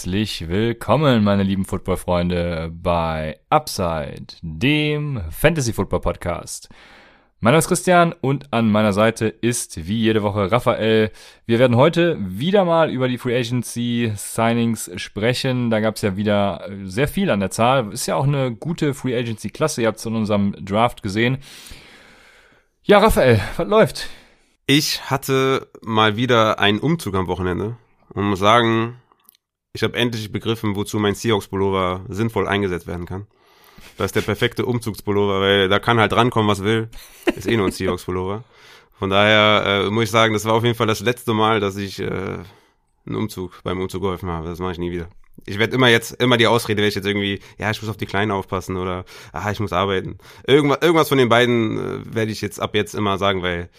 Herzlich willkommen, meine lieben Football-Freunde, bei Upside, dem Fantasy-Football-Podcast. Mein Name ist Christian und an meiner Seite ist wie jede Woche Raphael. Wir werden heute wieder mal über die Free Agency Signings sprechen. Da gab es ja wieder sehr viel an der Zahl. Ist ja auch eine gute Free Agency Klasse. Ihr habt es in unserem Draft gesehen. Ja, Raphael, was läuft? Ich hatte mal wieder einen Umzug am Wochenende und muss sagen, ich habe endlich begriffen, wozu mein Seahawks-Pullover sinnvoll eingesetzt werden kann. Das ist der perfekte Umzugspullover, weil da kann halt drankommen, was will. Ist eh nur ein Seahawks-Pullover. Von daher äh, muss ich sagen, das war auf jeden Fall das letzte Mal, dass ich äh, einen Umzug beim Umzug geholfen habe. Das mache ich nie wieder. Ich werde immer jetzt, immer die Ausrede, wenn ich jetzt irgendwie, ja, ich muss auf die Kleinen aufpassen oder, ah, ich muss arbeiten. Irgendwas, irgendwas von den beiden äh, werde ich jetzt ab jetzt immer sagen, weil,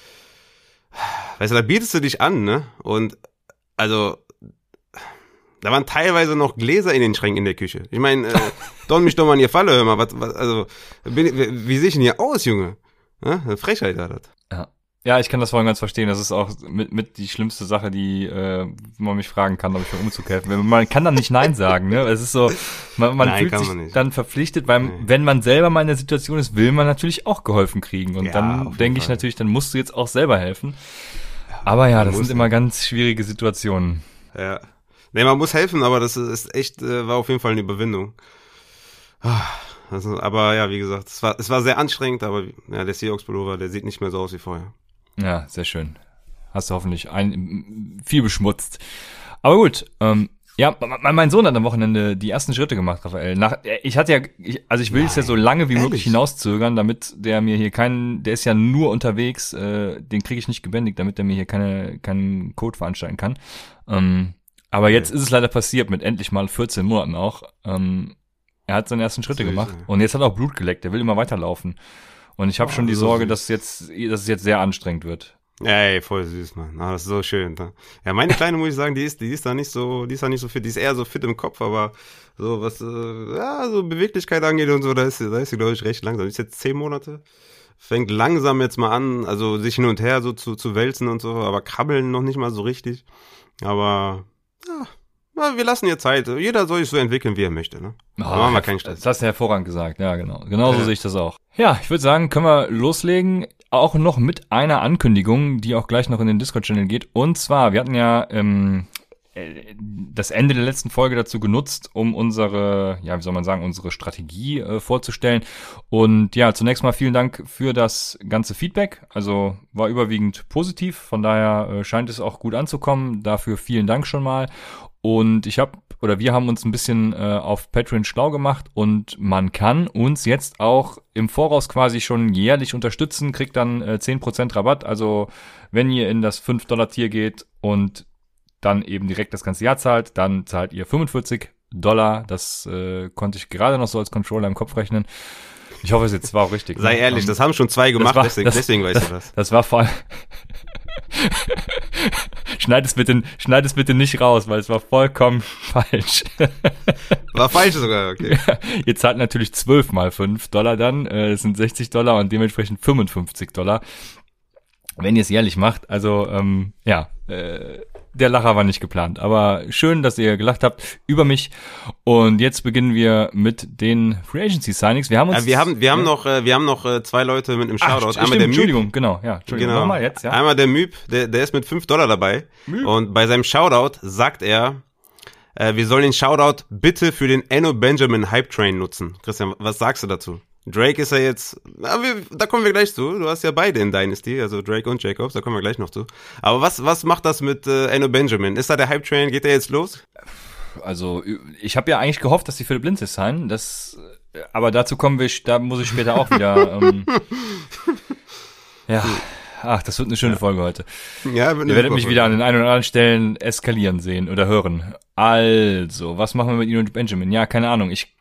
weißt du, da bietest du dich an, ne? Und also da waren teilweise noch Gläser in den Schränken in der Küche. Ich meine, äh, don mich doch mal in ihr Falle, hör mal. Was, was, also, bin, wie, wie sehe ich denn hier aus, Junge? Ja, eine Frechheit hat das. Ja. Ja, ich kann das voll ganz verstehen. Das ist auch mit, mit die schlimmste Sache, die äh, man mich fragen kann, ob ich mir Umzug helfen will. Man kann dann nicht Nein sagen, ne? Es ist so, man, man Nein, fühlt sich man dann verpflichtet, weil nee. wenn man selber mal in der Situation ist, will man natürlich auch geholfen kriegen. Und ja, dann denke ich natürlich, dann musst du jetzt auch selber helfen. Aber ja, das sind immer ganz schwierige Situationen. Ja. Nee, man muss helfen, aber das ist echt, äh, war auf jeden Fall eine Überwindung. Also, aber ja, wie gesagt, es war, es war sehr anstrengend, aber ja, der Seahawks Pullover, der sieht nicht mehr so aus wie vorher. Ja, sehr schön. Hast du hoffentlich ein, viel beschmutzt. Aber gut, ähm, ja, mein Sohn hat am Wochenende die ersten Schritte gemacht, Raphael. Nach, ich hatte ja, ich, also ich will es ja so lange wie möglich hinauszögern, damit der mir hier keinen, der ist ja nur unterwegs, äh, den kriege ich nicht gebändigt, damit der mir hier keine, keinen Code veranstalten kann. Ähm, aber okay. jetzt ist es leider passiert mit endlich mal 14 Monaten auch. Ähm, er hat seine ersten Schritte gemacht und jetzt hat er auch Blut geleckt. Er will immer weiterlaufen. Und ich habe oh, schon die Sorge, dass jetzt, dass es jetzt sehr anstrengend wird. Ey, voll süß, Mann. Ah, das ist so schön. Ne? Ja, meine Kleine muss ich sagen, die ist, die ist da nicht so, die ist da nicht so fit. Die ist eher so fit im Kopf, aber so was, äh, ja, so Beweglichkeit angeht und so, da ist, da ist sie, glaube ich, recht langsam. Die ist jetzt zehn Monate. Fängt langsam jetzt mal an, also sich hin und her so zu, zu wälzen und so, aber krabbeln noch nicht mal so richtig. Aber ja, wir lassen ihr Zeit. Jeder soll sich so entwickeln, wie er möchte. Ne? Oh, machen wir keinen Stress. Das hast du hervorragend gesagt. Ja, genau. Genauso ja. sehe ich das auch. Ja, ich würde sagen, können wir loslegen. Auch noch mit einer Ankündigung, die auch gleich noch in den Discord-Channel geht. Und zwar, wir hatten ja ähm, äh, das Ende der letzten Folge dazu genutzt, um unsere, ja, wie soll man sagen, unsere Strategie äh, vorzustellen. Und ja, zunächst mal vielen Dank für das ganze Feedback. Also war überwiegend positiv, von daher äh, scheint es auch gut anzukommen. Dafür vielen Dank schon mal. Und ich habe oder wir haben uns ein bisschen äh, auf Patreon schlau gemacht und man kann uns jetzt auch im Voraus quasi schon jährlich unterstützen, kriegt dann äh, 10% Rabatt. Also wenn ihr in das 5-Dollar-Tier geht und dann eben direkt das ganze Jahr zahlt, dann zahlt ihr 45 Dollar. Das äh, konnte ich gerade noch so als Controller im Kopf rechnen. Ich hoffe, es jetzt war auch richtig. Sei ne? ehrlich, das haben schon zwei gemacht, war, deswegen, das, deswegen weißt du das. Das war voll. schneid es bitte, schneid es bitte nicht raus, weil es war vollkommen falsch. war falsch sogar, okay. Ihr zahlt natürlich 12 mal 5 Dollar dann, äh, das sind 60 Dollar und dementsprechend 55 Dollar. Wenn ihr es jährlich macht, also ähm, ja, äh, der Lacher war nicht geplant. Aber schön, dass ihr gelacht habt über mich. Und jetzt beginnen wir mit den Free Agency Signings. Wir haben uns. Ja, wir haben, wir haben noch, äh, wir haben noch äh, zwei Leute mit einem Shoutout. Ach, Einmal der Entschuldigung, genau, ja. Entschuldigung. Genau. Nochmal jetzt, ja. Einmal der Müb, der, der ist mit fünf Dollar dabei. Müb. Und bei seinem Shoutout sagt er, äh, wir sollen den Shoutout bitte für den Enno Benjamin Hype Train nutzen. Christian, was sagst du dazu? Drake ist ja jetzt, wir, da kommen wir gleich zu. Du hast ja beide in Dynasty, also Drake und Jacobs, da kommen wir gleich noch zu. Aber was, was macht das mit äh, Enno Benjamin? Ist da der Hype Train? Geht der jetzt los? Also ich habe ja eigentlich gehofft, dass die Philipp Lindsay sein. Das, aber dazu kommen wir, da muss ich später auch wieder. ähm, ja. Ach, das wird eine schöne Folge heute. Ja, Ihr werdet mich wieder an den ein oder anderen Stellen eskalieren sehen oder hören. Also, was machen wir mit Ihnen und Benjamin? Ja, keine Ahnung. Ich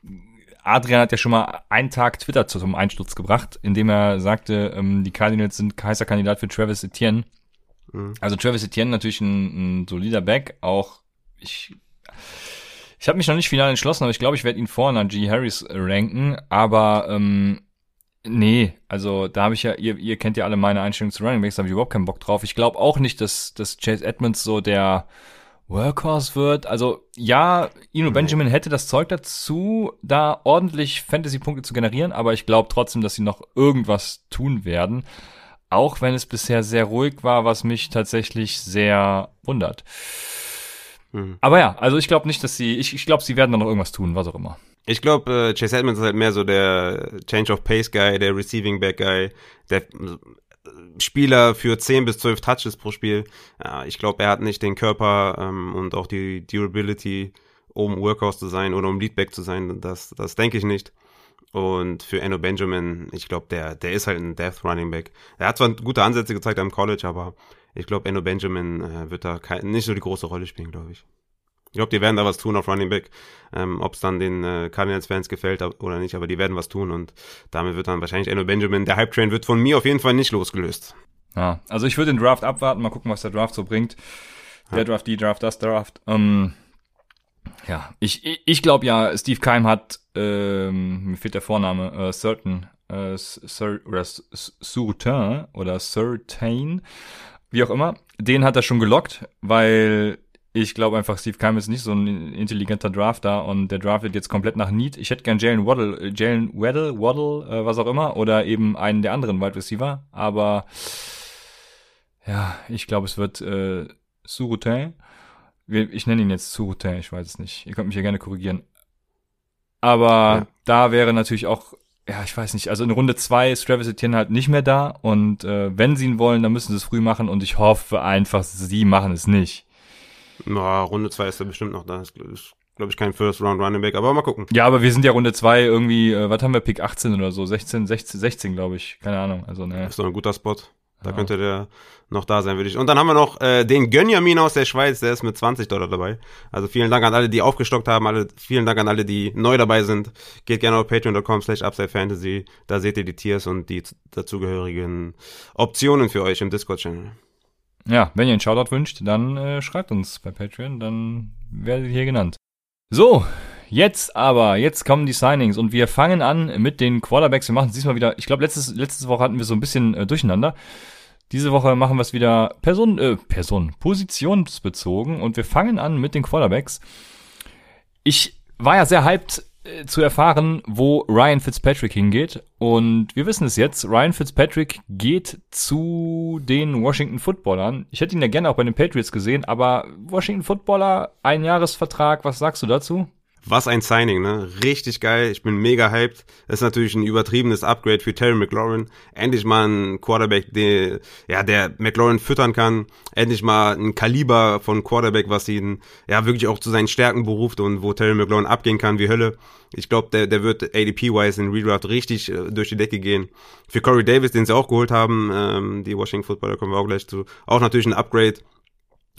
Adrian hat ja schon mal einen Tag Twitter zum Einsturz gebracht, indem er sagte, ähm, die Cardinals sind heißer Kandidat für Travis Etienne. Mhm. Also Travis Etienne natürlich ein, ein solider Back, auch ich ich habe mich noch nicht final entschlossen, aber ich glaube, ich werde ihn vor G. Harris ranken, aber ähm, nee, also da habe ich ja, ihr, ihr kennt ja alle meine Einstellungen zu Running Backs, da habe ich überhaupt keinen Bock drauf. Ich glaube auch nicht, dass, dass Chase Edmonds so der Workhorse wird. Also ja, Ino Benjamin hätte das Zeug dazu, da ordentlich Fantasy-Punkte zu generieren, aber ich glaube trotzdem, dass sie noch irgendwas tun werden. Auch wenn es bisher sehr ruhig war, was mich tatsächlich sehr wundert. Mhm. Aber ja, also ich glaube nicht, dass sie, ich, ich glaube, sie werden da noch irgendwas tun, was auch immer. Ich glaube, äh, Chase Edmonds ist halt mehr so der Change of Pace Guy, der Receiving Back Guy, der Spieler für 10 bis 12 Touches pro Spiel. Ja, ich glaube, er hat nicht den Körper ähm, und auch die Durability, um Workhorse zu sein oder um Leadback zu sein. Das, das denke ich nicht. Und für Enno Benjamin, ich glaube, der, der ist halt ein Death Running Back. Er hat zwar gute Ansätze gezeigt am College, aber ich glaube, Enno Benjamin äh, wird da kein, nicht so die große Rolle spielen, glaube ich. Ich glaube, die werden da was tun auf Running Back. Ähm, Ob es dann den äh, Cardinals-Fans gefällt oder nicht, aber die werden was tun und damit wird dann wahrscheinlich Enno Benjamin, der Hype-Train wird von mir auf jeden Fall nicht losgelöst. Ja, also ich würde den Draft abwarten, mal gucken, was der Draft so bringt. Der ja. Draft, die Draft, das Draft. Ähm, ja, ich, ich, ich glaube ja, Steve Keim hat, ähm, mir fehlt der Vorname, äh, Certain, äh, Sir, oder Certain oder Certain, wie auch immer, den hat er schon gelockt, weil ich glaube einfach, Steve Keim ist nicht so ein intelligenter Drafter und der draftet jetzt komplett nach Need. Ich hätte gern Jalen Waddle, äh, Jalen Waddle, Waddle, äh, was auch immer, oder eben einen der anderen Wide Receiver, aber ja, ich glaube, es wird äh, Surutin. Ich nenne ihn jetzt Surutin, ich weiß es nicht. Ihr könnt mich ja gerne korrigieren. Aber ja. da wäre natürlich auch, ja, ich weiß nicht, also in Runde zwei ist Travis Etienne halt nicht mehr da und äh, wenn sie ihn wollen, dann müssen sie es früh machen und ich hoffe einfach, sie machen es nicht. Na, Runde 2 ist er bestimmt noch da. Das ist, glaube ich, kein First Round Running Back, aber mal gucken. Ja, aber wir sind ja Runde 2 irgendwie, äh, was haben wir, Pick 18 oder so, 16, 16, 16, glaube ich. Keine Ahnung. Also, ne. Ist doch ein guter Spot. Da ja. könnte der noch da sein, würde ich. Und dann haben wir noch äh, den Gönjamin aus der Schweiz, der ist mit 20 Dollar dabei. Also vielen Dank an alle, die aufgestockt haben, alle, vielen Dank an alle, die neu dabei sind. Geht gerne auf patreon.com slash upsidefantasy. Da seht ihr die Tiers und die dazugehörigen Optionen für euch im Discord-Channel. Ja, wenn ihr einen Shoutout wünscht, dann äh, schreibt uns bei Patreon, dann werdet ihr hier genannt. So, jetzt aber, jetzt kommen die Signings und wir fangen an mit den Quarterbacks. Wir machen es diesmal wieder, ich glaube, letztes, letzte Woche hatten wir so ein bisschen äh, durcheinander. Diese Woche machen wir es wieder Person, äh, Person, positionsbezogen und wir fangen an mit den Quarterbacks. Ich war ja sehr hyped zu erfahren, wo Ryan Fitzpatrick hingeht. Und wir wissen es jetzt. Ryan Fitzpatrick geht zu den Washington Footballern. Ich hätte ihn ja gerne auch bei den Patriots gesehen, aber Washington Footballer, ein Jahresvertrag, was sagst du dazu? Was ein Signing, ne? Richtig geil. Ich bin mega hyped. Das ist natürlich ein übertriebenes Upgrade für Terry McLaurin. Endlich mal ein Quarterback, der, ja, der McLaurin füttern kann. Endlich mal ein Kaliber von Quarterback, was ihn, ja, wirklich auch zu seinen Stärken beruft und wo Terry McLaurin abgehen kann wie Hölle. Ich glaube, der, der wird ADP-wise in Redraft richtig äh, durch die Decke gehen. Für Corey Davis, den sie auch geholt haben, ähm, die Washington Footballer kommen wir auch gleich zu. Auch natürlich ein Upgrade.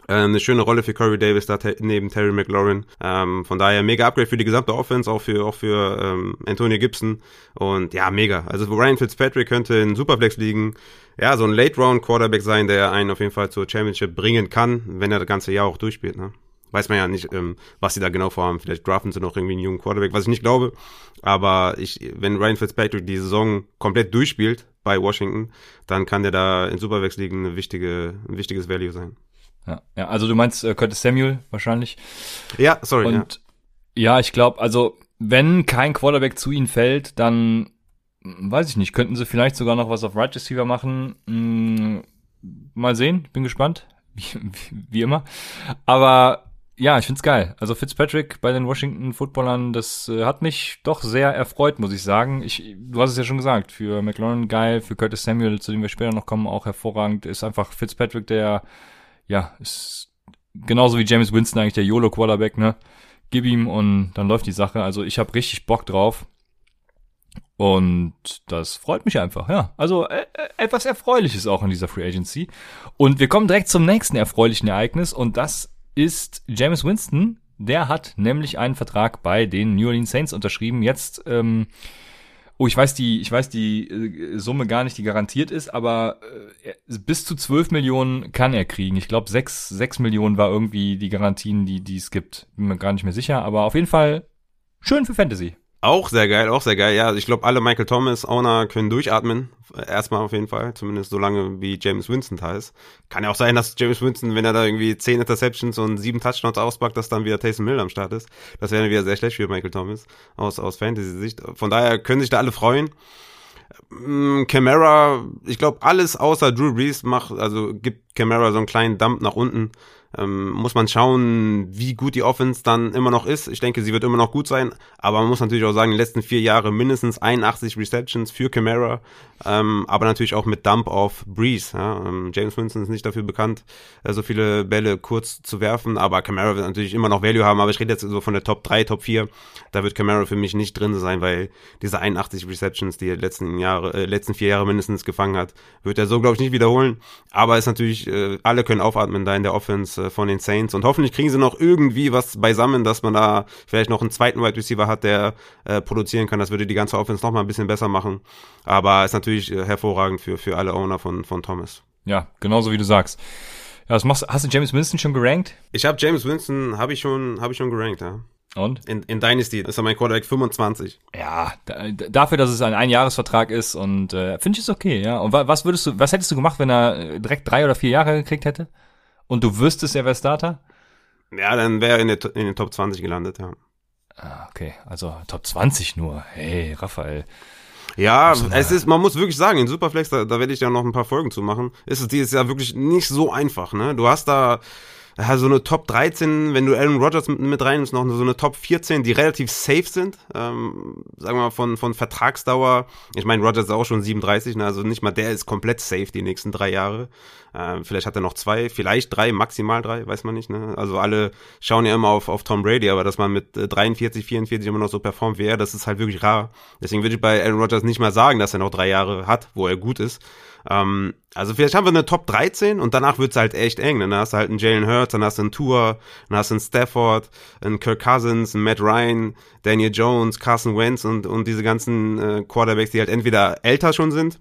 Äh, eine schöne Rolle für Corey Davis da neben Terry McLaurin. Ähm, von daher mega Upgrade für die gesamte Offense, auch für auch für ähm, Antonio Gibson. Und ja, mega. Also Ryan Fitzpatrick könnte in Superflex liegen. Ja, so ein Late Round Quarterback sein, der einen auf jeden Fall zur Championship bringen kann, wenn er das ganze Jahr auch durchspielt. Ne? Weiß man ja nicht, ähm, was sie da genau vorhaben. Vielleicht draften sie noch irgendwie einen jungen Quarterback, was ich nicht glaube. Aber ich, wenn Ryan Fitzpatrick die Saison komplett durchspielt bei Washington, dann kann der da in Superflex liegen eine wichtige, ein wichtiges Value sein. Ja, ja also du meinst äh, Curtis Samuel wahrscheinlich. Ja, sorry. Und ja, ja ich glaube, also wenn kein Quarterback zu ihnen fällt, dann hm, weiß ich nicht, könnten sie vielleicht sogar noch was auf Right Receiver machen. Hm, mal sehen, bin gespannt. Wie, wie, wie immer. Aber ja, ich find's geil. Also Fitzpatrick bei den Washington Footballern, das äh, hat mich doch sehr erfreut, muss ich sagen. Ich, du hast es ja schon gesagt, für McLaurin geil, für Curtis Samuel, zu dem wir später noch kommen, auch hervorragend, ist einfach Fitzpatrick der ja, ist genauso wie James Winston eigentlich der YOLO-Quarterback, ne? Gib ihm und dann läuft die Sache. Also ich habe richtig Bock drauf. Und das freut mich einfach, ja. Also äh, äh, etwas Erfreuliches auch in dieser Free Agency. Und wir kommen direkt zum nächsten erfreulichen Ereignis und das ist James Winston. Der hat nämlich einen Vertrag bei den New Orleans Saints unterschrieben. Jetzt ähm, Oh, ich weiß die, ich weiß die äh, Summe gar nicht, die garantiert ist, aber äh, bis zu 12 Millionen kann er kriegen. Ich glaube, 6, 6 Millionen war irgendwie die Garantien, die, die es gibt. Bin mir gar nicht mehr sicher, aber auf jeden Fall schön für Fantasy. Auch sehr geil, auch sehr geil. Ja, ich glaube, alle Michael Thomas Owner können durchatmen. Erstmal auf jeden Fall. Zumindest so lange wie James Winston da ist. Kann ja auch sein, dass James Winston, wenn er da irgendwie zehn Interceptions und sieben Touchdowns auspackt, dass dann wieder Taysom Hill am Start ist. Das wäre wieder sehr schlecht für Michael Thomas aus, aus Fantasy-Sicht. Von daher können sich da alle freuen. Mm, Camara, ich glaube, alles außer Drew Brees macht, also gibt Camara so einen kleinen Dump nach unten. Ähm, muss man schauen, wie gut die Offense dann immer noch ist. Ich denke, sie wird immer noch gut sein, aber man muss natürlich auch sagen, die letzten vier Jahre mindestens 81 Receptions für Camara, ähm, aber natürlich auch mit Dump auf Breeze. Ja. Ähm, James Winston ist nicht dafür bekannt, äh, so viele Bälle kurz zu werfen, aber Camara wird natürlich immer noch Value haben, aber ich rede jetzt so von der Top 3, Top 4, da wird Camara für mich nicht drin sein, weil diese 81 Receptions, die er letzten Jahre, äh, letzten vier Jahre mindestens gefangen hat, wird er so, glaube ich, nicht wiederholen, aber ist natürlich, äh, alle können aufatmen da in der Offense äh, von den Saints. Und hoffentlich kriegen sie noch irgendwie was beisammen, dass man da vielleicht noch einen zweiten Wide Receiver hat, der äh, produzieren kann. Das würde die ganze Offense noch mal ein bisschen besser machen. Aber ist natürlich äh, hervorragend für, für alle Owner von, von Thomas. Ja, genauso wie du sagst. Ja, was machst, hast du James Winston schon gerankt? Ich habe James Winston, habe ich schon, habe ich schon gerankt, ja. Und? In, in Dynasty ist er mein Quarterback 25. Ja, da, dafür, dass es ein Einjahresvertrag ist und äh, finde ich es okay, ja. Und was würdest du, was hättest du gemacht, wenn er äh, direkt drei oder vier Jahre gekriegt hätte? Und du wüsstest, er wäre Starter? Ja, dann wäre er in, in den Top 20 gelandet, ja. Ah, okay, also Top 20 nur. Hey, Raphael. Ja, es ist, man muss wirklich sagen, in Superflex, da, da werde ich ja noch ein paar Folgen zu machen, ist es dieses Jahr wirklich nicht so einfach, ne? Du hast da ja, so eine Top 13, wenn du Aaron Rodgers mit, mit reinnimmst, noch so eine Top 14, die relativ safe sind, ähm, sagen wir mal von, von Vertragsdauer. Ich meine, Rodgers ist auch schon 37, ne, also nicht mal der ist komplett safe die nächsten drei Jahre. Ähm, vielleicht hat er noch zwei, vielleicht drei, maximal drei, weiß man nicht. Ne? Also alle schauen ja immer auf, auf Tom Brady, aber dass man mit 43, äh, 44 immer noch so performt wie er, das ist halt wirklich rar. Deswegen würde ich bei Aaron Rodgers nicht mal sagen, dass er noch drei Jahre hat, wo er gut ist. Ähm, also vielleicht haben wir eine Top 13 und danach wird's halt echt eng. Dann hast du halt einen Jalen Hurts, dann hast du einen Tour, dann hast du einen Stafford, einen Kirk Cousins, einen Matt Ryan, Daniel Jones, Carson Wentz und, und diese ganzen äh, Quarterbacks, die halt entweder älter schon sind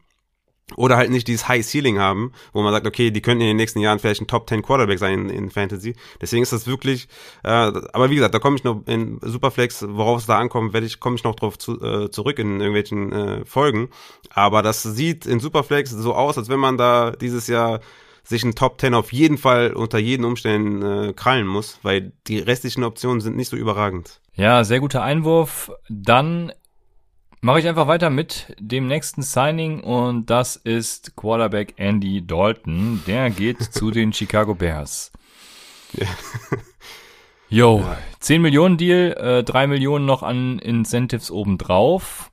oder halt nicht dieses High Ceiling haben, wo man sagt, okay, die könnten in den nächsten Jahren vielleicht ein Top 10 Quarterback sein in, in Fantasy. Deswegen ist das wirklich, äh, aber wie gesagt, da komme ich noch in Superflex, worauf es da ankommt, werde ich komme ich noch drauf zu, äh, zurück in irgendwelchen äh, Folgen. Aber das sieht in Superflex so aus, als wenn man da dieses Jahr sich ein Top 10 auf jeden Fall unter jeden Umständen äh, krallen muss, weil die restlichen Optionen sind nicht so überragend. Ja, sehr guter Einwurf. Dann Mache ich einfach weiter mit dem nächsten Signing und das ist Quarterback Andy Dalton. Der geht zu den Chicago Bears. Yo, ja. 10 Millionen Deal, äh, 3 Millionen noch an Incentives obendrauf.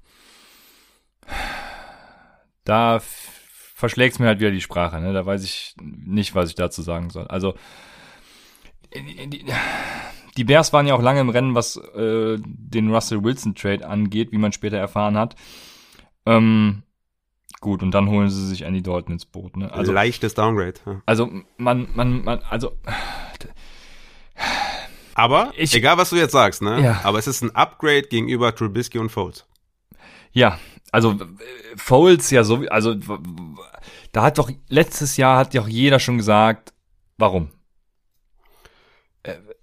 Da verschlägt's mir halt wieder die Sprache, ne? Da weiß ich nicht, was ich dazu sagen soll. Also, die Bears waren ja auch lange im Rennen, was äh, den Russell Wilson Trade angeht, wie man später erfahren hat. Ähm, gut, und dann holen sie sich Andy Dalton ins Boot. Ne? Also, Leichtes Downgrade. Ja. Also man, man, man, also. Aber ich, egal, was du jetzt sagst, ne? Ja. Aber es ist ein Upgrade gegenüber Trubisky und Foles. Ja, also Foles ja so, also da hat doch letztes Jahr hat ja auch jeder schon gesagt, warum?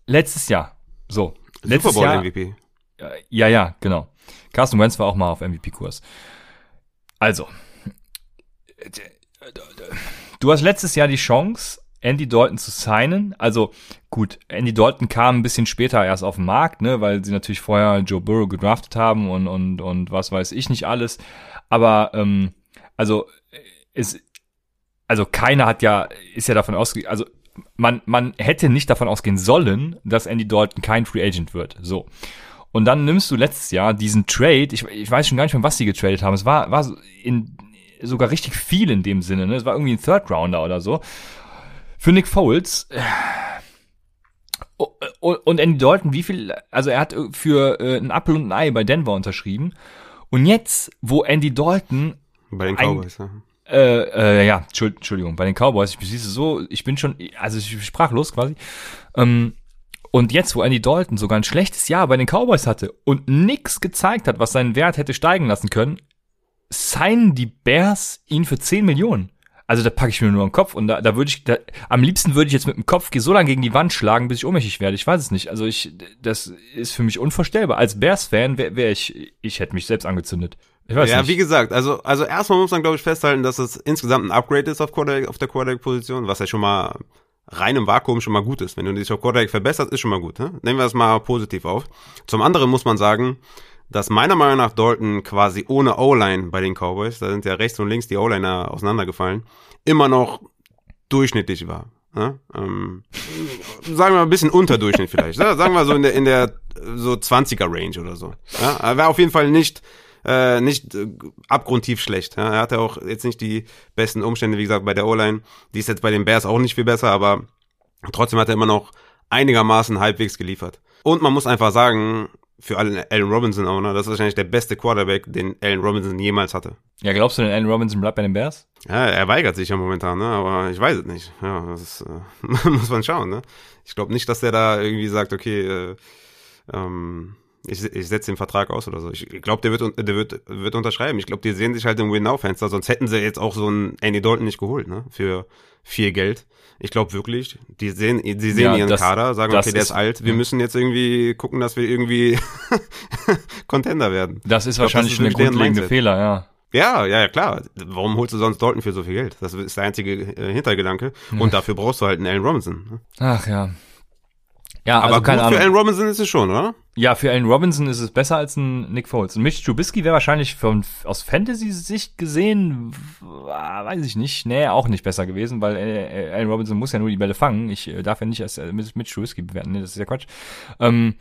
Letztes Jahr. So. Letztes Super Bowl Jahr, MVP. Ja, ja, genau. Carsten Wentz war auch mal auf MVP-Kurs. Also. Du hast letztes Jahr die Chance, Andy Dalton zu signen. Also gut, Andy Dalton kam ein bisschen später erst auf den Markt, ne, weil sie natürlich vorher Joe Burrow gedraftet haben und und und was weiß ich nicht alles. Aber ähm, also es also keiner hat ja ist ja davon ausgegangen, also man, man hätte nicht davon ausgehen sollen, dass Andy Dalton kein Free Agent wird. So. Und dann nimmst du letztes Jahr diesen Trade, ich, ich weiß schon gar nicht mehr, was sie getradet haben. Es war, war in, sogar richtig viel in dem Sinne. Ne? Es war irgendwie ein Third Rounder oder so. Für Nick Foles. Und Andy Dalton, wie viel, also er hat für äh, ein Apple und ein Ei bei Denver unterschrieben. Und jetzt, wo Andy Dalton bei den Cowboys, ein, ja äh, äh, ja, Entschuldigung, bei den Cowboys, ich siehst so, ich bin schon, also ich sprachlos quasi. Ähm, und jetzt, wo Andy Dalton sogar ein schlechtes Jahr bei den Cowboys hatte und nix gezeigt hat, was seinen Wert hätte steigen lassen können, signen die Bears ihn für 10 Millionen. Also da packe ich mir nur den Kopf und da, da würde ich, da, am liebsten würde ich jetzt mit dem Kopf so lange gegen die Wand schlagen, bis ich ohnmächtig werde. Ich weiß es nicht. Also ich, das ist für mich unvorstellbar. Als Bears-Fan wäre wär ich, ich hätte mich selbst angezündet. Ich weiß ja, nicht. wie gesagt, also, also erstmal muss man, glaube ich, festhalten, dass es insgesamt ein Upgrade ist auf, Quarterback, auf der Quarterback-Position, was ja schon mal rein im Vakuum schon mal gut ist. Wenn du dich auf Quarterback verbessert, ist schon mal gut. Ne? Nehmen wir das mal positiv auf. Zum anderen muss man sagen, dass meiner Meinung nach Dalton quasi ohne O-Line bei den Cowboys, da sind ja rechts und links die O-Liner auseinandergefallen, immer noch durchschnittlich war. Ne? Ähm, sagen wir mal ein bisschen Unterdurchschnitt vielleicht. Sagen wir so in der, in der so 20er Range oder so. Ja? Er war auf jeden Fall nicht äh, nicht äh, abgrundtief schlecht. Ja? Er hatte auch jetzt nicht die besten Umstände, wie gesagt, bei der O-Line. Die ist jetzt bei den Bears auch nicht viel besser, aber trotzdem hat er immer noch einigermaßen halbwegs geliefert. Und man muss einfach sagen, für alle Allen Robinson Owner, das ist wahrscheinlich der beste Quarterback, den Allen Robinson jemals hatte. Ja, glaubst du denn, Allen Robinson bleibt bei den Bears? Ja, er weigert sich ja momentan, ne? aber ich weiß es nicht. Ja, das ist, äh, muss man schauen. Ne? Ich glaube nicht, dass der da irgendwie sagt, okay, äh, ähm, ich, ich setze den Vertrag aus oder so. Ich glaube, der wird, der wird, wird unterschreiben. Ich glaube, die sehen sich halt im Win-Now-Fenster, sonst hätten sie jetzt auch so einen Andy Dalton nicht geholt, ne? Für viel Geld. Ich glaube wirklich, die sehen, die sehen ja, ihren das, Kader, sagen, okay, der ist, ist alt, wir müssen jetzt irgendwie gucken, dass wir irgendwie Contender werden. Das ist glaub, wahrscheinlich das ist ein grundlegender Fehler, ja. Ja, ja, ja, klar. Warum holst du sonst Dalton für so viel Geld? Das ist der einzige äh, Hintergedanke. Und dafür brauchst du halt einen Allen Robinson. Ne? Ach ja. Ja, aber also keine gut Ahnung. für Allen Robinson ist es schon, oder? Ja, für Allen Robinson ist es besser als ein Nick Foles. Und Mitch Trubisky wäre wahrscheinlich von, aus Fantasy-Sicht gesehen, weiß ich nicht, nee, auch nicht besser gewesen, weil äh, Allen Robinson muss ja nur die Bälle fangen. Ich äh, darf ja nicht als äh, Mitch Trubisky bewerten, nee, das ist ja Quatsch. Ähm,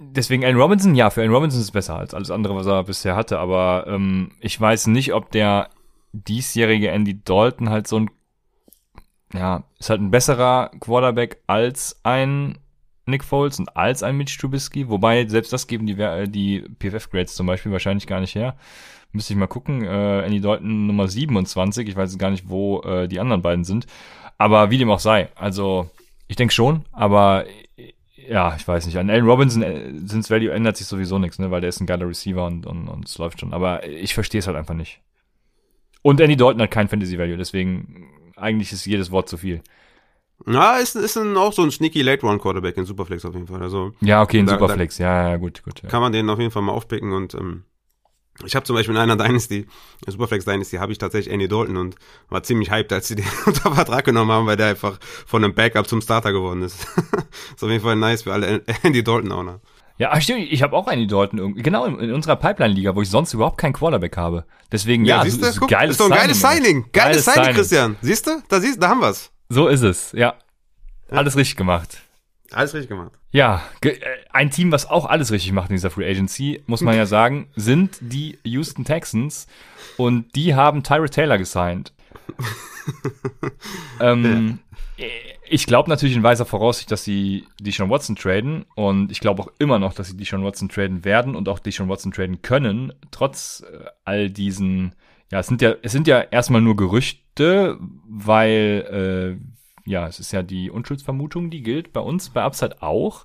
deswegen Allen Robinson, ja, für Allen Robinson ist es besser als alles andere, was er bisher hatte, aber ähm, ich weiß nicht, ob der diesjährige Andy Dalton halt so ein ja, ist halt ein besserer Quarterback als ein Nick Foles und als ein Mitch Trubisky, wobei selbst das geben die, äh, die PFF-Grades zum Beispiel wahrscheinlich gar nicht her. Müsste ich mal gucken. Äh, Andy Dalton Nummer 27, ich weiß gar nicht, wo äh, die anderen beiden sind. Aber wie dem auch sei, also ich denke schon, aber ja, ich weiß nicht. An Allen Robinson äh, sind's Value ändert sich sowieso nichts, ne, weil der ist ein geiler Receiver und, und, und es läuft schon. Aber ich verstehe es halt einfach nicht. Und Andy Dalton hat kein Fantasy Value, deswegen eigentlich ist jedes Wort zu viel. Na, ist, ist ein, auch so ein sneaky Late Run Quarterback in Superflex auf jeden Fall. Also ja, okay, in da, Superflex, da ja, ja, gut, gut. Ja. Kann man den auf jeden Fall mal aufpicken und ähm, ich habe zum Beispiel in einer Dynasty, in Superflex Dynasty, habe ich tatsächlich Andy Dalton und war ziemlich hyped, als sie den unter Vertrag genommen haben, weil der einfach von einem Backup zum Starter geworden ist. ist auf jeden Fall nice für alle Andy Dalton Owner. Ja, stimmt, ich habe auch einen Dalton irgendwie. Genau, in, in unserer Pipeline-Liga, wo ich sonst überhaupt keinen Quarterback habe. Deswegen, ja, ja siehst du, guck, geiles ist doch ein geiles Signing. Signing. Geiles, geiles Signing, Signing, Christian. Siehst du? Da siehst da haben wir's. So ist es, ja. ja. Alles richtig gemacht. Alles richtig gemacht. Ja, äh, ein Team, was auch alles richtig macht in dieser Free Agency, muss man ja sagen, sind die Houston Texans. Und die haben Tyra Taylor gesigned. ähm, ja ich glaube natürlich in weiser Voraussicht, dass sie die Sean Watson traden und ich glaube auch immer noch, dass sie die Sean Watson traden werden und auch die Sean Watson traden können, trotz äh, all diesen, ja, es sind ja, es sind ja erstmal nur Gerüchte, weil, äh, ja, es ist ja die Unschuldsvermutung, die gilt bei uns, bei Upside auch.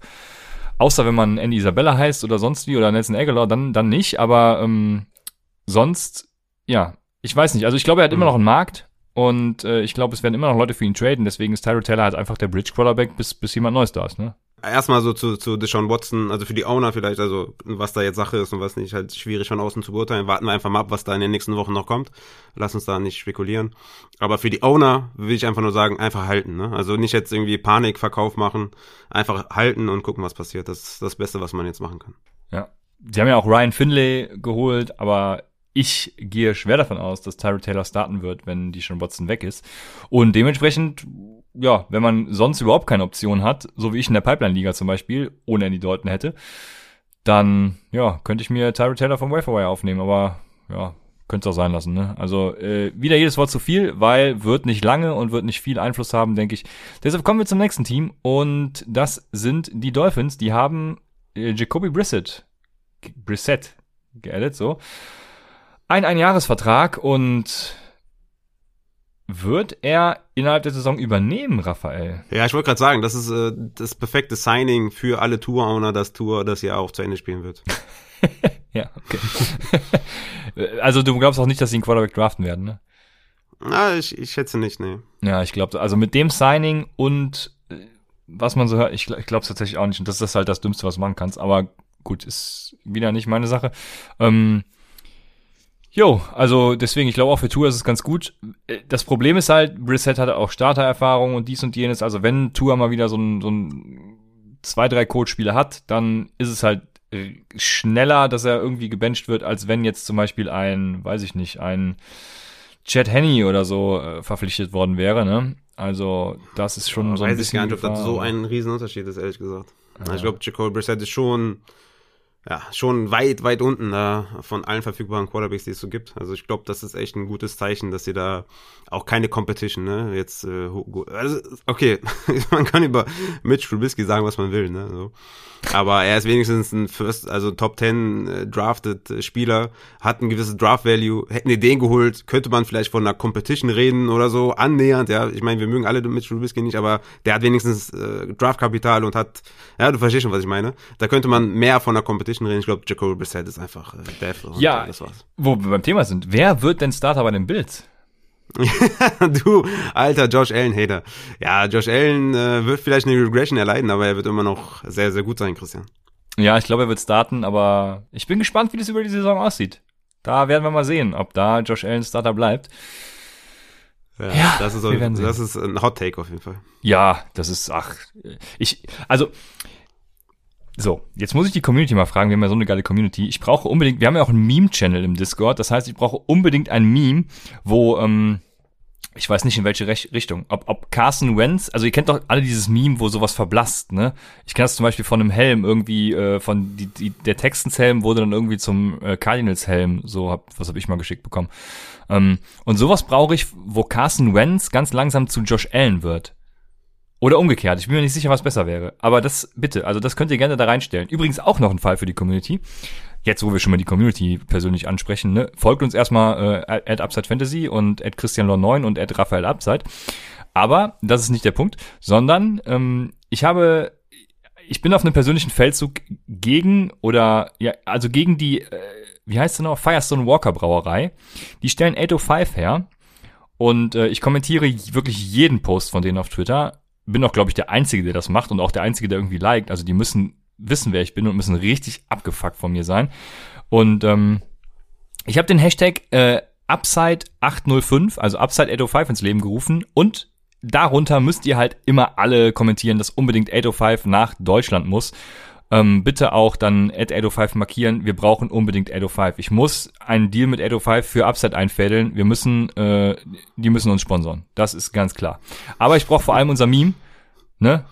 Außer wenn man Andy Isabella heißt oder sonst wie oder Nelson Aguilar, dann, dann nicht, aber ähm, sonst, ja, ich weiß nicht. Also ich glaube, er hat mhm. immer noch einen Markt und äh, ich glaube, es werden immer noch Leute für ihn traden. Deswegen ist Tyrod Taylor halt einfach der Bridge Quarterback, bis, bis jemand Neues da ist. Ne? Erstmal so zu, zu Deshaun Watson, also für die Owner vielleicht, also was da jetzt Sache ist und was nicht, halt schwierig von außen zu beurteilen. Warten wir einfach mal ab, was da in den nächsten Wochen noch kommt. Lass uns da nicht spekulieren. Aber für die Owner will ich einfach nur sagen, einfach halten. Ne? Also nicht jetzt irgendwie Panikverkauf machen, einfach halten und gucken, was passiert. Das ist das Beste, was man jetzt machen kann. Ja. Sie haben ja auch Ryan Finlay geholt, aber ich gehe schwer davon aus, dass Tyra Taylor starten wird, wenn die schon Watson weg ist. Und dementsprechend, ja, wenn man sonst überhaupt keine Option hat, so wie ich in der Pipeline-Liga zum Beispiel, ohne Andy Dalton hätte, dann, ja, könnte ich mir Tyra Taylor vom Waferwire aufnehmen, aber, ja, könnte es auch sein lassen, ne? Also, äh, wieder jedes Wort zu viel, weil wird nicht lange und wird nicht viel Einfluss haben, denke ich. Deshalb kommen wir zum nächsten Team und das sind die Dolphins. Die haben äh, Jacoby Brissett, Brissett geaddet, so ein Einjahresvertrag und wird er innerhalb der Saison übernehmen, Raphael? Ja, ich wollte gerade sagen, das ist äh, das perfekte Signing für alle Tour-Owner, das Tour das Jahr auch zu Ende spielen wird. ja, okay. also du glaubst auch nicht, dass sie einen Quarterback draften werden, ne? Na, ich, ich schätze nicht, nee. Ja, ich glaube, also mit dem Signing und äh, was man so hört, ich, ich glaube es tatsächlich auch nicht. Und das ist halt das Dümmste, was machen kannst. Aber gut, ist wieder nicht meine Sache. Ähm, Jo, also deswegen, ich glaube auch für Tour ist es ganz gut. Äh, das Problem ist halt, Brissett hatte auch Startererfahrung und dies und jenes. Also wenn Tour mal wieder so ein, so ein zwei, drei Codespiele hat, dann ist es halt schneller, dass er irgendwie gebencht wird, als wenn jetzt zum Beispiel ein, weiß ich nicht, ein Chad Henney oder so äh, verpflichtet worden wäre, ne? Also, das ist schon ja, so ein weiß bisschen. Weiß ich gar nicht, ob das so ein Riesenunterschied ist, ehrlich gesagt. Ja. Ich glaube, Jacoby Brissett ist schon ja, schon weit, weit unten da von allen verfügbaren Quarterbacks, die es so gibt. Also ich glaube, das ist echt ein gutes Zeichen, dass sie da auch keine Competition, ne? Jetzt, äh, also, okay, man kann über Mitch Trubisky sagen, was man will, ne? So. Aber er ist wenigstens ein First, also Top 10 äh, drafted äh, Spieler, hat ein gewisses Draft Value. Hätten die den geholt, könnte man vielleicht von einer Competition reden oder so, annähernd, ja. Ich meine, wir mögen alle Mitch Trubisky nicht, aber der hat wenigstens äh, Draftkapital und hat, ja, du verstehst schon, was ich meine. Da könnte man mehr von einer Competition reden. Ich glaube, Jacoby Brissett ist einfach äh, Death. Ja, das war's. wo wir beim Thema sind. Wer wird denn Starter bei den Bills? du alter Josh Allen-Hater. Ja, Josh Allen äh, wird vielleicht eine Regression erleiden, aber er wird immer noch sehr, sehr gut sein, Christian. Ja, ich glaube, er wird starten, aber ich bin gespannt, wie das über die Saison aussieht. Da werden wir mal sehen, ob da Josh Allen Starter bleibt. Ja, ja das, ist, auf, das ist ein Hot Take auf jeden Fall. Ja, das ist, ach, ich, also, so, jetzt muss ich die Community mal fragen, wir haben ja so eine geile Community. Ich brauche unbedingt, wir haben ja auch einen Meme-Channel im Discord, das heißt, ich brauche unbedingt ein Meme, wo, ähm, ich weiß nicht in welche Rech Richtung, ob, ob Carson Wentz, also ihr kennt doch alle dieses Meme, wo sowas verblasst, ne? Ich kenne das zum Beispiel von einem Helm, irgendwie, äh, von die, die, der Texans-Helm wurde dann irgendwie zum äh, Cardinals-Helm, so hab, was habe ich mal geschickt bekommen. Ähm, und sowas brauche ich, wo Carson Wentz ganz langsam zu Josh Allen wird. Oder umgekehrt. Ich bin mir nicht sicher, was besser wäre. Aber das bitte, also das könnt ihr gerne da reinstellen. Übrigens auch noch ein Fall für die Community. Jetzt, wo wir schon mal die Community persönlich ansprechen, ne? folgt uns erstmal äh, at Upside Fantasy und at Christian 9 und at Raphael. Aber das ist nicht der Punkt, sondern ähm, ich habe, ich bin auf einem persönlichen Feldzug gegen oder ja, also gegen die, äh, wie heißt es noch, Firestone Walker Brauerei. Die stellen 805 her. Und äh, ich kommentiere wirklich jeden Post von denen auf Twitter bin auch, glaube ich, der Einzige, der das macht und auch der Einzige, der irgendwie liked. Also die müssen wissen, wer ich bin und müssen richtig abgefuckt von mir sein. Und ähm, ich habe den Hashtag äh, Upside805, also Upside805 ins Leben gerufen und darunter müsst ihr halt immer alle kommentieren, dass unbedingt 805 nach Deutschland muss. Ähm, bitte auch dann at 805 markieren. Wir brauchen unbedingt 805. Ich muss einen Deal mit 805 für Upside einfädeln. Wir müssen, äh, die müssen uns sponsoren. Das ist ganz klar. Aber ich brauche vor allem unser Meme, ne?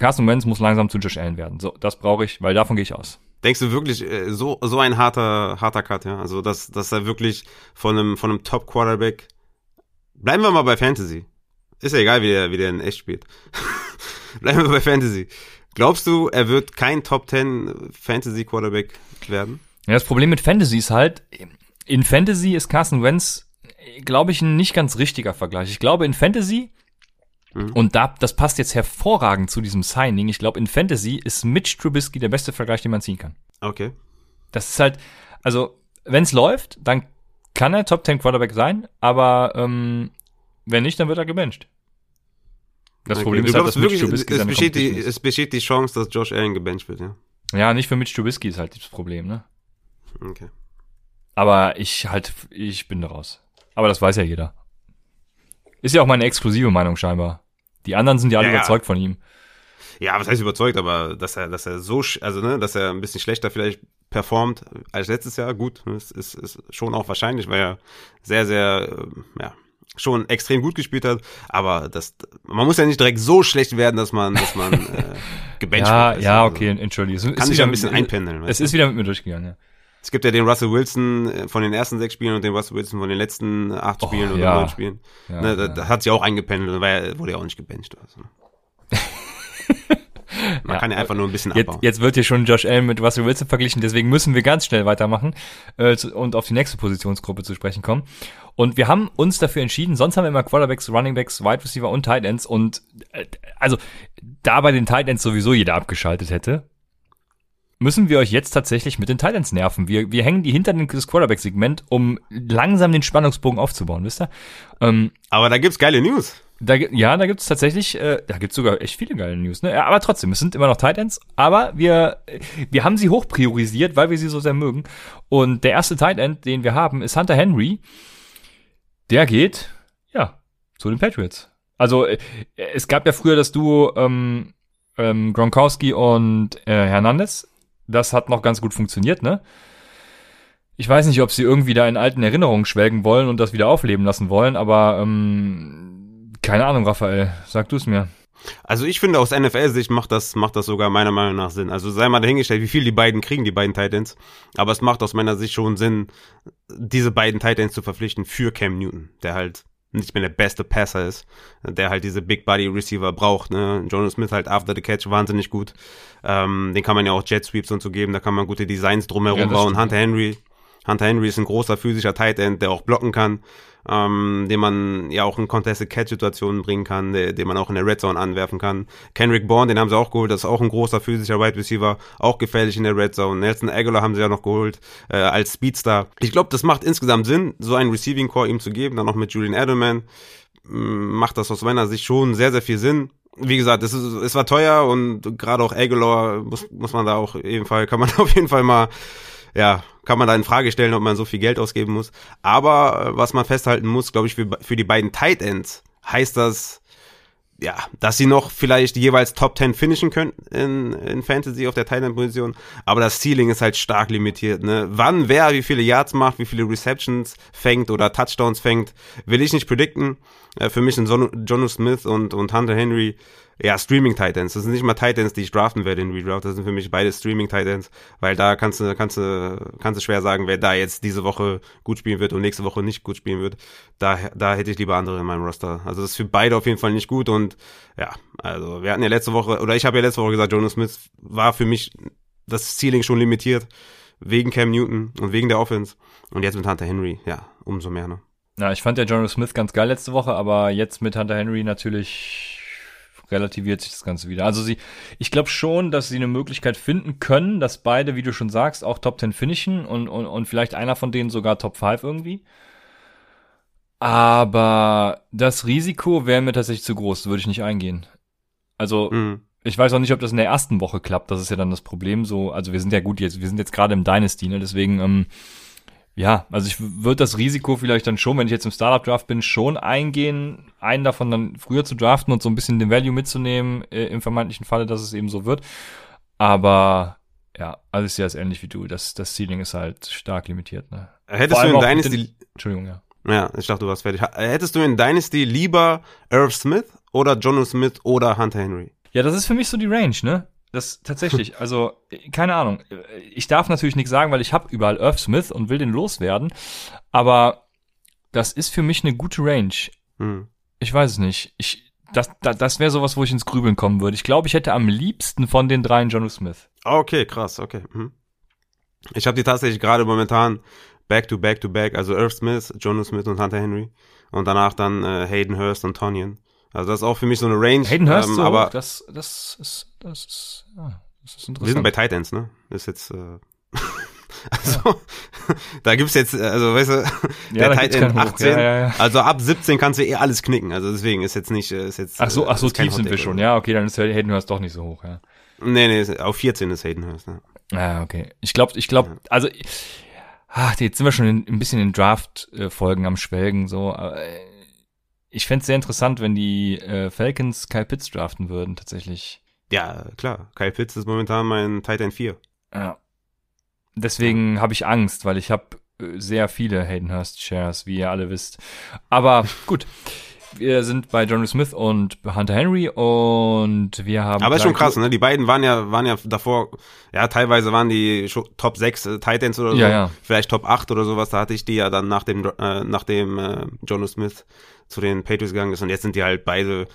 Carsten Wentz muss langsam zu Josh Allen werden. So, das brauche ich, weil davon gehe ich aus. Denkst du wirklich äh, so so ein harter harter Cut, ja? Also dass dass er wirklich von einem von einem Top Quarterback Bleiben wir mal bei Fantasy. Ist ja egal, wie der wie der in echt spielt. Bleiben wir bei Fantasy. Glaubst du, er wird kein Top 10 Fantasy Quarterback werden? Ja, das Problem mit Fantasy ist halt, in Fantasy ist Carson Wentz, glaube ich, ein nicht ganz richtiger Vergleich. Ich glaube, in Fantasy, mhm. und da, das passt jetzt hervorragend zu diesem Signing, ich glaube, in Fantasy ist Mitch Trubisky der beste Vergleich, den man ziehen kann. Okay. Das ist halt, also, wenn es läuft, dann kann er Top 10 Quarterback sein, aber ähm, wenn nicht, dann wird er gebencht. Das okay. Problem ist halt, dass Mitch Trubisky es besteht, die, es besteht die Chance, dass Josh Allen gebencht wird, ja. Ja, nicht für Mitch Trubisky ist halt das Problem, ne? Okay. Aber ich halt, ich bin da raus. Aber das weiß ja jeder. Ist ja auch meine exklusive Meinung scheinbar. Die anderen sind ja alle ja, überzeugt von ihm. Ja, was heißt überzeugt, aber dass er, dass er so, also ne, dass er ein bisschen schlechter vielleicht performt als letztes Jahr, gut, ist, ist, ist schon auch wahrscheinlich, weil er sehr, sehr, äh, ja, schon extrem gut gespielt hat, aber das, man muss ja nicht direkt so schlecht werden, dass man, dass man äh, gebencht ja, wird. Ja, also, okay, entschuldige. Es kann sich ja ein bisschen einpendeln. Es ist wieder mit mir durchgegangen, ja. Es gibt ja den Russell Wilson äh, von den ersten sechs Spielen und den Russell Wilson von den letzten acht Spielen oh, oder neun Spielen. Ja, ne, da, ja. hat sich auch eingependelt und war, wurde ja auch nicht gebencht. Also. Man ja, kann ja einfach nur ein bisschen abbauen. Jetzt, jetzt wird hier schon Josh Allen mit Russell Wilson verglichen, deswegen müssen wir ganz schnell weitermachen äh, und auf die nächste Positionsgruppe zu sprechen kommen. Und wir haben uns dafür entschieden, sonst haben wir immer Quarterbacks, Runningbacks, Wide Receiver und Tight Ends und äh, also da bei den Tight Ends sowieso jeder abgeschaltet hätte. müssen wir euch jetzt tatsächlich mit den Titans nerven. Wir, wir hängen die hinter das Quarterback-Segment, um langsam den Spannungsbogen aufzubauen, wisst ihr? Ähm, Aber da gibt's geile News. Da, ja, da gibt's tatsächlich, äh, da gibt's sogar echt viele geile News, ne? Ja, aber trotzdem, es sind immer noch Titans, aber wir, wir haben sie hoch priorisiert, weil wir sie so sehr mögen. Und der erste Tight End, den wir haben, ist Hunter Henry. Der geht, ja, zu den Patriots. Also, äh, es gab ja früher das Duo ähm, ähm, Gronkowski und äh, Hernandez. Das hat noch ganz gut funktioniert, ne? Ich weiß nicht, ob sie irgendwie da in alten Erinnerungen schwelgen wollen und das wieder aufleben lassen wollen, aber ähm, keine Ahnung, Raphael, sag du es mir. Also ich finde aus NFL-Sicht macht das, macht das sogar meiner Meinung nach Sinn. Also sei mal dahingestellt, wie viel die beiden kriegen, die beiden Titans. Aber es macht aus meiner Sicht schon Sinn, diese beiden Titans zu verpflichten für Cam Newton, der halt nicht mehr der beste Passer ist, der halt diese Big Body Receiver braucht. Ne? Jonas Smith halt after the catch wahnsinnig gut. Ähm, den kann man ja auch Jet Sweeps und so geben, da kann man gute Designs drumherum Ja, bauen. Hunter Henry, Hunter Henry ist ein großer physischer Tight End, der auch blocken kann, ähm, den man ja auch in Contested Catch Situationen bringen kann, der, den man auch in der Red Zone anwerfen kann. Kendrick Bourne, den haben sie auch geholt, das ist auch ein großer physischer Wide Receiver, auch gefährlich in der Red Zone. Nelson Aguilar haben sie ja noch geholt äh, als Speedstar. Ich glaube, das macht insgesamt Sinn, so einen Receiving Core ihm zu geben, dann noch mit Julian Edelman m, macht das aus meiner Sicht schon sehr, sehr viel Sinn. Wie gesagt, es, ist, es war teuer und gerade auch Aguilar muss, muss man da auch ebenfalls, kann man auf jeden Fall mal, ja, kann man da in Frage stellen, ob man so viel Geld ausgeben muss. Aber äh, was man festhalten muss, glaube ich, für, für die beiden Tight Ends heißt das, ja, dass sie noch vielleicht jeweils Top 10 finishen könnten in, in Fantasy auf der Tight End Position, aber das Ceiling ist halt stark limitiert, ne? Wann wer wie viele Yards macht, wie viele Receptions fängt oder Touchdowns fängt, will ich nicht predikten. Äh, für mich sind Son Jono Smith und, und Hunter Henry ja, Streaming Titans. Das sind nicht mal Titans, die ich draften werde in Redraft. Das sind für mich beide Streaming Titans, weil da kannst du, kannst du, kannst du schwer sagen, wer da jetzt diese Woche gut spielen wird und nächste Woche nicht gut spielen wird. Da, da hätte ich lieber andere in meinem Roster. Also das ist für beide auf jeden Fall nicht gut und ja, also wir hatten ja letzte Woche, oder ich habe ja letzte Woche gesagt, Jonas Smith war für mich das Ceiling schon limitiert wegen Cam Newton und wegen der Offense und jetzt mit Hunter Henry, ja, umso mehr, ne? Ja, ich fand ja Jono Smith ganz geil letzte Woche, aber jetzt mit Hunter Henry natürlich relativiert sich das Ganze wieder. Also sie, ich glaube schon, dass sie eine Möglichkeit finden können, dass beide, wie du schon sagst, auch Top 10 finishen und, und, und vielleicht einer von denen sogar Top 5 irgendwie. Aber das Risiko wäre mir tatsächlich zu groß, würde ich nicht eingehen. Also, Mhm. ich weiß auch nicht, ob das in der ersten Woche klappt. Das ist ja dann das Problem. So, also wir sind ja gut jetzt, wir sind jetzt gerade im Dynasty, ne? Deswegen, ähm, ja, also ich würde das Risiko vielleicht dann schon, wenn ich jetzt im Startup Draft bin, schon eingehen, einen davon dann früher zu draften und so ein bisschen den Value mitzunehmen, äh, im vermeintlichen Falle, dass es eben so wird. Aber ja, alles ja ist ähnlich wie du. Das, das Ceiling ist halt stark limitiert, ne? Hättest du in Dynasty, Entschuldigung, ja. ja, ich dachte, du warst fertig. Hättest du in Dynasty lieber Irv Smith oder Jono Smith oder Hunter Henry? Ja, das ist für mich so die Range, ne? Das tatsächlich, also keine Ahnung. Ich darf natürlich nichts sagen, weil ich habe überall Irv Smith und will den loswerden, aber das ist für mich eine gute Range. Hm. Ich weiß es nicht. Ich das das, das wäre sowas, wo ich ins Grübeln kommen würde. Ich glaube, ich hätte am liebsten von den dreien Jono Smith. Okay, krass, okay. Mhm. Ich habe die tatsächlich gerade momentan back to back to back, also Irv Smith, Jono Smith und Hunter Henry und danach dann äh, Hayden Hurst und Tonyan. Also das ist auch für mich so eine Range. Hayden Hurst ähm, so, aber das das ist das ist ja, das ist wir sind interessant. bei Titans, ne? Ist jetzt äh, also da gibt's jetzt äh, also weißt du, Ja, der Hoch. 18, Ja, ja, ja. also ab 17 kannst du eh alles knicken. Also deswegen ist jetzt nicht äh, ist jetzt Ach so, äh, ach so tief sind wir schon. oder Ja, okay, dann ist Hayden Hurst doch nicht so hoch, ja. Nee, nee, auf 14 ist Hayden Hurst, ne? Ja, okay. Ich glaube, ich glaube, also ach, jetzt sind wir schon in, ein bisschen in Draft-Folgen am Schwelgen, so. aber, Ich fänd's sehr interessant, wenn die äh, Falcons Kyle Pitts draften würden, tatsächlich. Ja, klar. Kyle Pitts ist momentan mein Tight End 4. Ja. Deswegen habe ich Angst, weil ich habe äh, sehr viele Hayden Hurst Shares, wie ihr alle wisst. Aber gut. Wir sind bei John Smith und Hunter Henry und wir haben. Aber ist schon krass, ne? Die beiden waren ja, waren ja davor, ja, teilweise waren die schon Top 6 äh, Titans oder so. Ja, ja. Vielleicht Top 8 oder sowas. Da hatte ich die ja dann nach dem, äh, nachdem äh, Jono Smith zu den Patriots gegangen ist. Und jetzt sind die halt beide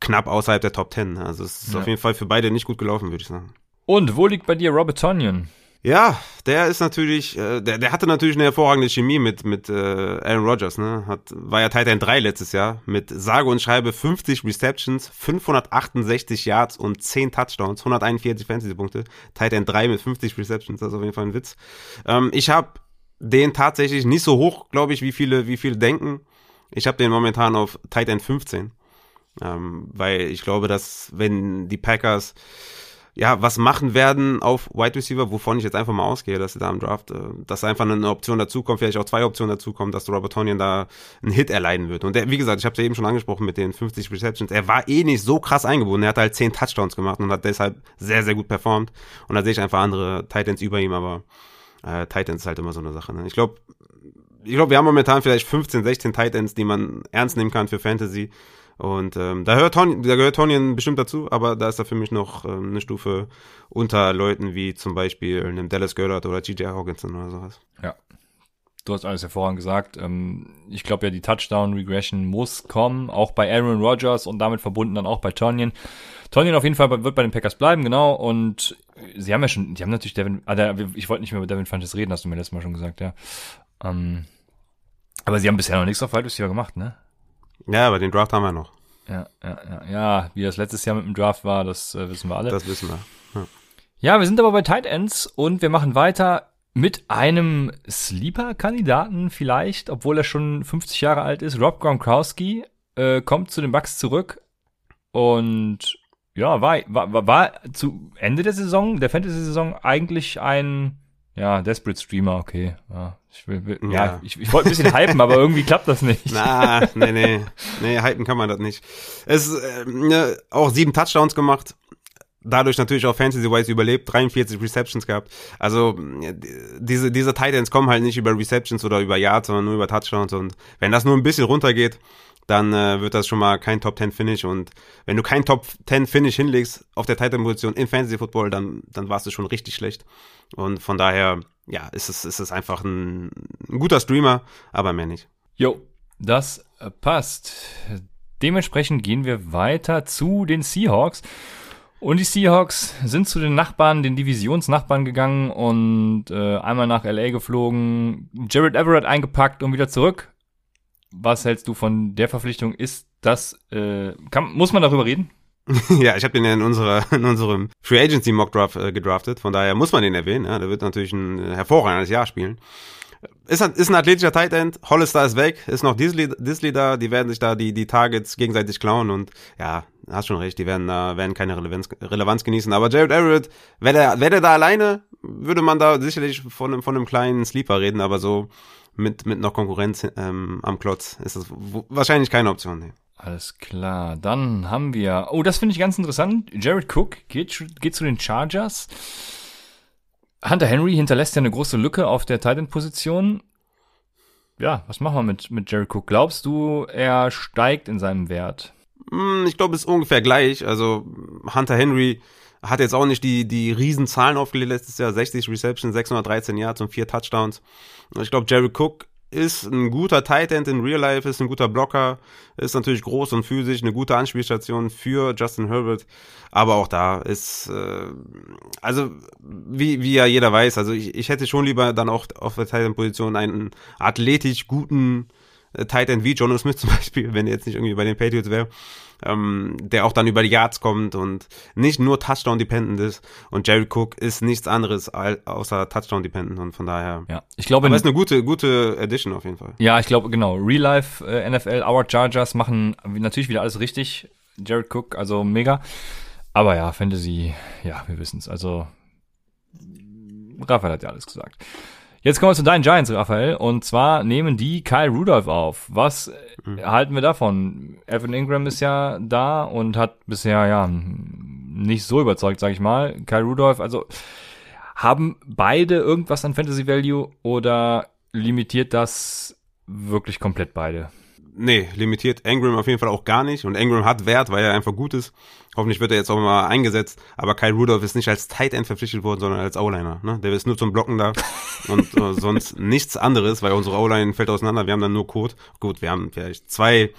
knapp außerhalb der Top 10. Also es ist Ja. auf jeden Fall für beide nicht gut gelaufen, würde ich sagen. Und wo liegt bei dir Robert Tonyan? Ja, der ist natürlich, äh, der, der hatte natürlich eine hervorragende Chemie mit, mit äh, Aaron Rodgers, ne? Hat, war ja Titan 3 letztes Jahr mit sage und schreibe 50 Receptions, 568 Yards und 10 Touchdowns, 141 Fantasy-Punkte. Titan 3 mit 50 Receptions, das ist auf jeden Fall ein Witz. Ähm, ich habe den tatsächlich nicht so hoch, glaube ich, wie viele, wie viele denken. Ich habe den momentan auf Titan 15. Ähm, weil ich glaube, dass wenn die Packers ja, was machen werden auf Wide Receiver, wovon ich jetzt einfach mal ausgehe, dass sie da im Draft, äh, dass einfach eine Option dazukommt, vielleicht auch zwei Optionen dazukommen, dass Robert Tonyan da einen Hit erleiden wird. Und der, wie gesagt, ich habe es ja eben schon angesprochen mit den 50 Receptions, er war eh nicht so krass eingebunden, er hat halt 10 Touchdowns gemacht und hat deshalb sehr, sehr gut performt. Und da sehe ich einfach andere Titans über ihm, aber äh, Titans ist halt immer so eine Sache. Ne? Ich glaube, ich glaube, wir haben momentan vielleicht 15, 16 Titans, die man ernst nehmen kann für Fantasy. Und ähm, da, hört Tony, da gehört Tonyan bestimmt dazu, aber da ist er für mich noch ähm, eine Stufe unter Leuten wie zum Beispiel einem Dallas Goddard oder GJ Hawkinson oder sowas. Ja. Du hast alles hervorragend gesagt. Ähm, ich glaube ja, die Touchdown-Regression muss kommen, auch bei Aaron Rodgers und damit verbunden dann auch bei Tonyan. Tonyan auf jeden Fall wird bei den Packers bleiben, genau. Und sie haben ja schon, die haben natürlich Devin, ah, ich wollte nicht mehr über Devin Funches reden, hast du mir letztes Mal schon gesagt, ja. Ähm, aber sie haben bisher noch nichts auf Wide Receiver gemacht, ne? Ja, aber den Draft haben wir noch. Ja, ja, ja, ja. Wie das letztes Jahr mit dem Draft war, das äh, wissen wir alle. Das wissen wir. Ja. ja, wir sind aber bei Tight Ends und wir machen weiter mit einem Sleeper-Kandidaten vielleicht, obwohl er schon 50 Jahre alt ist. Rob Gronkowski äh, kommt zu den Bucks zurück und ja, war, war, war zu Ende der Saison, der Fantasy-Saison eigentlich ein ja, Desperate Streamer, okay. Ja, ich, will, will, ja. ja ich, ich wollte ein bisschen hypen, aber irgendwie klappt das nicht. Na, nee, nee. Nee, hypen kann man das nicht. Es äh, ne, auch sieben Touchdowns gemacht. Dadurch natürlich auch Fantasy-wise überlebt, 43 Receptions gehabt. Also diese, diese Titans kommen halt nicht über Receptions oder über Yards, sondern nur über Touchdowns. Und wenn das nur ein bisschen runtergeht, dann äh, wird das schon mal kein Top 10 Finish und wenn du kein Top 10 Finish hinlegst auf der Titan Position in Fantasy Football, dann dann warst du schon richtig schlecht und von daher ja, ist es ist es einfach ein, ein guter Streamer, aber mehr nicht. Jo, das äh, passt. Dementsprechend gehen wir weiter zu den Seahawks. Und die Seahawks sind zu den Nachbarn, den Divisionsnachbarn gegangen und äh, einmal nach LA geflogen, Jared Everett eingepackt und wieder zurück was hältst du von der Verpflichtung? Ist das, äh, kann, muss man darüber reden? ja, ich habe den ja in, unserer, in unserem Free Agency Mock Draft äh, gedraftet, von daher muss man den erwähnen. Ja, der wird natürlich ein hervorragendes Jahr spielen. Ist ein, ist ein athletischer Tight End, Hollister ist weg, ist noch Disley, Disley da, die werden sich da die, die Targets gegenseitig klauen und ja, hast schon recht, die werden da, werden keine Relevanz, Relevanz genießen. Aber Jared Everett, wäre der, wäre der da alleine, würde man da sicherlich von einem, von einem kleinen Sleeper reden, aber so, mit, mit noch Konkurrenz ähm, am Klotz ist das wahrscheinlich keine Option. Nee. Alles klar. Dann haben wir, oh, das finde ich ganz interessant. Jared Cook geht, geht zu den Chargers. Hunter Henry hinterlässt ja eine große Lücke auf der Titan-Position. Ja, was machen wir mit, mit Jared Cook? Glaubst du, er steigt in seinem Wert? Hm, ich glaube, es ist ungefähr gleich. Also Hunter Henry hat jetzt auch nicht die, die riesen Zahlen aufgelegt letztes Jahr. 60 Receptions, 613 Yards und vier Touchdowns. Ich glaube, Jerry Cook ist ein guter Tight End in Real Life, ist ein guter Blocker, ist natürlich groß und physisch, eine gute Anspielstation für Justin Herbert. Aber auch da ist, äh, also wie, wie ja jeder weiß, also ich, ich hätte schon lieber dann auch auf der Tight End Position einen athletisch guten äh, Tight End wie Jonas Smith zum Beispiel, wenn er jetzt nicht irgendwie bei den Patriots wäre ähm, der auch dann über die Yards kommt und nicht nur Touchdown-dependent ist. Und Jerry Cook ist nichts anderes außer Touchdown-dependent und von daher. Ja, ich glaube. Aber ist eine gute, gute Addition auf jeden Fall. Ja, ich glaube, genau. Real Life äh, NFL, Our Chargers machen natürlich wieder alles richtig. Jared Cook, also mega. Aber ja, Fantasy, ja, wir wissen es. Also, Raphael hat ja alles gesagt. Jetzt kommen wir zu deinen Giants, Raphael. Und zwar nehmen die Kyle Rudolph auf. Was mhm. halten wir davon? Evan Ingram ist ja da und hat bisher ja nicht so überzeugt, sag ich mal. Kyle Rudolph, also haben beide irgendwas an Fantasy Value oder limitiert das wirklich komplett beide? Nee, limitiert Engram auf jeden Fall auch gar nicht. Und Engram hat Wert, weil er einfach gut ist. Hoffentlich wird er jetzt auch mal eingesetzt. Aber Kyle Rudolph ist nicht als Tight End verpflichtet worden, sondern als O-Liner. Ne? Der ist nur zum Blocken da und äh, sonst nichts anderes, weil unsere O-Line fällt auseinander. Wir haben dann nur Code. Gut, wir haben vielleicht zwei,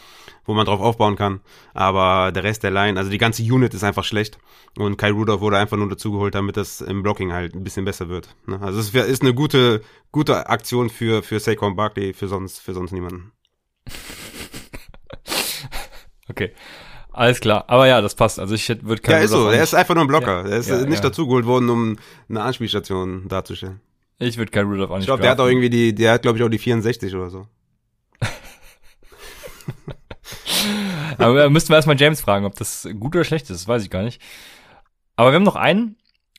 wo man drauf aufbauen kann. Aber der Rest der Line, also die ganze Unit ist einfach schlecht. Und Kyle Rudolph wurde einfach nur dazugeholt, damit das im Blocking halt ein bisschen besser wird. Ne? Also es ist eine gute, gute Aktion für, für Saquon Barkley, für sonst, für sonst niemanden. okay. Alles klar, aber ja, das passt. Also ich würde keinen. Ja, ist so. Er ist einfach nur ein Blocker. Ja, er ist ja, nicht ja. dazugeholt worden, um eine Anspielstation darzustellen. Ich würde kein Rudolph nicht Ich glaube, der hat auch irgendwie die, der hat glaube ich auch die 64 oder so. aber müssten wir erstmal James fragen, ob das gut oder schlecht ist, das weiß ich gar nicht. Aber wir haben noch einen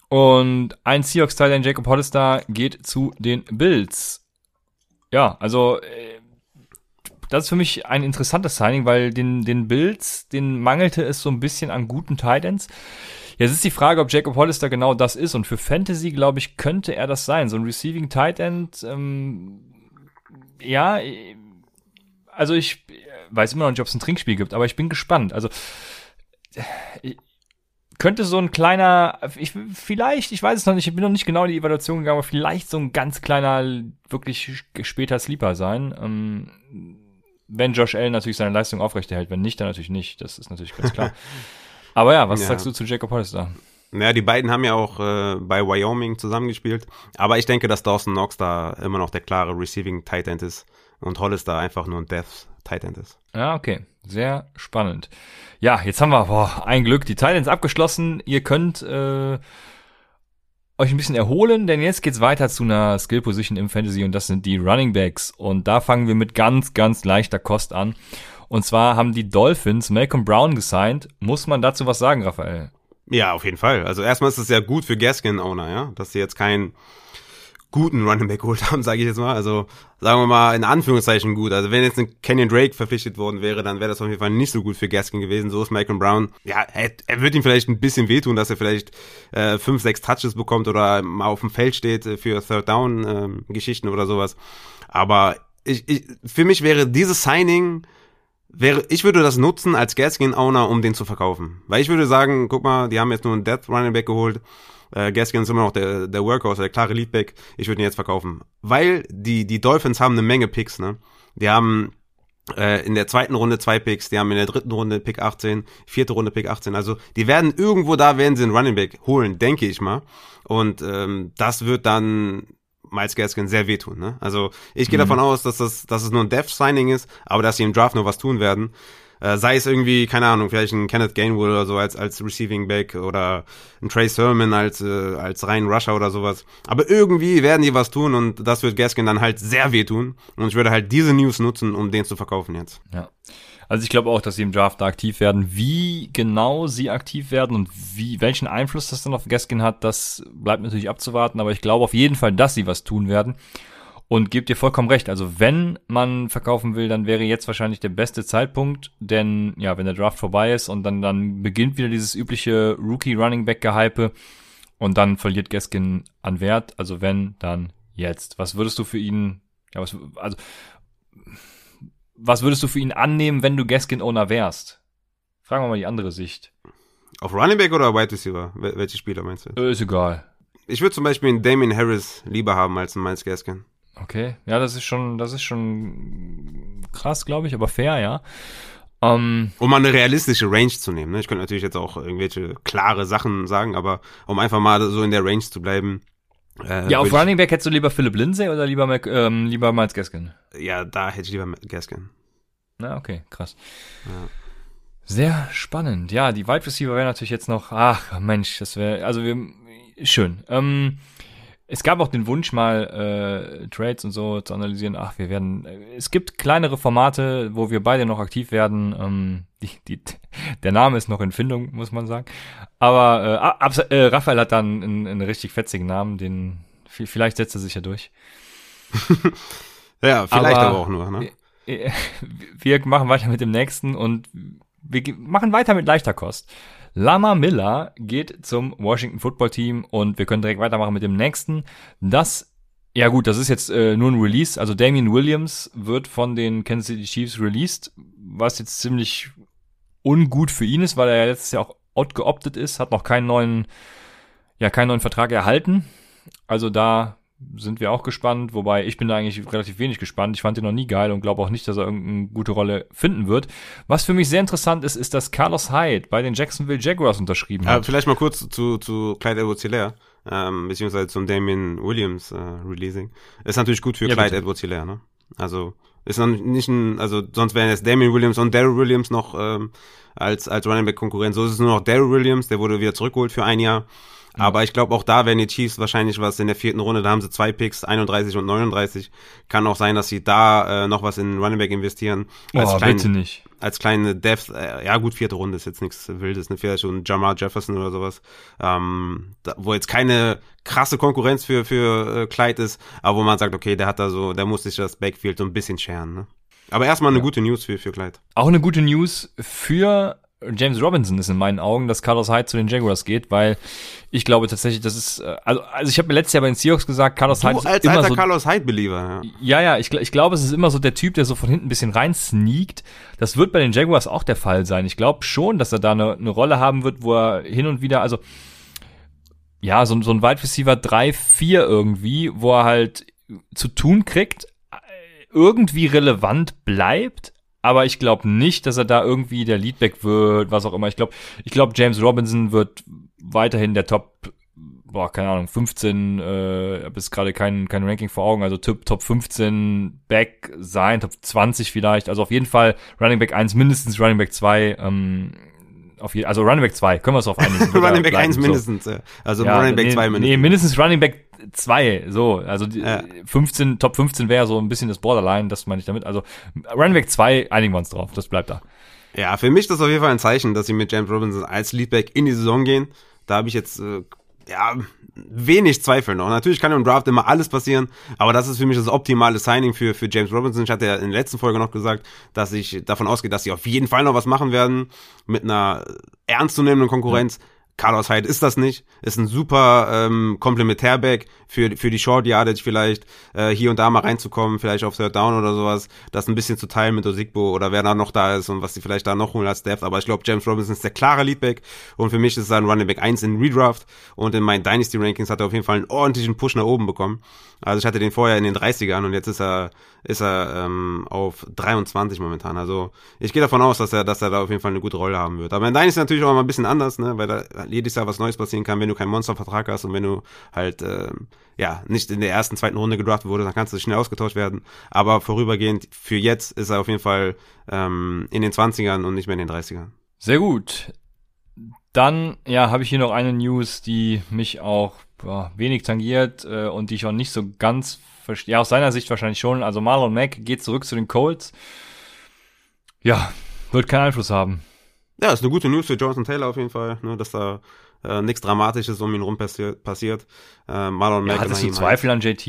und ein Seahawks-Teil, Jacob Hollister, geht zu den Bills. Ja, also äh, das ist für mich ein interessantes Signing, weil den, den Bills, den mangelte es so ein bisschen an guten Titans. Jetzt ist die Frage, ob Jacob Hollister genau das ist. Und für Fantasy, glaube ich, könnte er das sein. So ein Receiving Tight End, ähm, ja, also ich weiß immer noch nicht, ob es ein Trinkspiel gibt, aber ich bin gespannt. Also ich, könnte so ein kleiner, ich, vielleicht, ich weiß es noch nicht, ich bin noch nicht genau in die Evaluation gegangen, aber vielleicht so ein ganz kleiner, wirklich später Sleeper sein. Ähm, wenn Josh Allen natürlich seine Leistung aufrechterhält. Wenn nicht, dann natürlich nicht. Das ist natürlich ganz klar. Aber ja, was ja. sagst du zu Jacob Hollister? Naja, die beiden haben ja auch äh, bei Wyoming zusammengespielt. Aber ich denke, dass Dawson Knox da immer noch der klare Receiving Tight End ist und Hollister einfach nur ein Death Tight End ist. Ja, okay. Sehr spannend. Ja, jetzt haben wir, boah, ein Glück, die Titans abgeschlossen. Ihr könnt äh, euch ein bisschen erholen, denn jetzt geht's weiter zu einer Skill Position im Fantasy und das sind die Running Backs und da fangen wir mit ganz ganz leichter Kost an. Und zwar haben die Dolphins Malcolm Brown gesigned. Muss man dazu was sagen, Raphael? Ja, auf jeden Fall. Also erstmal ist es ja gut für Gaskin Owner, ja, dass sie jetzt kein guten Running Back geholt haben, sage ich jetzt mal. Also sagen wir mal in Anführungszeichen gut. Also wenn jetzt ein Kenyon Drake verpflichtet worden wäre, dann wäre das auf jeden Fall nicht so gut für Gaskin gewesen. So ist Malcolm Brown. Ja, er, er wird ihm vielleicht ein bisschen wehtun, dass er vielleicht äh, fünf, sechs Touches bekommt oder mal auf dem Feld steht für Third Down äh, Geschichten oder sowas. Aber ich, ich, für mich wäre dieses Signing wäre, ich würde das nutzen als Gaskin Owner, um den zu verkaufen. Weil ich würde sagen, guck mal, die haben jetzt nur einen Death Running Back geholt äh, Gaskin ist immer noch der, der Workhorse, der klare Leadback. Ich würde ihn jetzt verkaufen. Weil die, die Dolphins haben eine Menge Picks, ne? Die haben äh, in der zweiten Runde zwei Picks, die haben in der dritten Runde Pick 18, vierte Runde Pick 18. Also die werden irgendwo da, werden sie einen Running Back holen, denke ich mal. Und ähm, das wird dann Miles Gaskin sehr wehtun. Ne? Also ich gehe mhm. davon aus, dass das, dass es nur ein Death-Signing ist, aber dass sie im Draft noch was tun werden. Äh, sei es irgendwie, keine Ahnung, vielleicht ein Kenneth Gainwell oder so als, als Receiving Back oder ein Trey Sermon als, äh, als rein Rusher oder sowas. Aber irgendwie werden die was tun und das wird Gaskin dann halt sehr wehtun. Und ich würde halt diese News nutzen, um den zu verkaufen jetzt. Ja. Also ich glaube auch, dass sie im Draft da aktiv werden. Wie genau sie aktiv werden und wie, welchen Einfluss das dann auf Gaskin hat, das bleibt natürlich abzuwarten. Aber ich glaube auf jeden Fall, dass sie was tun werden. Und gebt ihr vollkommen recht. Also wenn man verkaufen will, dann wäre jetzt wahrscheinlich der beste Zeitpunkt, denn ja, wenn der Draft vorbei ist und dann, dann beginnt wieder dieses übliche Rookie-Running-Back-Gehype und dann verliert Gaskin an Wert. Also wenn, dann jetzt. Was würdest du für ihn, ja, was, also, was würdest du für ihn annehmen, wenn du Gaskin-Owner wärst? Fragen wir mal die andere Sicht. Auf Running Back oder Wide Receiver? Welche Spieler meinst du? Äh, ist egal. Ich würde zum Beispiel einen Damien Harris lieber haben als einen Miles Gaskin. Okay, ja, das ist schon, das ist schon krass, glaube ich, aber fair, ja. Um, um mal eine realistische Range zu nehmen. Ne? Ich könnte natürlich jetzt auch irgendwelche klare Sachen sagen, aber um einfach mal so in der Range zu bleiben. Äh, ja, auf Running Back hättest du lieber Philip Lindsay oder lieber, Mac, ähm, lieber Miles Gaskin? Ja, da hätte ich lieber Gaskin. Na, okay, krass. Ja. Sehr spannend. Ja, die Wide Receiver wären natürlich jetzt noch, ach Mensch, das wäre, also wir, schön. Ähm, es gab auch den Wunsch, mal äh, Trades und so zu analysieren. Ach, wir werden. Äh, es gibt kleinere Formate, wo wir beide noch aktiv werden. Ähm, die, die, der Name ist noch in Findung, muss man sagen. Aber äh, äh, Raphael hat dann einen, einen richtig fetzigen Namen, den vielleicht setzt er sich ja durch. ja, vielleicht aber, aber auch nur. Ne? Wir machen weiter mit dem nächsten und wir machen weiter mit leichter Kost. Lama Miller geht zum Washington Football Team und wir können direkt weitermachen mit dem nächsten. Das Ja gut, das ist jetzt äh, nur ein Release. Also Damian Williams wird von den Kansas City Chiefs released, was jetzt ziemlich ungut für ihn ist, weil er ja letztes Jahr auch outgeoptet ist, hat noch keinen neuen, ja keinen neuen Vertrag erhalten. Also da sind wir auch gespannt, wobei ich bin da eigentlich relativ wenig gespannt. Ich fand ihn noch nie geil und glaube auch nicht, dass er irgendeine gute Rolle finden wird. Was für mich sehr interessant ist, ist, dass Carlos Hyde bei den Jacksonville Jaguars unterschrieben hat. Äh, vielleicht mal kurz zu, zu Clyde Edwards-Hilaire, ähm, beziehungsweise zum Damien Williams äh, Releasing. Ist natürlich gut für Ja, Clyde bitte. Edwards-Hilaire, ne? Also ist noch nicht ein, also sonst wären jetzt Damien Williams und Daryl Williams noch ähm, als als Running Back Konkurrent. So ist es nur noch Daryl Williams, der wurde wieder zurückgeholt für ein Jahr. Aber ich glaube, auch da werden die Chiefs wahrscheinlich was in der vierten Runde, da haben sie zwei Picks, 31 und 39. Kann auch sein, dass sie da äh, noch was in Running Back investieren. Als oh, kleinen- bitte nicht. als kleine Depth, äh, ja gut, vierte Runde ist jetzt nichts Wildes, ne? Vielleicht schon Jamar Jefferson oder sowas, ähm, da, wo jetzt keine krasse Konkurrenz für, für äh, Clyde ist, aber wo man sagt, okay, der hat da so, der muss sich das Backfield so ein bisschen scheren, ne? Aber erstmal eine Ja. gute News für, für Clyde. Auch eine gute News für James Robinson ist in meinen Augen, dass Carlos Hyde zu den Jaguars geht, weil ich glaube tatsächlich, das ist, äh, also, also ich habe mir letztes Jahr bei den Seahawks gesagt, Carlos Du Hyde ist als immer alter so, Carlos Hyde-Believer, ja. ja, ja, ich, ich glaube, es ist immer so der Typ, der so von hinten ein bisschen rein sneakt. Das wird bei den Jaguars auch der Fall sein. Ich glaube schon, dass er da eine, eine Rolle haben wird, wo er hin und wieder, also ja, so, ein- so ein Wide Receiver 3, 4 irgendwie, wo er halt zu tun kriegt, äh, irgendwie relevant bleibt, aber ich glaube nicht, dass er da irgendwie der Leadback wird, was auch immer. Ich glaube, ich glaube, James Robinson wird weiterhin der Top, boah, keine Ahnung, 15, äh, jetzt gerade kein, kein Ranking vor Augen, also Top, Top 15 Back sein, Top 20 vielleicht, also auf jeden Fall Running Back 1, mindestens Running Back 2, ähm, auf je, also Running Back 2, können wir es auf einigen. Er Running Back bleiben, 1 so. mindestens, ja. Also Ja, Running Back nee, 2 mindestens. Nee, mindestens Running Back 2, so. Also die, Ja. 15, Top 15 wäre so ein bisschen das Borderline, das meine ich damit. Also Running Back 2, einigen wir uns drauf, das bleibt da. Ja, für mich ist das auf jeden Fall ein Zeichen, dass sie mit James Robinson als Leadback in die Saison gehen. Da habe ich jetzt äh, ja wenig Zweifel noch. Natürlich kann im Draft immer alles passieren, aber das ist für mich das optimale Signing für für James Robinson. Ich hatte ja in der letzten Folge noch gesagt, dass ich davon ausgehe, dass sie auf jeden Fall noch was machen werden mit einer ernstzunehmenden Konkurrenz. Carlos Hyde ist das nicht. Ist ein super ähm, Komplementärback für, für die Short Yardage vielleicht, äh, hier und da mal reinzukommen, vielleicht auf Third Down oder sowas, das ein bisschen zu teilen mit Osigbo oder wer da noch da ist und was die vielleicht da noch holen als Depth. Aber ich glaube, James Robinson ist der klare Leadback und für mich ist er ein Running Back 1 in Redraft und in meinen Dynasty Rankings hat er auf jeden Fall einen ordentlichen Push nach oben bekommen. Also ich hatte den vorher in den 30ern und jetzt ist er ist er ähm, auf 23 momentan. Also ich gehe davon aus, dass er, dass er da auf jeden Fall eine gute Rolle haben wird. Aber in Dynasty natürlich auch mal ein bisschen anders, ne, weil da jedes Jahr was Neues passieren kann, wenn du keinen Monstervertrag hast und wenn du halt ähm, ja nicht in der ersten, zweiten Runde gedraftet wurde, dann kannst du schnell ausgetauscht werden. Aber vorübergehend für jetzt ist er auf jeden Fall ähm, in den 20ern und nicht mehr in den 30ern. Sehr gut. Dann, ja, habe ich hier noch eine News, die mich auch boah, wenig tangiert äh, und die ich auch nicht so ganz verstehe. Ja, aus seiner Sicht wahrscheinlich schon. Also Marlon Mack geht zurück zu den Colts. Ja, wird keinen Einfluss haben. Ja, ist eine gute News für Jonathan Taylor auf jeden Fall, ne, dass da äh, nichts Dramatisches um ihn rum passi passiert. Äh, Marlon Ja, Mack hattest du Zweifel an JT?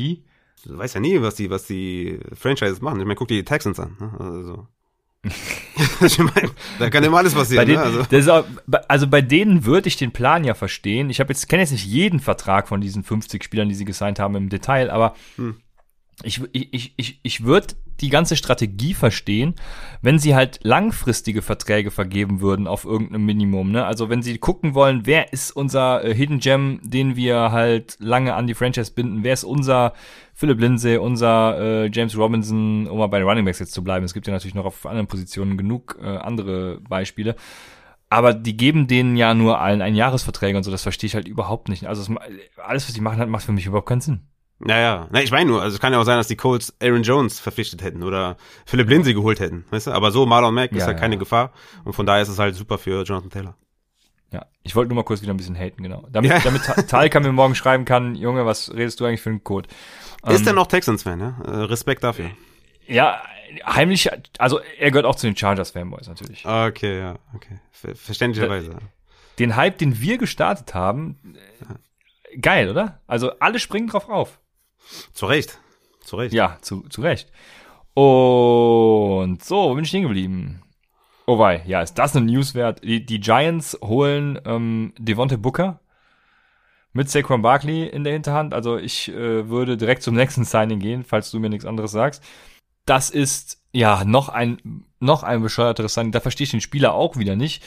Du weißt ja nie, was die, was die Franchises machen. Ich meine, guck dir die Texans an. Ne? Also. ich meine, da kann immer alles Bei passieren. denen, ne? also, das ist auch, bei- also bei denen würde ich den Plan ja verstehen. Ich habe jetzt kenne jetzt nicht jeden Vertrag von diesen 50 Spielern, die sie gesigned haben im Detail, aber Hm. ich, ich, ich, ich, ich würde die ganze Strategie verstehen, wenn sie halt langfristige Verträge vergeben würden auf irgendeinem Minimum. Ne? Also wenn sie gucken wollen, wer ist unser äh, Hidden Gem, den wir halt lange an die Franchise binden, wer ist unser Philip Lindsay, unser äh, James Robinson, um mal bei den Running Backs jetzt zu bleiben. Es gibt ja natürlich noch auf anderen Positionen genug äh, andere Beispiele. Aber die geben denen ja nur allen ein Jahresverträge und so, das verstehe ich halt überhaupt nicht. Also ma- alles, was die machen, hat, macht für mich überhaupt keinen Sinn. Naja, na, ich meine nur, also es kann ja auch sein, dass die Colts Aaron Jones verpflichtet hätten oder Philip Lindsay geholt hätten, weißt du? Aber so Marlon Mack ist Ja, halt ja. keine Gefahr und von daher ist es halt super für Jonathan Taylor. Ja, ich wollte nur mal kurz wieder ein bisschen haten, genau. Damit, Ja. damit Ta- Talca mir morgen schreiben kann, Junge, was redest du eigentlich für einen Code? Ist Ähm, er noch Texans-Fan, ja? Äh, Respekt dafür. Ja, heimlich, also er gehört auch zu den Chargers-Fanboys natürlich. Okay, ja, okay. Ver verständlicherweise. Den Hype, den wir gestartet haben, äh, geil, oder? Also alle springen drauf auf. Zu Recht. Zu Recht. Ja, zu, zu Recht. Und so, wo bin ich stehen geblieben? Oh wei, ja, ist das eine News wert? Die, die Giants holen ähm, Devonte Booker mit Saquon Barkley in der Hinterhand. Also ich äh, würde direkt zum nächsten Signing gehen, falls du mir nichts anderes sagst. Das ist ja noch ein noch ein bescheuerteres Signing. Da verstehe ich den Spieler auch wieder nicht.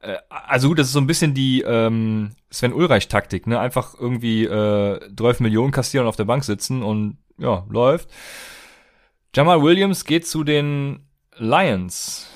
Äh, also gut, das ist so ein bisschen die ähm, Sven Ulreich Taktik, ne? Einfach irgendwie äh, 12 Millionen kassieren und auf der Bank sitzen und ja, läuft. Jamal Williams geht zu den Lions,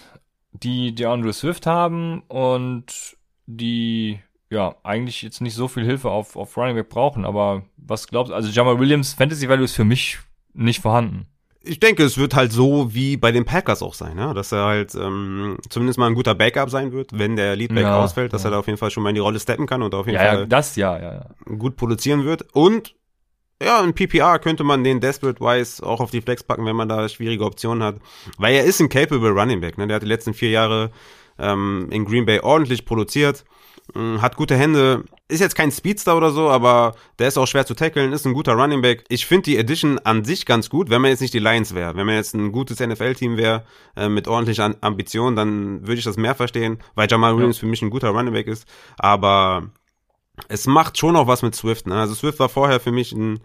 die DeAndre Swift haben und die ja eigentlich jetzt nicht so viel Hilfe auf, auf Running Back brauchen. Aber was glaubst du? Also Jamal Williams Fantasy Value ist für mich nicht vorhanden. Ich denke, es wird halt so wie bei den Packers auch sein, ja? dass er halt ähm, zumindest mal ein guter Backup sein wird, wenn der Leadback ja, ausfällt, dass ja. er da auf jeden Fall schon mal in die Rolle steppen kann und auf jeden ja, Fall ja, das ja, ja, ja. gut produzieren wird. Und ja, in PPR könnte man den Desperate Wise auch auf die Flex packen, wenn man da schwierige Optionen hat. Weil er ist ein capable Running Back. Ne? Der hat die letzten vier Jahre ähm, in Green Bay ordentlich produziert, hat gute Hände. Ist jetzt kein Speedster oder so, aber der ist auch schwer zu tackeln, ist ein guter Running Back. Ich finde die Edition an sich ganz gut, wenn man jetzt nicht die Lions wäre. Wenn man jetzt ein gutes NFL-Team wäre, äh, mit ordentlichen Ambitionen, dann würde ich das mehr verstehen, weil Jamal Williams ja. für mich ein guter Running Back ist. Aber es macht schon auch was mit Swift. Ne? Also Swift war vorher für mich ein,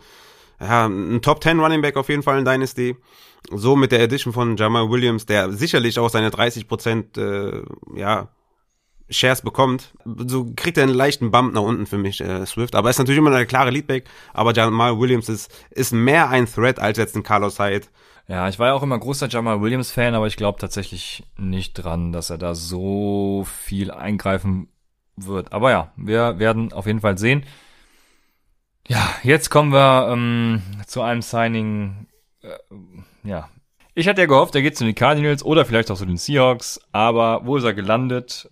ja, ein Top 10 Running Back auf jeden Fall in Dynasty. So mit der Edition von Jamal Williams, der sicherlich auch seine 30 Prozent, äh, ja, Shares bekommt, so kriegt er einen leichten Bump nach unten für mich, äh, Swift. Aber ist natürlich immer eine klare Leadback. Aber Jamal Williams ist, ist mehr ein Threat als jetzt ein Carlos Hyde. Ja, ich war ja auch immer großer Jamal Williams Fan, aber ich glaube tatsächlich nicht dran, dass er da so viel eingreifen wird. Aber ja, wir werden auf jeden Fall sehen. Ja, jetzt kommen wir ähm, zu einem Signing. Äh, ja, ich hatte ja gehofft, er geht zu den Cardinals oder vielleicht auch zu den Seahawks, aber wo ist er gelandet?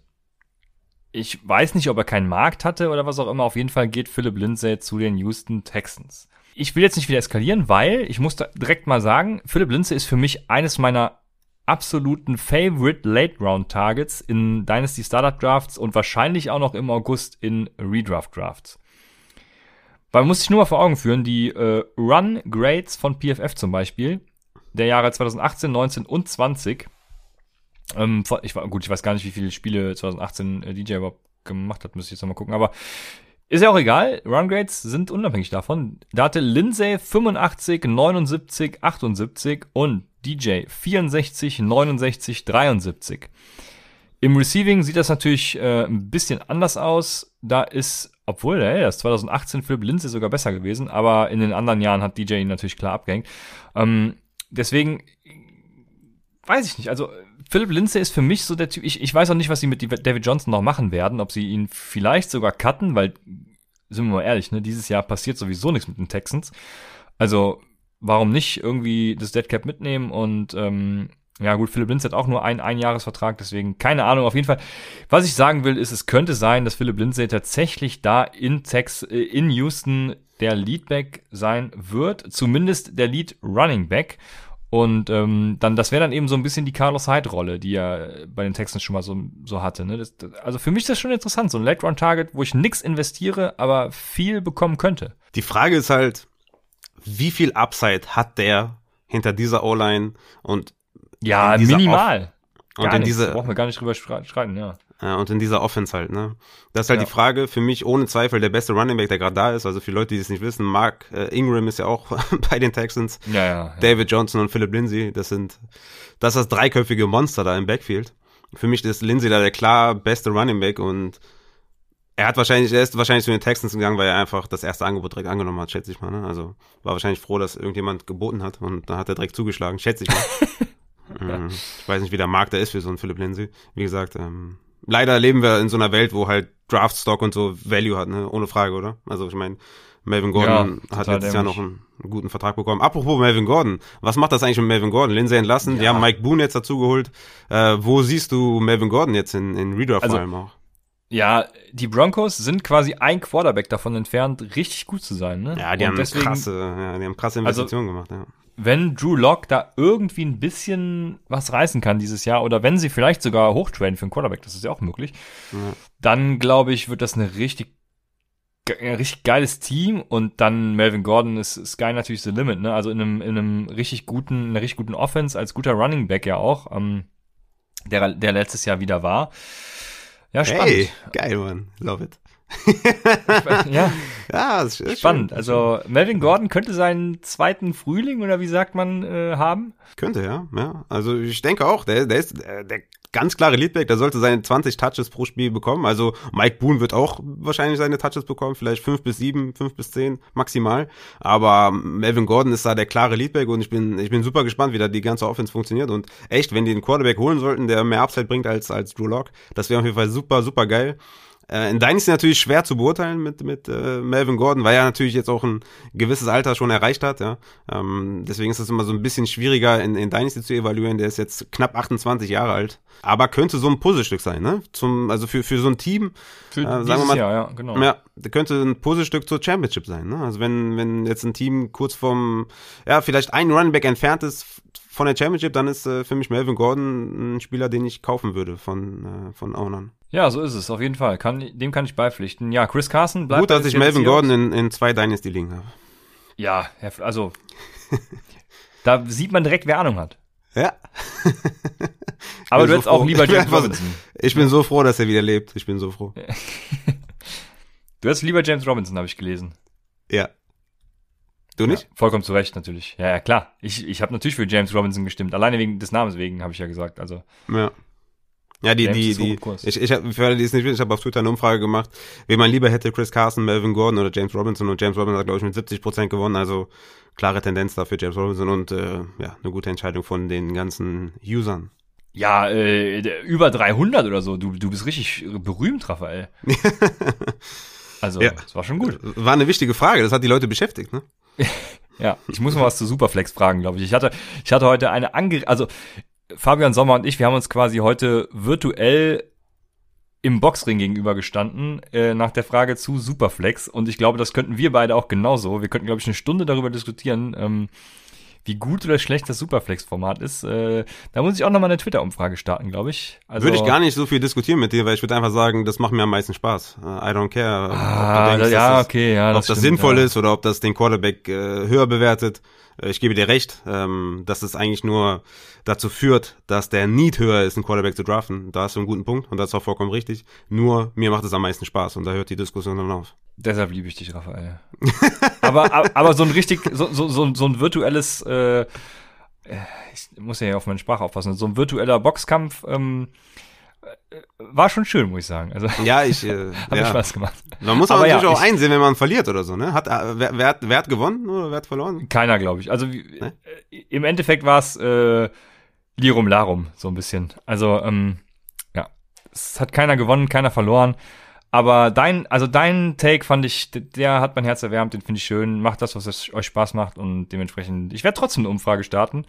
Ich weiß nicht, ob er keinen Markt hatte oder was auch immer. Auf jeden Fall geht Philip Lindsay zu den Houston Texans. Ich will jetzt nicht wieder eskalieren, weil ich muss direkt mal sagen, Philip Lindsay ist für mich eines meiner absoluten Favorite Late Round Targets in Dynasty Startup Drafts und wahrscheinlich auch noch im August in Redraft Drafts. Weil man muss sich nur mal vor Augen führen, die äh, Run Grades von PFF zum Beispiel, der Jahre 2018, 19 und 20, ähm, ich war, gut, ich weiß gar nicht, wie viele Spiele 2018 äh, DJ überhaupt gemacht hat, müsste ich jetzt nochmal gucken, aber ist ja auch egal, Run Grades sind unabhängig davon. Da hatte Lindsay 85, 79, 78 und DJ 64, 69, 73. Im Receiving sieht das natürlich äh, ein bisschen anders aus. Da ist, obwohl, ey, das 2018 Philipp Lindsay sogar besser gewesen, aber in den anderen Jahren hat DJ ihn natürlich klar abgehängt. Ähm, deswegen weiß ich nicht. Also Philipp Lindsay ist für mich so der Typ. Ich, ich weiß auch nicht, was sie mit David Johnson noch machen werden, ob sie ihn vielleicht sogar cutten, weil sind wir mal ehrlich, ne, dieses Jahr passiert sowieso nichts mit den Texans. Also warum nicht irgendwie das Deadcap mitnehmen und ähm, ja gut, Philipp Lindsay hat auch nur einen Einjahresvertrag, deswegen keine Ahnung. Auf jeden Fall, was ich sagen will, ist, es könnte sein, dass Philipp Lindsay tatsächlich da in Tex äh, in Houston der Leadback sein wird, zumindest der Lead Running Back. Und ähm, dann, das wäre dann eben so ein bisschen die Carlos Hyde-Rolle, die er bei den Texans schon mal so, so hatte. Ne? Das, also für mich ist das schon interessant, so ein Late-Run-Target, wo ich nix investiere, aber viel bekommen könnte. Die Frage ist halt, wie viel Upside hat der hinter dieser O-Line und ja, minimal. und in diese brauchen wir gar nicht drüber streiten. Ja, und in dieser Offense halt, ne? Das ist halt ja. die Frage, für mich ohne Zweifel der beste Running Back, der gerade da ist. Also für Leute, die es nicht wissen, Mark äh, Ingram ist ja auch bei den Texans. Ja, ja, ja. David Johnson und Philip Lindsay, das sind, das ist das dreiköpfige Monster da im Backfield. Für mich ist Lindsay da der klar beste Running Back und er hat wahrscheinlich, er ist wahrscheinlich zu den Texans gegangen, weil er einfach das erste Angebot direkt angenommen hat, schätze ich mal. Ne? Also war wahrscheinlich froh, dass irgendjemand geboten hat und da hat er direkt zugeschlagen, schätze ich mal. mhm. Ich weiß nicht, wie der Markt da ist für so einen Philip Lindsay. Wie gesagt, ähm, leider leben wir in so einer Welt, wo halt Draftstock und so Value hat, ne? Ohne Frage, oder? Also ich meine, Melvin Gordon ja, hat letztes Jahr noch einen, einen, guten Vertrag bekommen. Apropos Melvin Gordon, was macht das eigentlich mit Melvin Gordon? Lindsay entlassen, ja. die haben Mike Boone jetzt dazugeholt. Äh, wo siehst du Melvin Gordon jetzt in, in Redraft also, vor allem auch? Ja, die Broncos sind quasi ein Quarterback davon entfernt, richtig gut zu sein. Ne? Ja, die, haben, deswegen, krasse, ja, die haben krasse also Investitionen also, gemacht. Ja. Wenn Drew Lock da irgendwie ein bisschen was reißen kann dieses Jahr oder wenn sie vielleicht sogar hochtraden für einen Quarterback, das ist ja auch möglich, ja. dann glaube ich, wird das eine richtig ein richtig geiles Team und dann Melvin Gordon ist Sky natürlich the limit, ne? Also in einem, in einem richtig guten, einer richtig guten Offense als guter Running Back ja auch, ähm, der, der letztes Jahr wieder war. Ja, spannend. Hey, geil, Mann. Love it. ja, Ja, das ist Spannend. schön. Also Melvin Gordon könnte seinen zweiten Frühling oder wie sagt man äh, haben. Könnte, ja. ja. Also ich denke auch, der, der ist der, der ganz klare Leadback, der sollte seine 20 Touches pro Spiel bekommen. Also Mike Boone wird auch wahrscheinlich seine Touches bekommen, vielleicht fünf bis sieben, fünf bis zehn maximal. Aber Melvin Gordon ist da der klare Leadback und ich bin, ich bin super gespannt, wie da die ganze Offense funktioniert. Und echt, wenn die einen Quarterback holen sollten, der mehr Upside bringt als, als Drew Lock, das wäre auf jeden Fall super, super geil. Äh, in Dynasty natürlich schwer zu beurteilen mit, mit äh, Melvin Gordon, weil er natürlich jetzt auch ein gewisses Alter schon erreicht hat. Ja. Ähm, deswegen ist es immer so ein bisschen schwieriger in, in Dynasty zu evaluieren. Der ist jetzt knapp 28 Jahre alt, aber könnte so ein Puzzlestück sein, ne? Zum, also für, für so ein Team, Für äh, sagen wir mal, Jahr, ja, genau. ja, könnte ein Puzzlestück zur Championship sein. Ne? Also wenn, wenn jetzt ein Team kurz vom, ja, vielleicht ein Running Back entfernt ist von der Championship, dann ist äh, für mich Melvin Gordon ein Spieler, den ich kaufen würde von, äh, von Ownern. Ja, so ist es, auf jeden Fall. Kann, dem kann ich beipflichten. Ja, Chris Carson bleibt. Gut, dass ich Melvin. Gordon in, in zwei Dynasty liegen habe. Ja, also. da sieht man direkt, wer Ahnung hat. Ja. Aber du so hättest auch lieber James Robinson. Ich bin so froh, dass er wieder lebt. Ich bin so froh. Du hättest lieber James Robinson, habe ich gelesen. Ja. Du nicht? Ja, vollkommen zu Recht, natürlich. Ja, ja, klar. Ich, ich habe natürlich für James Robinson gestimmt. Alleine wegen des Namens wegen, habe ich ja gesagt. Also, Ja. Ja, die, James die, die, ich, ich habe, für alle, die es nicht wissen, ich habe auf Twitter eine Umfrage gemacht, wen man lieber hätte, Chris Carson, Melvin Gordon oder James Robinson und James Robinson hat, glaube ich, mit 70 Prozent gewonnen, also klare Tendenz da für James Robinson und, äh, ja, eine gute Entscheidung von den ganzen Usern. ja, äh, über 300 oder so. Du, du bist richtig berühmt, Raphael. Also, Ja. das war schon gut. War eine wichtige Frage, das hat die Leute beschäftigt, ne? Ja, ich muss mal was zu Superflex fragen, glaube ich. Ich hatte, ich hatte heute eine ange, also Fabian Sommer und ich, wir haben uns quasi heute virtuell im Boxring gegenüber gestanden äh, nach der Frage zu Superflex und ich glaube, das könnten wir beide auch genauso. Wir könnten, glaube ich, eine Stunde darüber diskutieren, ähm, wie gut oder schlecht das Superflex-Format ist. Äh, da muss ich auch nochmal eine Twitter-Umfrage starten, glaube ich. Also, Würde ich gar nicht so viel diskutieren mit dir, weil ich würde einfach sagen, das macht mir am meisten Spaß. Äh, I don't care. Ah, denkst, ja, das, okay, ja, ob das das stimmt, sinnvoll ja. ist oder ob das den Quarterback äh, höher bewertet. Äh, Ich gebe dir recht, ähm, dass es eigentlich nur dazu führt, dass der Need höher ist, einen Quarterback zu draften. Da hast du einen guten Punkt und das ist auch vollkommen richtig. Nur mir macht es am meisten Spaß und da hört die Diskussion dann auf. Deshalb liebe ich dich, Raphael. aber, aber, aber so ein richtig, so, so, so, ein virtuelles, äh, äh, ich muss ja auf meine Sprache aufpassen, so ein virtueller Boxkampf ähm, äh, war schon schön, muss ich sagen. Also Ja, ich, äh, hat mir ja. Spaß gemacht. Man muss Aber aber ja, natürlich auch ich- einsehen, wenn man verliert oder so, ne? Hat, äh, wer, wer, hat, wer hat gewonnen oder wer hat verloren? Keiner, glaube ich. Also Ne? äh, im Endeffekt war es äh, Lirum Larum, so ein bisschen. Also, ähm, ja, es hat keiner gewonnen, keiner verloren. Aber dein, also dein Take fand ich, der hat mein Herz erwärmt, den finde ich schön. Macht das, was es euch Spaß macht und dementsprechend, ich werde trotzdem eine Umfrage starten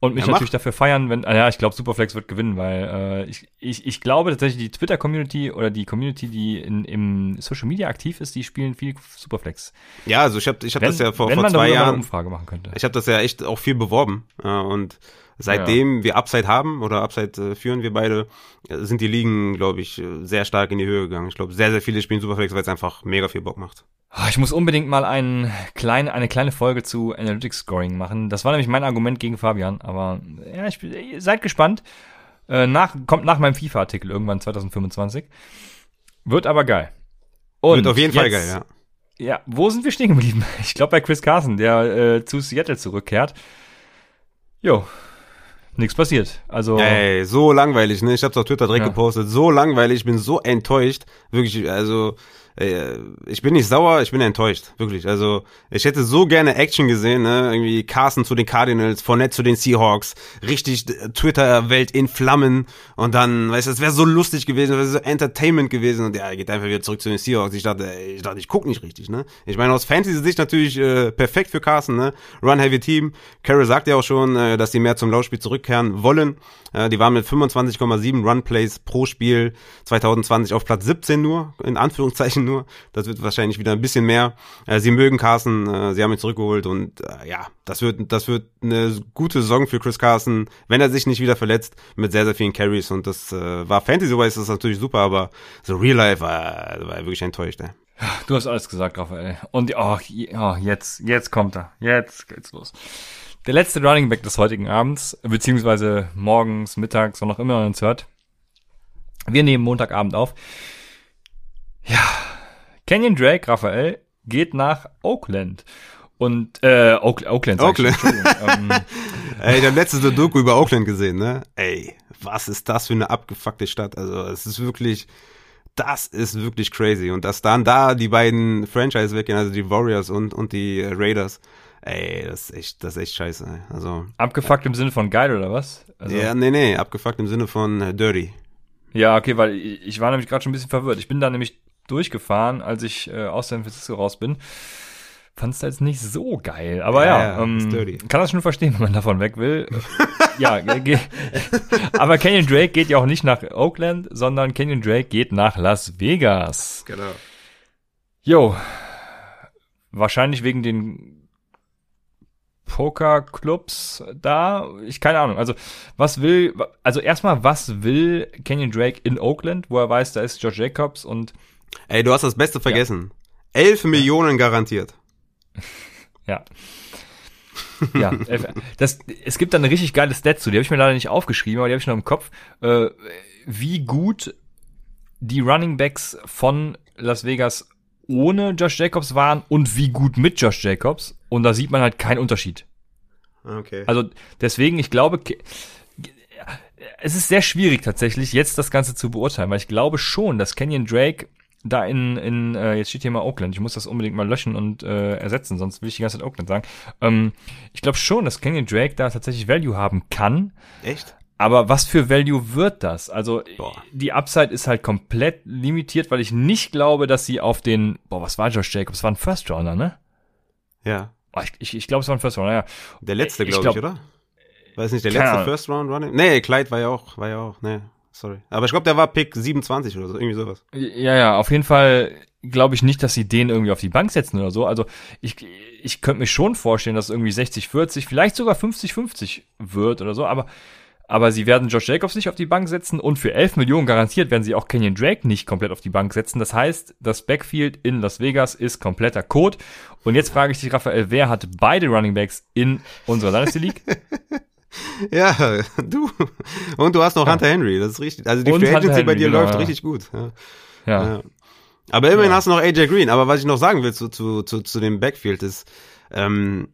und mich Ja, natürlich dafür feiern, wenn, ah ja, ich glaube, Superflex wird gewinnen, weil äh, ich, ich, ich glaube tatsächlich, die Twitter-Community oder die Community, die in, im Social Media aktiv ist, die spielen viel Superflex. Ja, also ich habe ich hab Wenn, das ja vor, wenn vor man zwei mal eine Jahren. Umfrage machen könnte. Ich habe das ja echt auch viel beworben äh, und seitdem wir Upside haben oder Upside äh, führen wir beide, äh, sind die Ligen, glaube ich, äh, sehr stark in die Höhe gegangen. Ich glaube, sehr, sehr viele spielen Superflex, weil es einfach mega viel Bock macht. Ah, Ich muss unbedingt mal ein klein, eine kleine Folge zu Analytics Scoring machen. Das war nämlich mein Argument gegen Fabian, aber ja, ich, bin- seid gespannt. Äh, nach, kommt nach meinem FIFA-Artikel irgendwann 2025. Wird aber geil. Und Wird auf jeden Fall jetzt- geil, ja. Ja, wo sind wir stehen geblieben? Ich glaube bei Chris Carson, der äh, zu Seattle zurückkehrt. Jo, nichts passiert. Also Ey, so langweilig, ne? Ich hab's auf Twitter direkt Ja. gepostet. So langweilig, ich bin so enttäuscht. Wirklich, also, äh, ich bin nicht sauer, ich bin enttäuscht. Wirklich. Also, ich hätte so gerne Action gesehen, ne? Irgendwie Carson zu den Cardinals, Fournette zu den Seahawks. Richtig äh, Twitter-Welt in Flammen. Und dann, weißt du, es wäre so lustig gewesen, es wäre so Entertainment gewesen. Und ja, er geht einfach wieder zurück zu den Seahawks. Ich dachte, ich dachte, ich guck nicht richtig, ne? Ich meine, aus Fantasy-Sicht natürlich äh, perfekt für Carson, ne? Run-Heavy-Team. Carroll sagt ja auch schon, äh, dass die mehr zum Laufspiel zurückkehren wollen. Äh, die waren mit 25,7 Run-Plays pro Spiel 2020 auf Platz 17 nur, in Anführungszeichen nur. Das wird wahrscheinlich wieder ein bisschen mehr. Äh, sie mögen Carson, äh, sie haben ihn zurückgeholt und äh, ja, das wird, das wird eine gute Saison für Chris Carson, wenn er sich nicht wieder verletzt, mit sehr, sehr vielen Carries und das äh, war Fantasy-wise das natürlich super, aber so Real Life war, war wirklich enttäuscht, ey. Du hast alles gesagt, Raphael. Und oh, oh, jetzt, jetzt kommt er. Jetzt geht's los. Der letzte Running Back des heutigen Abends, beziehungsweise morgens, mittags, wann auch immer man uns hört. Wir nehmen Montagabend auf. Ja, Kenyon Drake, Raphael, geht nach Oakland. Und, äh, Oak, Oakland. Oakland. ähm, Ey, ich habe letztens eine Doku über Oakland gesehen, ne? Ey, was ist das für eine abgefuckte Stadt? Also, es ist wirklich, das ist wirklich crazy. Und dass dann da die beiden Franchise weggehen, also die Warriors und, und die Raiders, ey, das ist echt, das ist echt scheiße. Ey. Also, abgefuckt im Sinne von geil, oder was? Also, ja, nee, nee, abgefuckt im Sinne von äh, dirty. Ja, okay, weil ich war nämlich gerade schon ein bisschen verwirrt. Ich bin da nämlich durchgefahren, als ich äh, aus San Francisco raus bin. Fand's da jetzt nicht so geil. Aber Ja, ja, ähm, kann das schon verstehen, wenn man davon weg will. ja, aber Kenyon Drake geht ja auch nicht nach Oakland, sondern Kenyon Drake geht nach Las Vegas. Genau. Jo, wahrscheinlich wegen den Pokerclubs da. Ich keine Ahnung. Also was will, also erstmal was will Kenyon Drake in Oakland, wo er weiß, da ist George Jacobs und Ey, du hast das Beste vergessen. Elf Millionen garantiert. Ja. ja, das, es gibt da eine richtig geile Stat zu, die habe ich mir leider nicht aufgeschrieben, aber die habe ich noch im Kopf, äh, wie gut die Running Backs von Las Vegas ohne Josh Jacobs waren und wie gut mit Josh Jacobs. Und da sieht man halt keinen Unterschied. Okay. Also deswegen, ich glaube, es ist sehr schwierig tatsächlich, jetzt das Ganze zu beurteilen, weil ich glaube schon, dass Kenyon Drake da in, in äh, jetzt steht hier mal Oakland, ich muss das unbedingt mal löschen und äh, ersetzen, sonst will ich die ganze Zeit Oakland sagen. Ähm, ich glaube schon, dass Kenyon Drake da tatsächlich Value haben kann, Echt? aber was für Value wird das? Also Boah. die Upside ist halt komplett limitiert, weil ich nicht glaube, dass sie auf den, boah, was war Josh Jacobs? War ein First Rounder, ne? Ja. Ich ich, ich glaube, es war ein First Rounder, ja. Der letzte, Ich glaube ich, glaub- oder? War es nicht der letzte Ahnung. First Round Running? Nee, Clyde war ja auch, war ja auch, nee, sorry. Aber ich glaube, der war Pick 27 oder so, irgendwie sowas. Ja, ja, auf jeden Fall glaube ich nicht, dass sie den irgendwie auf die Bank setzen oder so. Also ich, ich könnte mir schon vorstellen, dass es irgendwie 60, 40, vielleicht sogar 50, 50 wird oder so, aber, aber sie werden Josh Jacobs nicht auf die Bank setzen und für 11 Millionen garantiert werden sie auch Kenyon Drake nicht komplett auf die Bank setzen. Das heißt, das Backfield in Las Vegas ist kompletter Code. Und jetzt frage ich dich, Raphael, wer hat beide Running Backs in unserer Dynasty League? Ja, du. Und du hast noch Hunter Henry, das ist richtig. Also die Free Agency bei dir genau, läuft ja. richtig gut. Ja. Ja. Ja. Aber immerhin Ja. hast du noch AJ Green. Aber was ich noch sagen will zu, zu, zu, zu dem Backfield ist, ähm,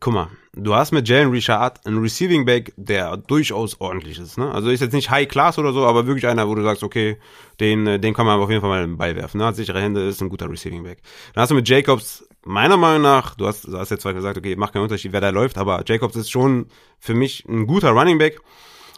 guck mal, du hast mit Jalen Richard einen Receiving Back, der durchaus ordentlich ist. Ne? Also ist jetzt nicht High Class oder so, aber wirklich einer, wo du sagst, okay, den, äh, den kann man auf jeden Fall mal den Ball werfen. Ne? Hat sichere Hände, ist ein guter Receiving Back. Dann hast du mit Jacobs, meiner Meinung nach, du hast, du hast jetzt zwar gesagt, okay, macht keinen Unterschied, wer da läuft, aber Jacobs ist schon für mich ein guter Running Back.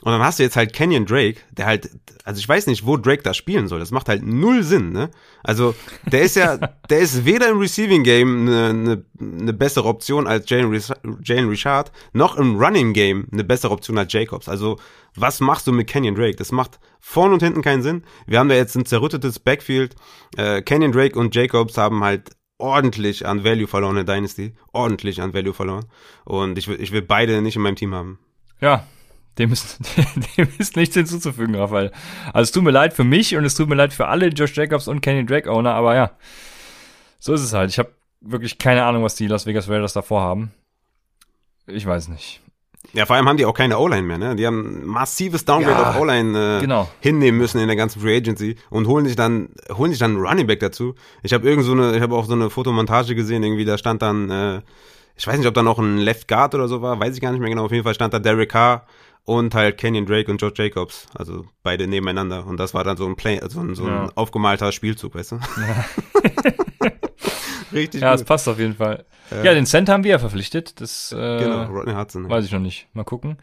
Und dann hast du jetzt halt Kenyon Drake, der halt, also ich weiß nicht, wo Drake da spielen soll. Das macht halt null Sinn, ne? Also, der ist ja, der ist weder im Receiving Game eine, eine, eine bessere Option als Jalen, Jalen Richard, noch im Running Game eine bessere Option als Jacobs. Also, was machst du mit Kenyon Drake? Das macht vorn und hinten keinen Sinn. Wir haben da jetzt ein zerrüttetes Backfield. Äh, Kenyon Drake und Jacobs haben halt ordentlich an Value verloren in Dynasty. Ordentlich an Value verloren. Und ich will, ich will beide nicht in meinem Team haben. Ja, dem ist, dem ist nichts hinzuzufügen, Raphael. Also es tut mir leid für mich und es tut mir leid für alle Josh Jacobs und Kenny Drake Owner, aber ja, so ist es halt. Ich habe wirklich keine Ahnung, was die Las Vegas Raiders davor haben. Ich weiß nicht. Ja, vor allem haben die auch keine O-Line mehr, ne? Die haben ein massives Downgrade Ja, auf O-Line äh, genau. hinnehmen müssen in der ganzen Free Agency und holen sich dann holen sich dann einen Running Back dazu. Ich habe irgend so eine ich habe auch so eine Fotomontage gesehen, irgendwie da stand dann äh, ich weiß nicht, ob da noch ein Left Guard oder so war, weiß ich gar nicht mehr genau. Auf jeden Fall stand da Derek Carr und halt Kenyon Drake und George Jacobs, also beide nebeneinander und das war dann so ein Play, so ein, so ein Ja. aufgemalter Spielzug, weißt du? Richtig Ja, es gut. passt auf jeden Fall. Ja, den Cent haben wir ja verpflichtet. Das äh, Genau, Rodney Hudson. weiß ich noch nicht. Mal gucken.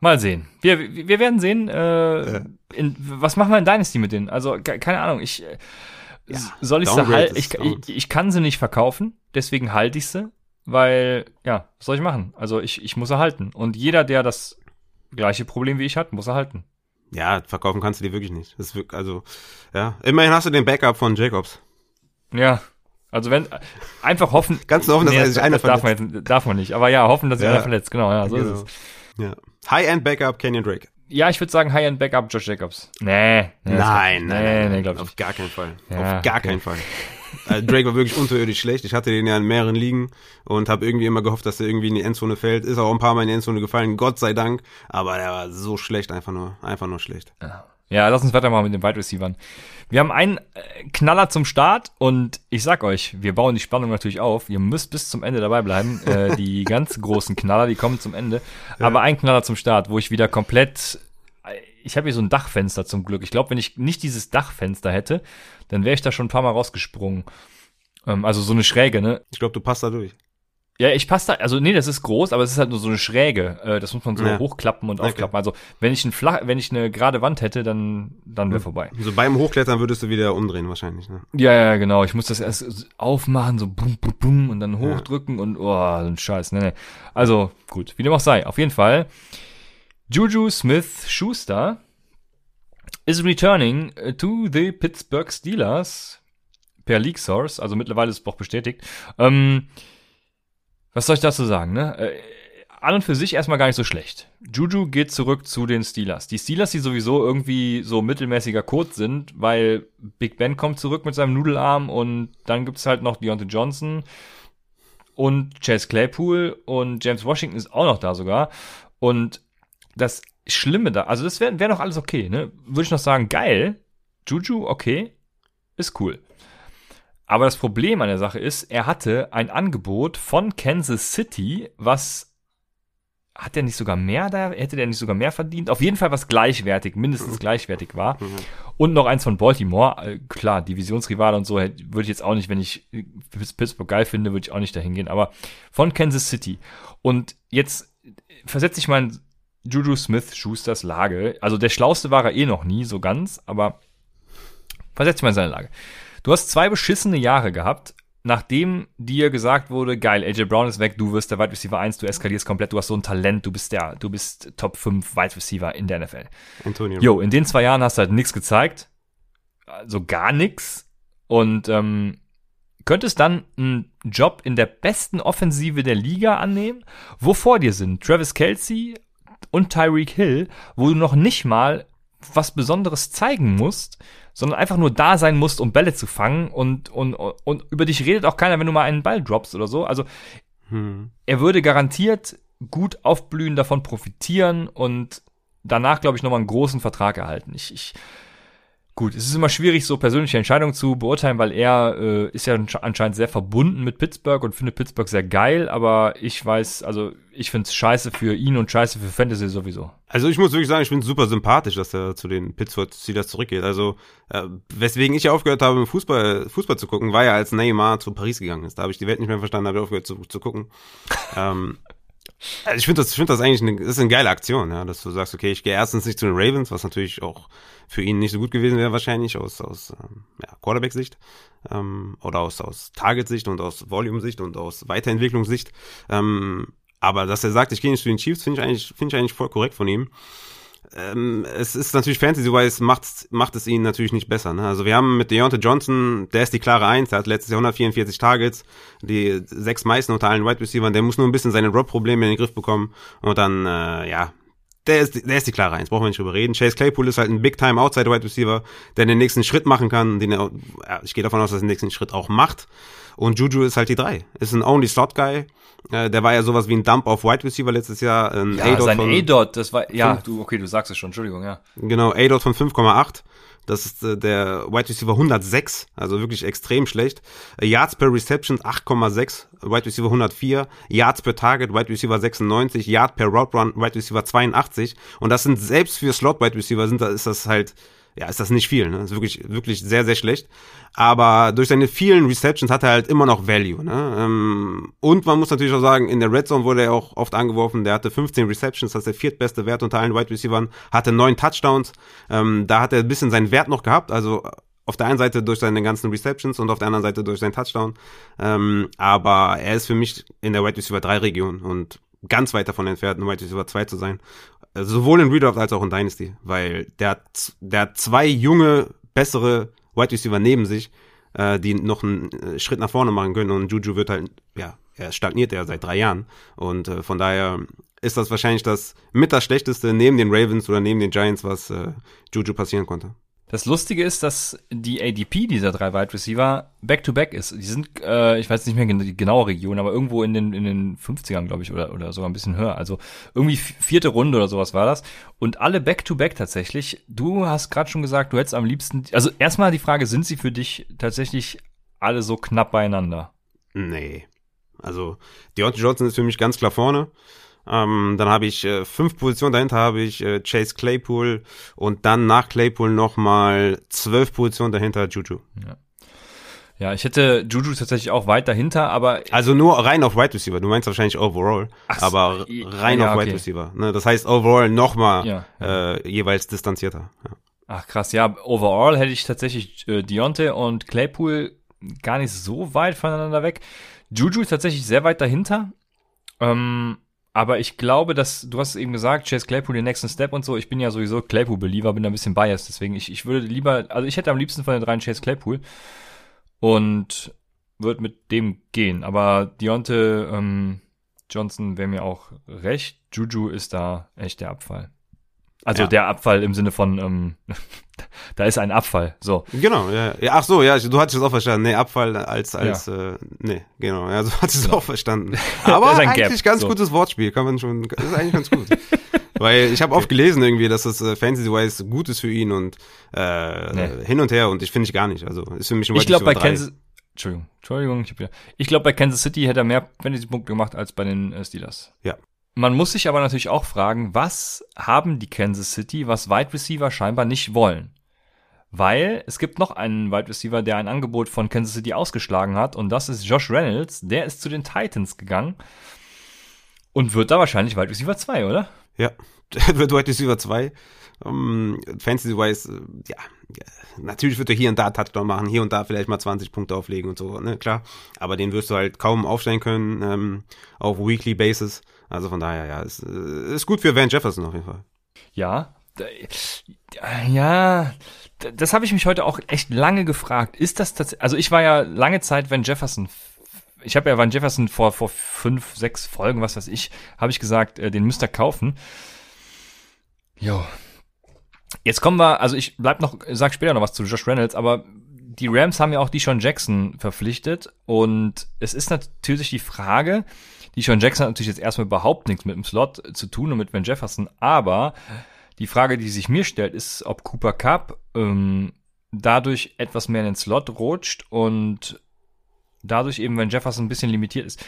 Mal sehen. Wir, wir werden sehen, äh, in, was machen wir in Dynasty mit denen? Also, ke- keine Ahnung, ich äh, s- soll ich sie halten? Ich, ich, ich kann sie nicht verkaufen, deswegen halte ich sie, weil, ja, was soll ich machen? Also ich, ich muss sie halten. Und jeder, der das gleiche Problem wie ich hat, muss er halten. Ja, verkaufen kannst du die wirklich nicht. Das ist wirklich, also, ja. Immerhin hast du den Backup von Jacobs. Ja. Also wenn einfach hoffen. Ganz hoffen, dass Nee, sich einer darf, man jetzt, darf man nicht. Aber ja, hoffen, dass sich Ja. einer verletzt. Genau, ja, so Genau. ist es. Ja. High-End Backup Kenyon Drake. Ja, ich würde sagen High-End Backup Josh Jacobs. Nee. nee Nein, nein, nee, nein, nee, glaube ich. Auf gar keinen Fall. Ja, auf gar okay. keinen Fall. Äh, Drake war wirklich unterirdisch schlecht. Ich hatte den ja in mehreren Ligen und habe irgendwie immer gehofft, dass er irgendwie in die Endzone fällt. Ist auch ein paar Mal in die Endzone gefallen, Gott sei Dank. Aber der war so schlecht, einfach nur, einfach nur schlecht. Ja. Lass uns weitermachen mit den Wide Receivers. Wir haben einen äh, Knaller zum Start und ich sag euch, wir bauen die Spannung natürlich auf. Ihr müsst bis zum Ende dabei bleiben. Äh, die ganz großen Knaller, die kommen zum Ende. Ja. Aber ein Knaller zum Start, wo ich wieder komplett. Ich habe hier so ein Dachfenster zum Glück. Ich glaube, wenn ich nicht dieses Dachfenster hätte, dann wäre ich da schon ein paar Mal rausgesprungen. Ähm, also so eine Schräge, ne? Ich glaube, du passt da durch. Ja, ich passe da, also nee, das ist groß, aber es ist halt nur so eine Schräge. Äh, das muss man so ja. hochklappen und okay. aufklappen. Also wenn ich ein flach, wenn ich eine gerade Wand hätte, dann dann wäre vorbei. So beim Hochklettern würdest du wieder umdrehen wahrscheinlich, ne? Ja, ja, genau. Ich muss das erst aufmachen, so bum, bum, bum und dann hochdrücken ja. und oh, so ein Scheiß. Nee, nee. Also gut, wie dem auch sei. Auf jeden Fall. Juju Smith Schuster is returning to the Pittsburgh Steelers per League Source. Also mittlerweile ist es auch bestätigt. Ähm, was soll ich dazu sagen, ne? Äh, an und für sich erstmal gar nicht so schlecht. Juju geht zurück zu den Steelers. Die Steelers, die sowieso irgendwie so mittelmäßiger Code sind, weil Big Ben kommt zurück mit seinem Nudelarm und dann gibt's halt noch Deontay Johnson und Chase Claypool und James Washington ist auch noch da sogar. Und das Schlimme da, also das wäre wär noch alles okay, ne? Würde ich noch sagen, geil. Juju, okay, ist cool. Aber das Problem an der Sache ist, er hatte ein Angebot von Kansas City, was hat der nicht sogar mehr da? Hätte der nicht sogar mehr verdient? Auf jeden Fall was gleichwertig, mindestens mhm. gleichwertig war. Mhm. Und noch eins von Baltimore. Äh, klar, Divisionsrivale und so würde ich jetzt auch nicht, wenn ich Pittsburgh geil finde, würde ich auch nicht dahin gehen. Aber von Kansas City. Und jetzt versetze ich mal in Juju Smith Schusters Lage. Also der Schlauste war er eh noch nie so ganz, aber versetze ich mal in seine Lage. Du hast zwei beschissene Jahre gehabt, nachdem dir gesagt wurde, geil, AJ Brown ist weg, du wirst der Wide Receiver 1, du eskalierst komplett, du hast so ein Talent, du bist der, du bist Top 5 Wide Receiver in der NFL. Antonio. Jo, in den zwei Jahren hast du halt nichts gezeigt. Also gar nichts. Und ähm, könntest dann einen Job in der besten Offensive der Liga annehmen, wo vor dir sind Travis Kelsey und Tyreek Hill, wo du noch nicht mal was Besonderes zeigen musst, sondern einfach nur da sein musst, um Bälle zu fangen und, und, und über dich redet auch keiner, wenn du mal einen Ball droppst oder so. Also hm. er würde garantiert gut aufblühen, davon profitieren und danach, glaube ich, nochmal einen großen Vertrag erhalten. Ich, ich Gut, es ist immer schwierig, so persönliche Entscheidungen zu beurteilen, weil er äh, ist ja anscheinend sehr verbunden mit Pittsburgh und findet Pittsburgh sehr geil, aber ich weiß, also ich finde es scheiße für ihn und scheiße für Fantasy sowieso. Also ich muss wirklich sagen, ich finde es super sympathisch, dass er zu den Pittsburgh Steelers zurückgeht. Also äh, weswegen ich ja aufgehört habe, Fußball, Fußball zu gucken, war ja, als Neymar zu Paris gegangen ist. Da habe ich die Welt nicht mehr verstanden, habe aufgehört zu, zu gucken. ähm, also ich finde das, ich finde das eigentlich eine, das ist eine geile Aktion, ja, dass du sagst, okay, ich gehe erstens nicht zu den Ravens, was natürlich auch für ihn nicht so gut gewesen wäre wahrscheinlich aus, aus ähm, ja, Quarterback-Sicht ähm, oder aus, aus Target-Sicht und aus Volume-Sicht und aus Weiterentwicklungssicht. Ähm, aber dass er sagt, ich gehe nicht zu den Chiefs, finde ich eigentlich, finde ich eigentlich voll korrekt von ihm. Ähm, es ist natürlich Fantasy-wise macht, macht es ihn natürlich nicht besser. Ne? Also wir haben mit Deontay Johnson, der ist die klare Eins, der hat letztes Jahr 144 Targets, die sechs meisten unter allen Wide Receivers, der muss nur ein bisschen seine Drop-Probleme in den Griff bekommen und dann, äh, ja, der ist, der ist die klare Eins, brauchen wir nicht drüber reden. Chase Claypool ist halt ein Big-Time Outside Wide Receiver, der den nächsten Schritt machen kann, den er, ja, ich gehe davon aus, dass er den nächsten Schritt auch macht. Und Juju ist halt die drei. Ist ein Only Slot Guy. Äh, der war ja sowas wie ein Dump auf Wide Receiver letztes Jahr. Ein ja, sein A-Dot, das war, ja, du, okay, du sagst es schon, Entschuldigung, ja. Genau, A-Dot von 5,8. Das ist äh, der Wide Receiver 106, also wirklich extrem schlecht. Äh, Yards per Reception 8,6, Wide Receiver 104. Yards per Target, Wide Receiver 96. Yard per Route Run, Wide Receiver 82. Und das sind selbst für Slot Wide Receiver sind, da ist das halt ja, ist das nicht viel, ne? Ist wirklich, wirklich sehr, sehr schlecht. Aber durch seine vielen Receptions hat er halt immer noch Value, ne? Ähm, und man muss natürlich auch sagen, in der Red Zone wurde er auch oft angeworfen. Der hatte 15 Receptions, das ist der viertbeste Wert unter allen Wide Receivers, hatte neun Touchdowns. Ähm, da hat er ein bisschen seinen Wert noch gehabt, also auf der einen Seite durch seine ganzen Receptions und auf der anderen Seite durch seinen Touchdown. Ähm, aber er ist für mich in der Wide Receiver 3 Region und ganz weit davon entfernt, Wide Receiver 2 zu sein. Also sowohl in Redraft als auch in Dynasty, weil der hat, der hat zwei junge, bessere Wide Receiver neben sich, äh, die noch einen äh, Schritt nach vorne machen können und Juju wird halt, ja, er stagniert ja seit drei Jahren und äh, von daher ist das wahrscheinlich das mit das Schlechteste neben den Ravens oder neben den Giants, was äh, Juju passieren konnte. Das Lustige ist, dass die ADP dieser drei Wide Receiver back-to-back ist. Die sind, äh, ich weiß nicht mehr die genaue Region, aber irgendwo in den, in den 50ern, glaube ich, oder, oder sogar ein bisschen höher. Also irgendwie vierte Runde oder sowas war das. Und alle back-to-back tatsächlich. Du hast gerade schon gesagt, du hättest am liebsten, also erstmal die Frage, sind sie für dich tatsächlich alle so knapp beieinander? Nee. Also, Deontay Johnson ist für mich ganz klar vorne. Ähm, dann habe ich äh, fünf Positionen dahinter habe ich äh, Chase Claypool und dann nach Claypool nochmal zwölf Positionen dahinter Juju. Ja. Ja, ich hätte Juju tatsächlich auch weit dahinter, aber. Also nur rein auf Wide Receiver. Du meinst wahrscheinlich overall, Ach, aber rein ja, auf Wide okay. Receiver. Ne? Das heißt overall nochmal ja, ja. äh, jeweils distanzierter. Ach krass, ja, overall hätte ich tatsächlich äh, Deontay und Claypool gar nicht so weit voneinander weg. Juju ist tatsächlich sehr weit dahinter. Ähm, aber ich glaube, dass, du hast eben gesagt, Chase Claypool den nächsten Step und so. Ich bin ja sowieso Claypool-Believer, bin da ein bisschen biased. Deswegen, ich, ich würde lieber, also ich hätte am liebsten von den dreien Chase Claypool. Und würde mit dem gehen. Aber Deontay ähm, Johnson wäre mir auch recht. Juju ist da echt der Abfall. Also ja. der Abfall im Sinne von, ähm, da ist ein Abfall. So. Genau, ja. ja. Ach so, ja, du hattest es auch verstanden. Nee, Abfall als, als, ja. äh, nee, genau. Ja, so hattest du genau. es auch verstanden. Aber eigentlich Gap. ganz so. gutes Wortspiel, kann man schon, ist eigentlich ganz gut. Weil ich habe oft gelesen irgendwie, dass das äh, Fantasy-wise gut ist für ihn und äh, nee. hin und her und ich finde ich gar nicht. Also ist für mich ein Ich glaube bei Kansas, Entschuldigung, Entschuldigung, ich, ich glaube bei Kansas City hätte er mehr Fantasy-Punkte gemacht als bei den äh, Steelers. Ja, man muss sich aber natürlich auch fragen, was haben die Kansas City, was Wide Receiver scheinbar nicht wollen? Weil es gibt noch einen Wide Receiver, der ein Angebot von Kansas City ausgeschlagen hat und das ist Josh Reynolds. Der ist zu den Titans gegangen und wird da wahrscheinlich Wide Receiver 2, oder? Ja, wird Wide Receiver 2. Um, Fantasy-wise, ja, natürlich wird er hier und da Touchdown machen, hier und da vielleicht mal 20 Punkte auflegen und so, ne, klar. Aber den wirst du halt kaum aufstellen können ähm, auf Weekly Basis. Also von daher, ja, ist, äh, ist gut für Van Jefferson auf jeden Fall. Ja, ja, das habe ich mich heute auch echt lange gefragt. Ist das tatsächlich, also ich war ja lange Zeit Van Jefferson ich habe ja Van Jefferson vor, vor fünf, sechs Folgen, was weiß ich, habe ich gesagt, äh, den müsst ihr kaufen. Jo. Jetzt kommen wir, also ich bleib noch, sag später noch was zu Josh Reynolds, aber die Rams haben ja auch die Sean Jackson verpflichtet und es ist natürlich die Frage, die Sean Jackson hat natürlich jetzt erstmal überhaupt nichts mit dem Slot zu tun und mit Van Jefferson, aber die Frage, die sich mir stellt, ist, ob Cooper Cup ähm, dadurch etwas mehr in den Slot rutscht und dadurch eben, wenn Jefferson ein bisschen limitiert ist.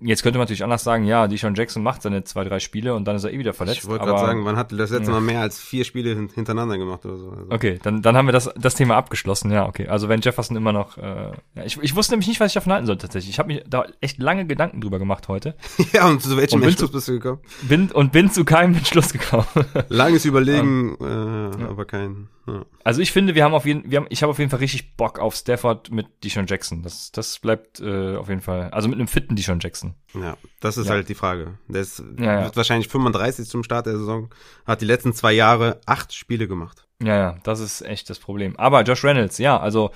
Jetzt könnte man natürlich anders sagen, ja, Deshaun Jackson macht seine zwei, drei Spiele und dann ist er eh wieder verletzt. Ich wollte gerade sagen, man hat das letzte Mal mehr als vier Spiele hintereinander gemacht oder so. Also. Okay, dann, dann haben wir das, das Thema abgeschlossen, ja, okay. Also wenn Jefferson immer noch, äh, ja, ich, ich wusste nämlich nicht, was ich davon halten soll tatsächlich. Ich habe mich da echt lange Gedanken drüber gemacht heute. ja, und zu welchem Entschluss bist du gekommen? Bin, und bin zu keinem Entschluss gekommen. Langes Überlegen, um, äh, ja. aber kein. Ja. Also ich finde, wir haben auf jeden, wir haben, ich habe auf jeden Fall richtig Bock auf Stafford mit Deshaun Jackson. Das, das bleibt äh, auf jeden Fall, also mit einem fitten Deshaun Jackson. Ja, das ist ja. halt die Frage. Der ist, ja, wird wahrscheinlich 35 zum Start der Saison, hat die letzten zwei Jahre acht Spiele gemacht. Ja, ja, das ist echt das Problem. Aber Josh Reynolds, ja, also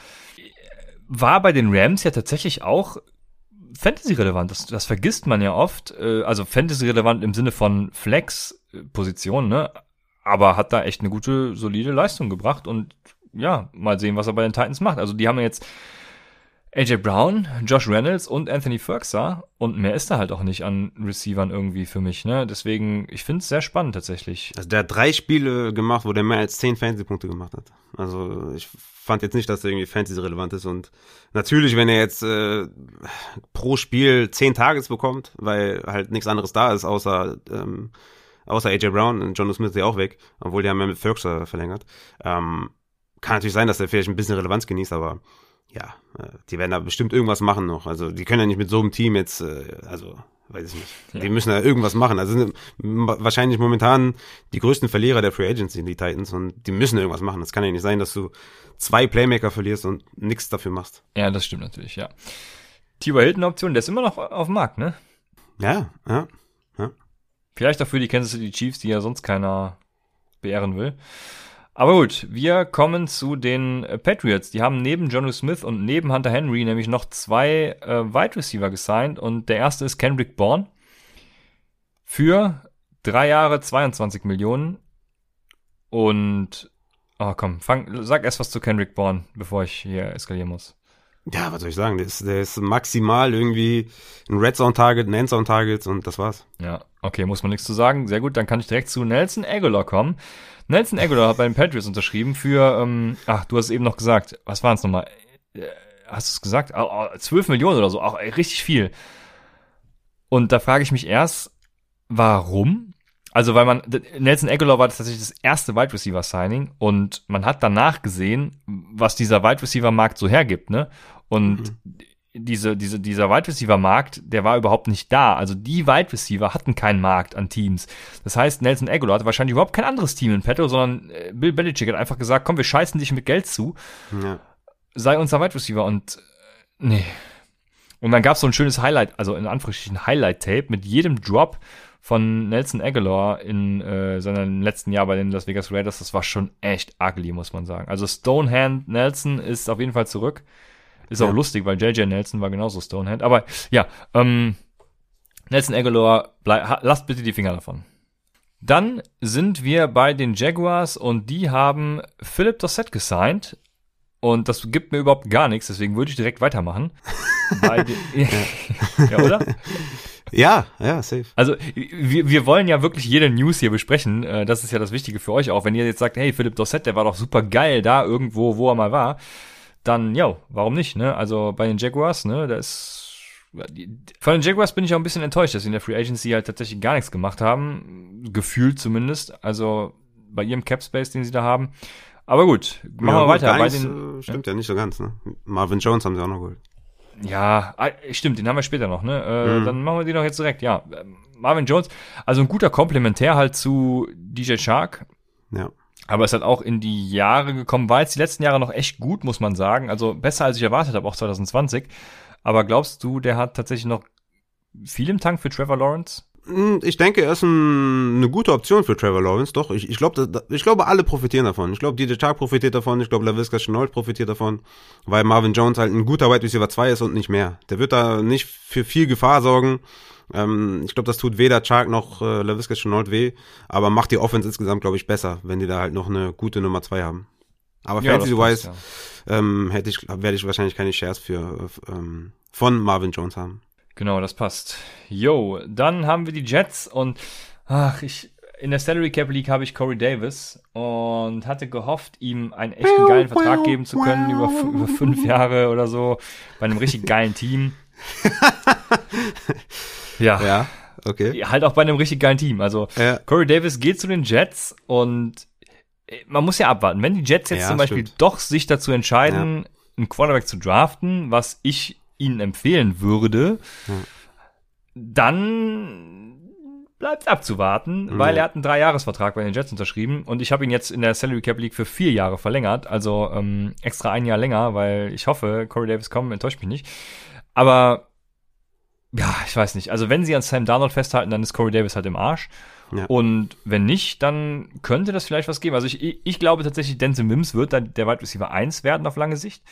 war bei den Rams ja tatsächlich auch Fantasy-relevant. Das, das vergisst man ja oft. Äh, also Fantasy-relevant im Sinne von Flex-Position, ne? Aber hat da echt eine gute, solide Leistung gebracht und ja, mal sehen, was er bei den Titans macht. Also die haben jetzt AJ Brown, Josh Reynolds und Anthony Ferguson und mehr ist da halt auch nicht an Receivern irgendwie für mich, ne? Deswegen, ich finde es sehr spannend tatsächlich. Also der hat drei Spiele gemacht, wo der mehr als zehn Fantasy-Punkte gemacht hat. Also ich fand jetzt nicht, dass er irgendwie Fantasy-relevant ist und natürlich, wenn er jetzt äh, pro Spiel zehn Tages bekommt, weil halt nichts anderes da ist, außer ähm, außer AJ Brown und John Smith ist ja auch weg, obwohl die haben ja mit Ferguson verlängert. Ähm, kann natürlich sein, dass er vielleicht ein bisschen Relevanz genießt, aber ja, äh, die werden da bestimmt irgendwas machen noch. Also die können ja nicht mit so einem Team jetzt, äh, also weiß ich nicht. Ja. Die müssen da irgendwas machen. Also sind wahrscheinlich momentan die größten Verlierer der Free Agency, die Titans, und die müssen irgendwas machen. Das kann ja nicht sein, dass du zwei Playmaker verlierst und nichts dafür machst. Ja, das stimmt natürlich, ja. Tiber Hilton Option, der ist immer noch auf dem Markt, ne? Ja, ja. Vielleicht auch für die Kansas City Chiefs, die ja sonst keiner beehren will. Aber gut, wir kommen zu den äh, Patriots. Die haben neben Jono Smith und neben Hunter Henry nämlich noch zwei äh, Wide Receiver gesigned. Und der erste ist Kendrick Bourne. Für drei Jahre 22 Millionen. Und Oh, komm, fang, sag erst was zu Kendrick Bourne, bevor ich hier eskalieren muss. Ja, was soll ich sagen? Der ist, der ist maximal irgendwie ein Red Zone Target, ein End Zone Target und das war's. Ja, okay, muss man nichts zu sagen. Sehr gut, dann kann ich direkt zu Nelson Aguilar kommen. Nelson Aguilar hat bei den Patriots unterschrieben für, ähm, ach, du hast es eben noch gesagt, was waren es nochmal? Äh, hast du es gesagt? Oh, oh, 12 Millionen oder so, auch ey, richtig viel. Und da frage ich mich erst, warum? Also, weil man, Nelson Aguilar war tatsächlich das erste Wide Receiver Signing und man hat danach gesehen, was dieser Wide Receiver Markt so hergibt, ne? Und mhm. diese, diese, dieser Wide Receiver Markt, der war überhaupt nicht da. Also die Wide Receiver hatten keinen Markt an Teams. Das heißt, Nelson Aguilar hatte wahrscheinlich überhaupt kein anderes Team in petto, sondern äh, Bill Belichick hat einfach gesagt, komm, wir scheißen dich mit Geld zu. Ja. Sei unser Wide Receiver und, äh, nee. Und dann gab es so ein schönes Highlight, also in Anführungsstrichen Highlight-Tape mit jedem Drop von Nelson Aguilar in äh, seinem letzten Jahr bei den Las Vegas Raiders. Das war schon echt ugly, muss man sagen. Also Stonehand Nelson ist auf jeden Fall zurück. Ist auch lustig, weil JJ Nelson war genauso Stonehand. Aber ja, ähm, Nelson Aguilar, bleib, lasst bitte die Finger davon. Dann sind wir bei den Jaguars und die haben Philip Dossett gesigned. Und das gibt mir überhaupt gar nichts, deswegen würde ich direkt weitermachen. ja, oder? Ja, ja, safe. Also wir, wir wollen ja wirklich jede News hier besprechen. Äh, das ist ja das Wichtige für euch auch. Wenn ihr jetzt sagt, hey, Philip Dossett, der war doch super geil da irgendwo, wo er mal war, dann ja, warum nicht? Ne? Also bei den Jaguars, ne, da ist von den Jaguars bin ich auch ein bisschen enttäuscht, dass sie in der Free Agency halt tatsächlich gar nichts gemacht haben, gefühlt zumindest. Also bei ihrem Cap Space, den sie da haben. Aber gut, machen ja, wir weiter. Bei den, äh, stimmt ja. ja. nicht so ganz. Ne? Marvin Jones haben sie auch noch geholt. Ja, ah, stimmt, den haben wir später noch. Ne? Äh, mhm. Dann machen wir den doch jetzt direkt. Ja, Marvin Jones, also ein guter Komplementär halt zu DJ Shark. Ja. Aber es hat auch in die Jahre gekommen, war jetzt die letzten Jahre noch echt gut, muss man sagen. Also besser als ich erwartet habe, auch 2020. Aber glaubst du, der hat tatsächlich noch viel im Tank für Trevor Lawrence? Hm, ich denke, er ist ein, eine gute Option für Trevor Lawrence, doch. Ich, ich, glaub, ich glaube, alle profitieren davon. Ich glaube, DJ Chark profitiert davon, ich glaube, LaVisca Chenault profitiert davon, weil Marvin Jones halt ein guter Wide Receiver 2 ist und nicht mehr. Der wird da nicht für viel Gefahr sorgen. Ähm, ich glaube, das tut weder Chark noch äh, LaVisca Chenault weh, aber macht die Offense insgesamt, glaube ich, besser, wenn die da halt noch eine gute Nummer 2 haben. Aber ja, Fantasy-wise ja. ähm, hätte ich, werde ich wahrscheinlich keine Shares für ähm, von Marvin Jones haben. Genau, das passt. Yo, dann haben wir die Jets und ach, ich in der Salary Cap League habe ich Corey Davis und hatte gehofft, ihm einen echten geilen Vertrag geben zu können über, über fünf Jahre oder so bei einem richtig geilen Team. ja. Ja, okay. Halt auch bei einem richtig geilen Team. Also ja. Corey Davis geht zu den Jets und äh, man muss ja abwarten. Wenn die Jets jetzt ja, zum Beispiel stimmt. doch sich dazu entscheiden, ja. einen Quarterback zu draften, was ich Ihnen empfehlen würde, hm. dann bleibt abzuwarten, mhm. weil er hat einen Dreijahresvertrag bei den Jets unterschrieben und ich habe ihn jetzt in der Salary Cap League für vier Jahre verlängert, also ähm, extra ein Jahr länger, weil ich hoffe, Corey Davis kommt, enttäuscht mich nicht. Aber ja, ich weiß nicht. Also wenn sie an Sam Darnold festhalten, dann ist Corey Davis halt im Arsch. Ja. Und wenn nicht, dann könnte das vielleicht was geben. Also ich, ich glaube tatsächlich, Denzel Mims wird dann der Wide Receiver 1 werden auf lange Sicht.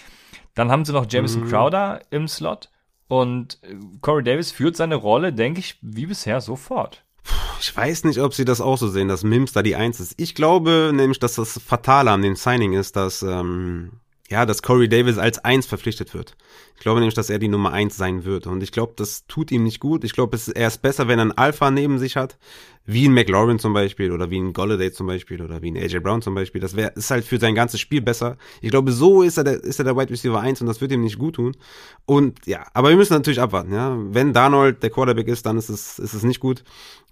Dann haben sie noch Jamison mhm. Crowder im Slot. Und äh, Corey Davis führt seine Rolle, denke ich, wie bisher sofort. Ich weiß nicht, ob sie das auch so sehen, dass Mims da die Eins ist. Ich glaube nämlich, dass das Fatale an dem Signing ist, dass, ähm, ja, dass Corey Davis als Eins verpflichtet wird. Ich glaube nämlich, dass er die Nummer eins sein wird. Und ich glaube, das tut ihm nicht gut. Ich glaube, er ist besser, wenn er einen Alpha neben sich hat, wie ein McLaurin zum Beispiel oder wie ein Golladay zum Beispiel oder wie ein AJ Brown zum Beispiel. Das wäre ist halt für sein ganzes Spiel besser. Ich glaube, so ist er der, ist er der Wide Receiver 1 und das wird ihm nicht gut tun. Und ja, aber wir müssen natürlich abwarten, ja. Wenn Darnold der Quarterback ist, dann ist es, ist es nicht gut.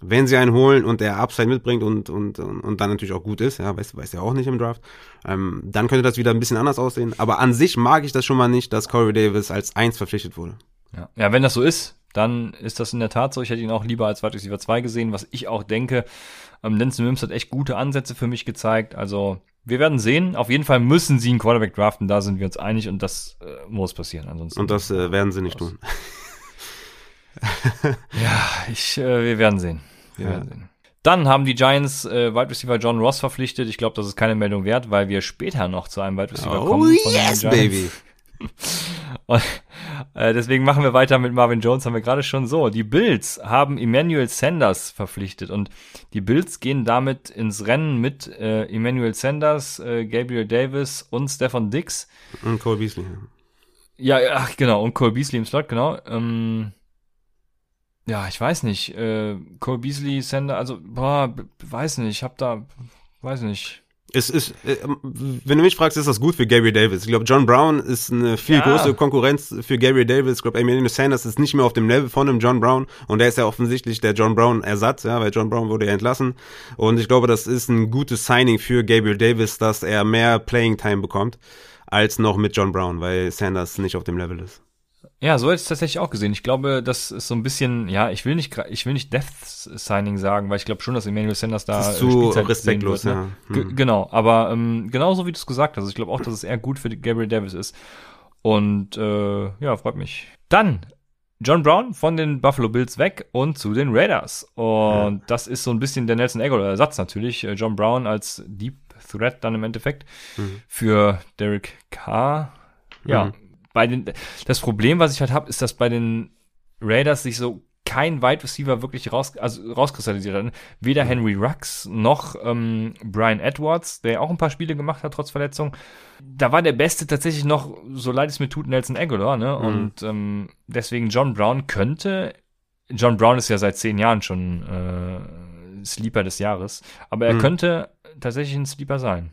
Wenn sie einen holen und der Upside mitbringt und, und, und, und dann natürlich auch gut ist, ja, weiß, weiß ja auch nicht im Draft, ähm, dann könnte das wieder ein bisschen anders aussehen. Aber an sich mag ich das schon mal nicht, dass Corey Davis als 1 verpflichtet wurde. Ja. ja, wenn das so ist, dann ist das in der Tat so. Ich hätte ihn auch lieber als Wide Receiver 2 gesehen, was ich auch denke. Ähm, Denzel Mims hat echt gute Ansätze für mich gezeigt. Also wir werden sehen. Auf jeden Fall müssen sie einen Quarterback draften, da sind wir uns einig und das äh, muss passieren. Ansonsten und das äh, werden sie nicht tun. ja, ich, äh, wir werden sehen. Wir ja. werden sehen. Dann haben die Giants äh, Wide Receiver John Ross verpflichtet. Ich glaube, das ist keine Meldung wert, weil wir später noch zu einem Wide Receiver oh, kommen. Von yes, baby. Und, Äh, deswegen machen wir weiter mit Marvin Jones, haben wir gerade schon so. Die Bills haben Emmanuel Sanders verpflichtet und die Bills gehen damit ins Rennen mit äh, Emmanuel Sanders, äh, Gabriel Davis und Stefan Dix. Und Cole Beasley. Ja, ach genau, und Cole Beasley im Slot, genau. Ähm, ja, ich weiß nicht. Äh, Cole Beasley, Sanders, also, boah, weiß nicht, ich hab da, weiß nicht. Es ist, äh, wenn du mich fragst, ist das gut für Gary Davis. Ich glaube, John Brown ist eine viel Ja. größere Konkurrenz für Gary Davis. Ich glaube, Emmanuel Sanders ist nicht mehr auf dem Level von einem John Brown und der ist ja offensichtlich der John Brown Ersatz, ja, weil John Brown wurde ja entlassen. Und ich glaube, das ist ein gutes Signing für Gabriel Davis, dass er mehr Playing Time bekommt als noch mit John Brown, weil Sanders nicht auf dem Level ist. Ja, so hätte ich es tatsächlich auch gesehen. Ich glaube, das ist so ein bisschen, ja, ich will nicht, ich will nicht Death Signing sagen, weil ich glaube schon, dass Emmanuel Sanders da Das ist zu Spielzeit respektlos, wird, ne? ja. Hm. Genau, aber ähm, genauso wie du es gesagt hast. Ich glaube auch, dass es eher gut für Gabriel Davis ist. Und äh, ja, freut mich. Dann John Brown von den Buffalo Bills weg und zu den Raiders. Und das ist so ein bisschen der Nelson Aguilar Ersatz natürlich. Äh, John Brown als Deep Threat dann im Endeffekt Mhm. für Derek Carr. Ja, Mhm. Bei den das Problem, was ich halt habe, ist, dass bei den Raiders sich so kein Wide Receiver wirklich raus, also rauskristallisiert hat. Weder Henry Rux noch ähm, Brian Edwards, der auch ein paar Spiele gemacht hat, trotz Verletzung. Da war der Beste tatsächlich noch, so leid es mir tut, Nelson Aguilar, ne? Mhm. Und ähm, deswegen John Brown könnte. John Brown ist ja seit zehn Jahren schon äh, Sleeper des Jahres, aber er Mhm. könnte tatsächlich ein Sleeper sein.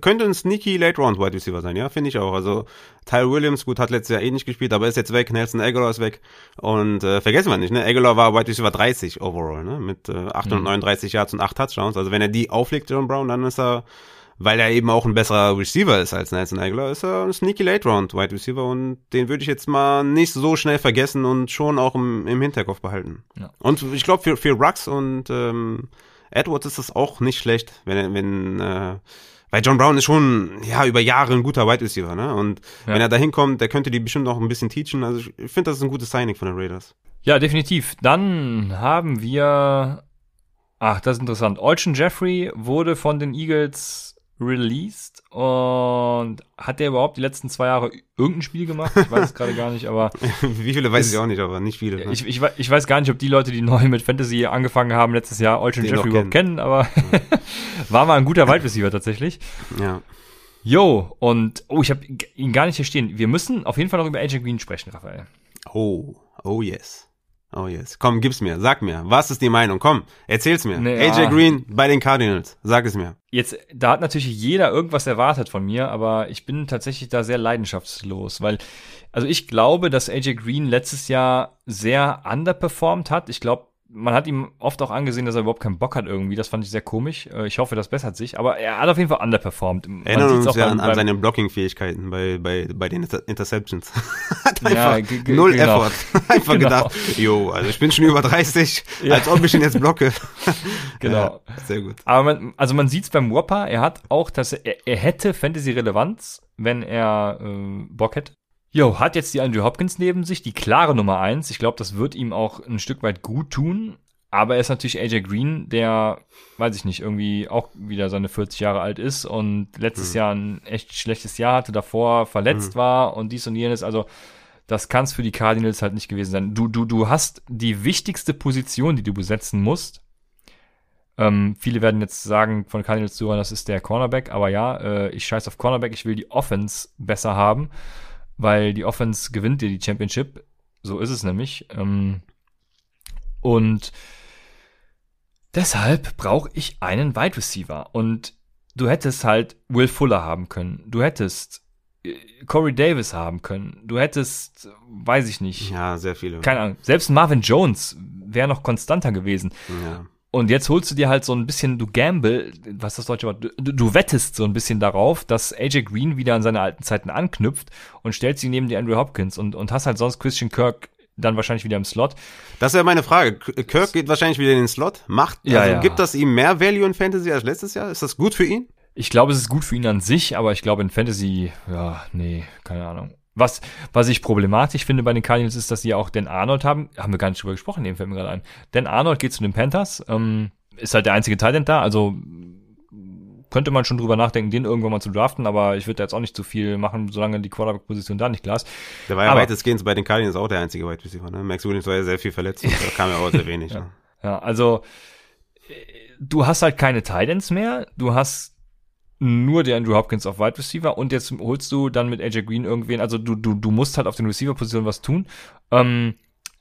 Könnte ein sneaky Late Round Wide Receiver sein, ja, finde ich auch. Also Tyler Williams, gut, hat letztes Jahr eh nicht gespielt, aber ist jetzt weg. Nelson Aguilar ist weg. Und äh, vergessen wir nicht, ne? Aguilar war Wide Receiver 30 overall, ne? Mit äh, 839 Yards und 8 Touchdowns. Also wenn er die auflegt, John Brown, dann ist er, weil er eben auch ein besserer Receiver ist als Nelson Aguilar, ist er ein sneaky Late Round Wide Receiver und den würde ich jetzt mal nicht so schnell vergessen und schon auch im, im Hinterkopf behalten. Ja. Und ich glaube für, für Rux und ähm, Edwards ist das auch nicht schlecht, wenn er, wenn äh, weil John Brown ist schon, ja, über Jahre ein guter Wide Receiver, ne? Und Ja. wenn er da hinkommt, der könnte die bestimmt auch ein bisschen teachen. Also ich finde, das ist ein gutes Signing von den Raiders. Ja, definitiv. Dann haben wir. Ach, das ist interessant. Olchen Jeffrey wurde von den Eagles released und hat der überhaupt die letzten zwei Jahre irgendein Spiel gemacht? Ich weiß es gerade gar nicht, aber Wie viele weiß Ist- ich auch nicht, aber nicht viele. Ne? ich, ich, ich weiß gar nicht, ob die Leute, die neu mit Fantasy angefangen haben letztes Jahr, Olchen Den Jeffrey überhaupt kennen, aber war mal ein guter Wide Receiver tatsächlich. ja. Jo, und oh, ich habe ihn gar nicht hier stehen. Wir müssen auf jeden Fall noch über AJ Green sprechen, Raphael. Oh, oh yes. Oh yes. Komm, gib's mir. Sag mir. Was ist die Meinung? Komm, erzähl's mir. Nee, AJ ja. Green bei den Cardinals. Sag es mir. Jetzt, da hat natürlich jeder irgendwas erwartet von mir, aber ich bin tatsächlich da sehr leidenschaftslos, weil, also ich glaube, dass AJ Green letztes Jahr sehr underperformed hat. Ich glaube, man hat ihm oft auch angesehen, dass er überhaupt keinen Bock hat irgendwie. Das fand ich sehr komisch. Äh, Ich hoffe, das bessert sich, aber er hat auf jeden Fall underperformed. Man Erinnern uns ja an, an seine Blocking-Fähigkeiten bei, bei, bei den Inter Interceptions. Hat Ja, einfach ge- null genau. Effort. Einfach Genau. gedacht, jo, also ich bin schon über 30, Ja. als ob ich ihn jetzt blocke. Genau. Ja, sehr gut. Aber man, also man sieht's beim Whopper, er hat auch, dass er, er hätte Fantasy-Relevanz, wenn er äh, Bock hätte. Jo, hat jetzt die Andrew Hopkins neben sich, die klare Nummer eins. Ich glaube, das wird ihm auch ein Stück weit gut tun. Aber er ist natürlich AJ Green, der, weiß ich nicht, irgendwie auch wieder seine 40 Jahre alt ist und letztes Mhm. Jahr ein echt schlechtes Jahr hatte, davor verletzt Mhm. war und dies und jenes. Also das kann es für die Cardinals halt nicht gewesen sein. Du, du, du hast die wichtigste Position, die du besetzen musst. Ähm, viele werden jetzt sagen von Cardinals Zuhörern, das ist der Cornerback, aber ja, äh, ich scheiß auf Cornerback, ich will die Offense besser haben, weil die Offense gewinnt dir die Championship. So ist es nämlich. Ähm, und deshalb brauche ich einen Wide Receiver. Und du hättest halt Will Fuller haben können. Du hättest äh, Corey Davis haben können. Du hättest, weiß ich nicht, Ja, sehr viele. keine Ahnung, selbst Marvin Jones wäre noch konstanter gewesen. ja. Und jetzt holst du dir halt so ein bisschen, du gamble, was ist das deutsche Wort, du, du wettest so ein bisschen darauf, dass AJ Green wieder an seine alten Zeiten anknüpft und stellst ihn neben die Andrew Hopkins und, und hast halt sonst Christian Kirk dann wahrscheinlich wieder im Slot. Das wäre meine Frage. Kirk geht wahrscheinlich wieder in den Slot. Macht, Ja, also ja. gibt das ihm mehr Value in Fantasy als letztes Jahr? Ist das gut für ihn? Ich glaube, es ist gut für ihn an sich, aber ich glaube in Fantasy, ja, nee, keine Ahnung. Was, was ich problematisch finde bei den Cardinals ist, dass sie ja auch Dan Arnold haben. Haben wir gar nicht drüber gesprochen, eben fällt mir gerade ein. Dan Arnold geht zu den Panthers, ähm, ist halt der einzige Talent da, also könnte man schon drüber nachdenken, den irgendwann mal zu draften, aber ich würde da jetzt auch nicht zu viel machen, solange die Quarterback-Position da nicht klar ist. Der war ja Aber- weitestgehend bei den Cardinals auch der einzige Wide Receiver, ne? Max Williams war ja sehr viel verletzt, und da kam ja auch sehr wenig. ne? Ja, also äh, du hast halt keine Titans mehr, du hast nur der Andrew Hopkins auf Wide Receiver und jetzt holst du dann mit AJ Green irgendwen, also du, du, du musst halt auf den Receiver-Positionen was tun. Ähm,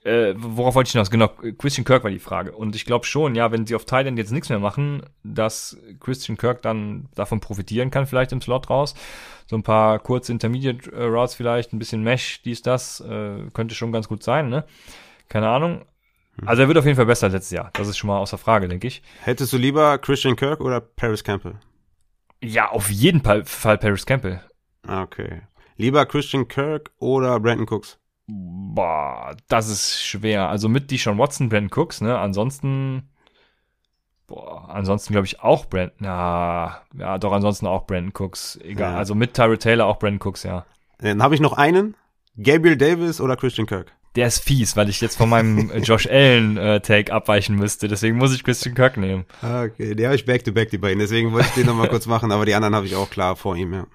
äh, worauf wollte ich hinaus? Genau, Christian Kirk war die Frage. Und ich glaube schon, ja, wenn sie auf Titan jetzt nichts mehr machen, dass Christian Kirk dann davon profitieren kann, vielleicht im Slot raus. So ein paar kurze Intermediate äh, Routes vielleicht, ein bisschen Mesh, dies, das, äh, könnte schon ganz gut sein, ne? Keine Ahnung. Also er wird auf jeden Fall besser als letztes Jahr. Das ist schon mal außer Frage, denke ich. Hättest du lieber Christian Kirk oder Paris Campbell? Ja, auf jeden Fall, Fall Paris Campbell. Ah, Okay. Lieber Christian Kirk oder Brandon Cooks? Boah, das ist schwer. Also mit Deshaun Watson, Brandon Cooks, ne? Ansonsten, boah, ansonsten glaube ich auch Brandon, na, ja, doch, ansonsten auch Brandon Cooks. Egal, Ja. also mit Tyrell Taylor auch Brandon Cooks, ja. Dann habe ich noch einen. Gabriel Davis oder Christian Kirk? Der ist fies, weil ich jetzt von meinem äh, Josh Allen äh, Take abweichen müsste. Deswegen muss ich Christian Kirk nehmen. Ah, Okay, die habe ich back-to-back, die beiden. Deswegen wollte ich den nochmal kurz machen, aber die anderen habe ich auch klar vor ihm, ja.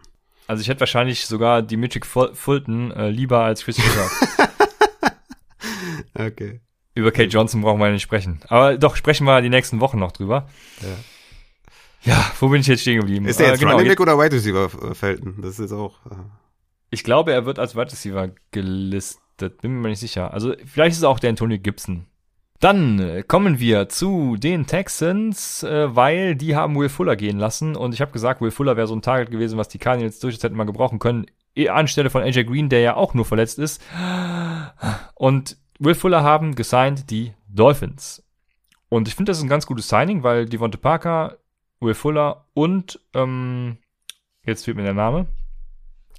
Also ich hätte wahrscheinlich sogar Dimitri Ful- Fulton äh, lieber als Christian Kirk. Okay. Über Kate Johnson brauchen wir ja nicht sprechen. Aber doch, sprechen wir die nächsten Wochen noch drüber. Ja. Ja, wo bin ich jetzt stehen geblieben? Ist der Äh, jetzt genau, Running Back oder Wide Receiver äh, Felton? Das ist auch. Äh, Ich glaube, er wird als Wide Receiver gelistet. Bin mir nicht sicher. Also vielleicht ist es auch der Antonio Gibson. Dann äh, kommen wir zu den Texans, äh, weil die haben Will Fuller gehen lassen. Und ich habe gesagt, Will Fuller wäre so ein Target gewesen, was die Cardinals durchaus hätten mal gebrauchen können. Eh Anstelle von AJ Green, der ja auch nur verletzt ist. Und Will Fuller haben gesigned die Dolphins. Und ich finde, das ist ein ganz gutes Signing, weil Devonta Parker, Will Fuller und ähm, jetzt fehlt mir der Name.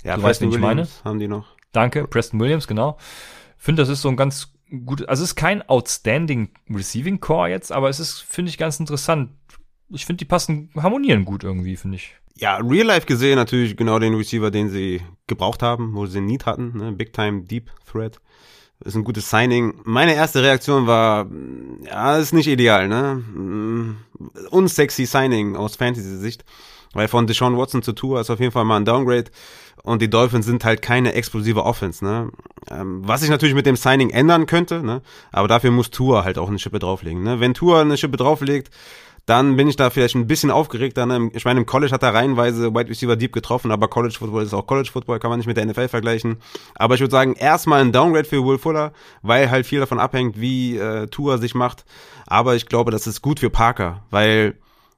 ja, Du weißt, wen ich meine? Haben die noch. Danke, Preston Williams, genau. Finde, das ist so ein ganz gut, also es ist kein outstanding Receiving Core jetzt, aber es ist, finde ich, ganz interessant. Ich finde, die passen, harmonieren gut irgendwie, finde ich. Ja, real life gesehen natürlich genau den Receiver, den sie gebraucht haben, wo sie Need hatten, ne? Big Time Deep Threat. Ist ein gutes Signing. Meine erste Reaktion war, ja, ist nicht ideal, ne? Mm, Unsexy Signing aus Fantasy-Sicht. Weil von Deshaun Watson zu Tour ist auf jeden Fall mal ein Downgrade. Und die Dolphins sind halt keine explosive Offense, ne? Ähm, was sich natürlich mit dem Signing ändern könnte, ne? Aber dafür muss Tour halt auch eine Schippe drauflegen, ne? Wenn Tour eine Schippe drauflegt, dann bin ich da vielleicht ein bisschen aufgeregter. Ne? Ich meine, im College hat er reihenweise Wide Receiver Deep getroffen, aber College Football ist auch College Football, kann man nicht mit der NFL vergleichen. Aber ich würde sagen, erstmal ein Downgrade für Will Fuller, weil halt viel davon abhängt, wie äh, Tour sich macht. Aber ich glaube, das ist gut für Parker, weil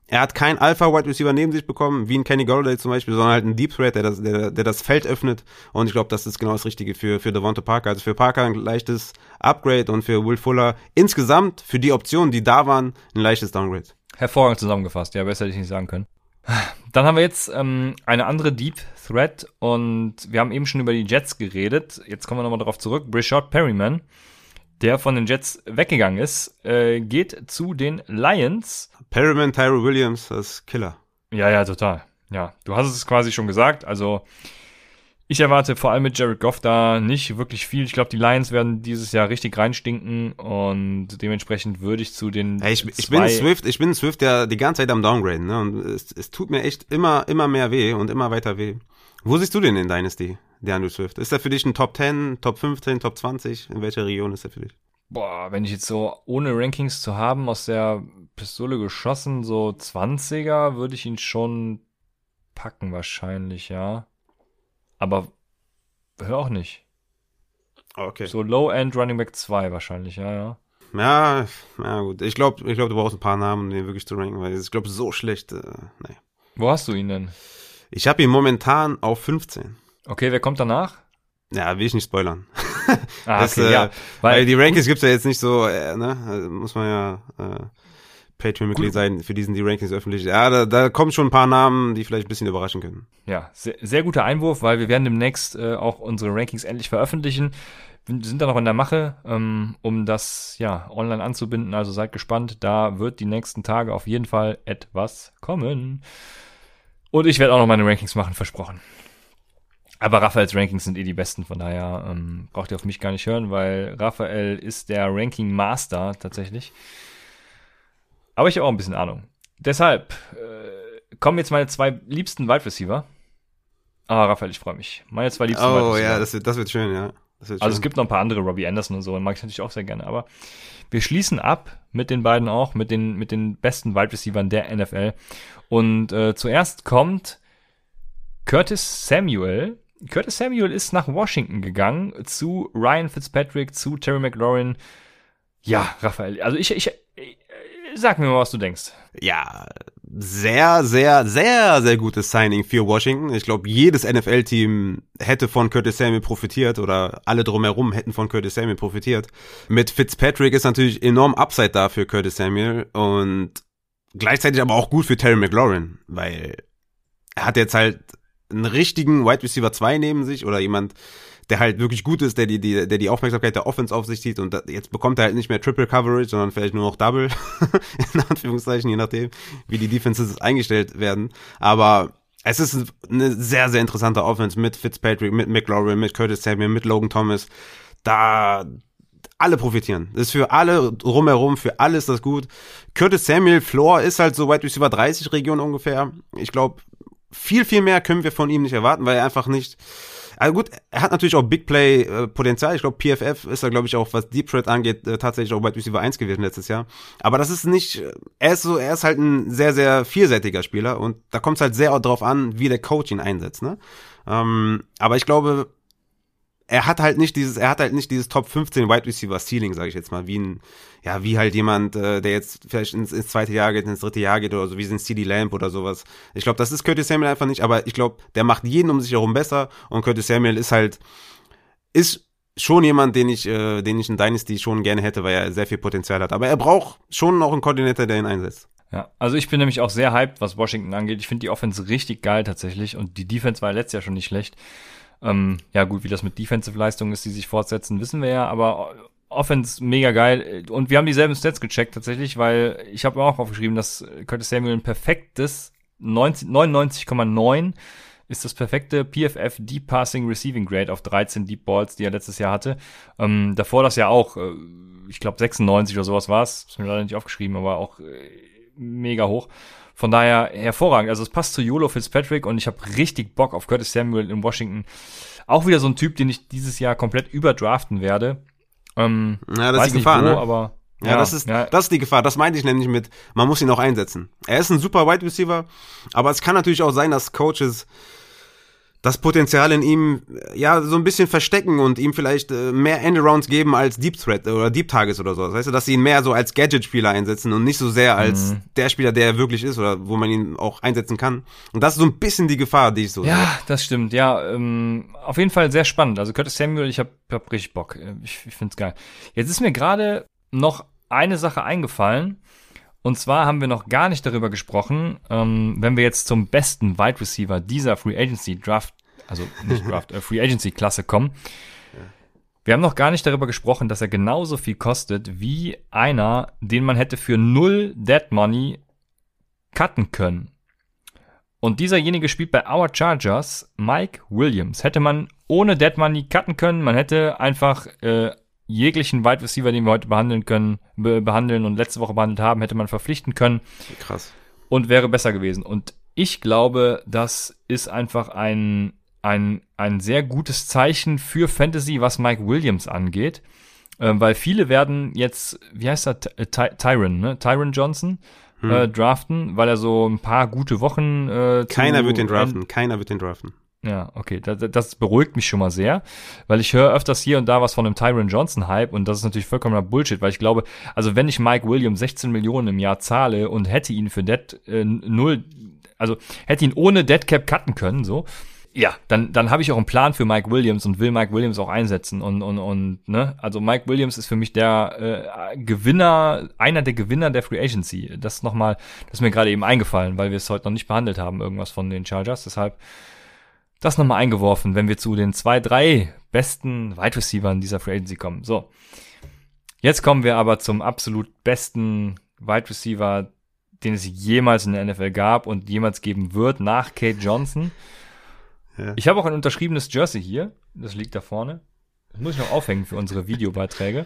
er hat kein Alpha Wide Receiver neben sich bekommen, wie ein Kenny Golladay zum Beispiel, sondern halt einen Deep Threat, der das, der, der das Feld öffnet. Und ich glaube, das ist genau das Richtige für, für Devonta Parker. Also für Parker ein leichtes Upgrade und für Will Fuller insgesamt für die Optionen, die da waren, ein leichtes Downgrade. Hervorragend zusammengefasst, ja, besser hätte ich nicht sagen können. Dann haben wir jetzt ähm, eine andere Deep Threat und wir haben eben schon über die Jets geredet. Jetzt kommen wir nochmal darauf zurück. Brishard Perryman, der von den Jets weggegangen ist, äh, geht zu den Lions. Perryman, Tyrell Williams, das ist Killer. Ja, ja, total. Ja, du hast es quasi schon gesagt. Also ich erwarte vor allem mit Jared Goff da nicht wirklich viel. Ich glaube, die Lions werden dieses Jahr richtig reinstinken und dementsprechend würde ich zu den Hey, ich, ich bin Swift, ich bin Swift ja die ganze Zeit am Downgraden, ne? Und es, es tut mir echt immer, immer mehr weh und immer weiter weh. Wo siehst du den in Dynasty, der Andrew Swift? Ist er für dich ein Top 10, Top 15, Top 20? In welcher Region ist er für dich? Boah, wenn ich jetzt so ohne Rankings zu haben aus der Pistole geschossen, so 20er, würde ich ihn schon packen wahrscheinlich, ja. Aber hör auch nicht. Okay. So Low-End Running Back 2 wahrscheinlich, ja, ja. Ja, ja gut. Ich glaube, ich glaub, du brauchst ein paar Namen, um den wirklich zu ranken, weil ich glaube, so schlecht, äh, nee. Wo hast du ihn denn? Ich habe ihn momentan auf 15. Okay, wer kommt danach? Ja, will ich nicht spoilern. Ah, Das, okay, äh, ja. Weil, Weil, die Rankings gibt's ja jetzt nicht so, äh, ne? Also muss man ja äh, Patreon-Mitglied sein, für diesen die Rankings öffentlich. Ja, da, da kommen schon ein paar Namen, die vielleicht ein bisschen überraschen können. ja, sehr, sehr guter Einwurf, weil wir werden demnächst äh, auch unsere Rankings endlich veröffentlichen. Wir sind da noch in der Mache, ähm, um das ja online anzubinden. Also seid gespannt. Da wird die nächsten Tage auf jeden Fall etwas kommen. Und ich werde auch noch meine Rankings machen, versprochen. Aber Raphaels Rankings sind eh die besten, von daher ähm, braucht ihr auf mich gar nicht hören, weil Raphael ist der Ranking Master tatsächlich. Aber ich habe auch ein bisschen Ahnung. Deshalb, äh, kommen jetzt meine zwei liebsten Wide Receiver. Ah, Raphael, ich freue mich. Meine zwei liebsten Wide Oh Receiver. ja, das wird, das wird schön, ja. Wird Also es schön. gibt noch ein paar andere, Robbie Anderson und so, den mag ich natürlich auch sehr gerne. Aber wir schließen ab mit den beiden auch, mit den, mit den besten Wide Receivern der NFL. Und äh, zuerst kommt Curtis Samuel. Curtis Samuel ist nach Washington gegangen zu Ryan Fitzpatrick, zu Terry McLaurin. Ja, Raphael, also ich, ich, ich sag mir mal, was du denkst. Ja, sehr, sehr, sehr, sehr gutes Signing für Washington. Ich glaube, jedes NFL-Team hätte von Curtis Samuel profitiert oder alle drumherum hätten von Curtis Samuel profitiert. Mit Fitzpatrick ist natürlich enorm Upside da für Curtis Samuel und gleichzeitig aber auch gut für Terry McLaurin, weil er hat jetzt halt einen richtigen Wide Receiver 2 neben sich oder jemand, der halt wirklich gut ist, der die, die, der die Aufmerksamkeit der Offense auf sich zieht und da, jetzt bekommt er halt nicht mehr Triple Coverage, sondern vielleicht nur noch Double, in Anführungszeichen, je nachdem, wie die Defenses eingestellt werden. Aber es ist eine sehr, sehr interessante Offense mit Fitzpatrick, mit McLaurin, mit Curtis Samuel, mit Logan Thomas. Da alle profitieren. Das ist für alle drumherum, für alles das gut. Curtis Samuel, Floor ist halt so Wide Receiver 30 Region ungefähr. Ich glaube, viel, viel mehr können wir von ihm nicht erwarten, weil er einfach nicht. Also gut, er hat natürlich auch Big Play äh, Potenzial. Ich glaube, PFF ist da, glaube ich, auch, was Deep Threat angeht, äh, tatsächlich auch Wide Receiver 1 gewesen letztes Jahr. Aber das ist nicht, er ist so, er ist halt ein sehr, sehr vielseitiger Spieler und da kommt es halt sehr drauf an, wie der Coach ihn einsetzt, ne? Ähm, aber ich glaube, er hat halt nicht dieses, er hat halt nicht dieses Top 15 Wide Receiver Ceiling, sage ich jetzt mal, wie ein, ja, wie halt jemand, äh, der jetzt vielleicht ins, ins zweite Jahr geht, ins dritte Jahr geht oder so, wie ein CD Lamp oder sowas. Ich glaube, das ist Curtis Samuel einfach nicht, aber ich glaube, der macht jeden um sich herum besser und Curtis Samuel ist halt, ist schon jemand, den ich, äh, den ich in Dynasty schon gerne hätte, weil er sehr viel Potenzial hat. Aber er braucht schon noch einen Koordinator, der ihn einsetzt. Ja, also ich bin nämlich auch sehr hyped, was Washington angeht. Ich finde die Offense richtig geil tatsächlich und die Defense war letztes Jahr schon nicht schlecht. Ähm, ja gut, wie das mit Defensive-Leistungen ist, die sich fortsetzen, wissen wir ja, aber Offense mega geil und wir haben dieselben Stats gecheckt tatsächlich, weil ich habe auch aufgeschrieben, dass Curtis Samuel ein perfektes 99,9 ist das perfekte PFF Deep Passing Receiving Grade auf 13 Deep Balls, die er letztes Jahr hatte. Ähm, davor das ja auch, äh, ich glaube 96 oder sowas war es, ist mir leider nicht aufgeschrieben, aber auch äh, mega hoch. Von daher hervorragend. Also es passt zu YOLO Fitzpatrick und ich habe richtig Bock auf Curtis Samuel in Washington. Auch wieder so ein Typ, den ich dieses Jahr komplett überdraften werde. Ähm, Ja, das ist die Gefahr, wo, ne? aber Ja, das ist, ja, das ist die Gefahr. Das meinte ich nämlich mit, man muss ihn auch einsetzen. Er ist ein super Wide Receiver, aber es kann natürlich auch sein, dass Coaches das Potenzial in ihm äh, ja so ein bisschen verstecken und ihm vielleicht äh, mehr Endarounds geben als Deep Threat oder Deep Targets oder so. Weißt du, dass sie ihn mehr so als Gadget-Spieler einsetzen und nicht so sehr als Mhm. der Spieler, der er wirklich ist oder wo man ihn auch einsetzen kann. Und das ist so ein bisschen die Gefahr, die ich so sehe. Ja, das stimmt. Ja, ähm, auf jeden Fall sehr spannend. Also Curtis Samuel, ich hab, hab richtig Bock. Ich, ich find's geil. Jetzt ist mir gerade noch eine Sache eingefallen. Und zwar haben wir noch gar nicht darüber gesprochen, ähm, wenn wir jetzt zum besten Wide Receiver dieser Free Agency Draft, also nicht Draft, äh, Free Agency Klasse kommen. Wir haben noch gar nicht darüber gesprochen, dass er genauso viel kostet wie einer, den man hätte für null Dead Money cutten können. Und dieserjenige spielt bei Our Chargers, Mike Williams. Hätte man ohne Dead Money cutten können, man hätte einfach äh, jeglichen Wide Receiver, den wir heute behandeln können, be behandeln und letzte Woche behandelt haben, hätte man verpflichten können Krass. und wäre besser gewesen. Und ich glaube, das ist einfach ein, ein, ein sehr gutes Zeichen für Fantasy, was Mike Williams angeht. Ähm, weil viele werden jetzt, wie heißt er, Ty Ty Tyron, ne? Tyron Johnson äh, draften, weil er so ein paar gute Wochen äh, Keiner wird den draften. Keiner wird den draften. Ja, okay. Das, das beruhigt mich schon mal sehr, weil ich höre öfters hier und da was von einem Tyron Johnson Hype und das ist natürlich vollkommener Bullshit, weil ich glaube, also wenn ich Mike Williams 16 Millionen im Jahr zahle und hätte ihn für Dead äh, null, also hätte ihn ohne Dead Cap cutten können, so, ja, dann, dann habe ich auch einen Plan für Mike Williams und will Mike Williams auch einsetzen und, und, und, ne, also Mike Williams ist für mich der äh, Gewinner, einer der Gewinner der Free Agency. Das ist nochmal, das ist mir gerade eben eingefallen, weil wir es heute noch nicht behandelt haben, irgendwas von den Chargers, deshalb das nochmal eingeworfen, wenn wir zu den zwei, drei besten Wide Receivern dieser Free Agency kommen. So. Jetzt kommen wir aber zum absolut besten Wide Receiver, den es jemals in der NFL gab und jemals geben wird, nach Kate Johnson. Ja. Ich habe auch ein unterschriebenes Jersey hier. Das liegt da vorne. Das muss ich noch aufhängen für unsere Videobeiträge.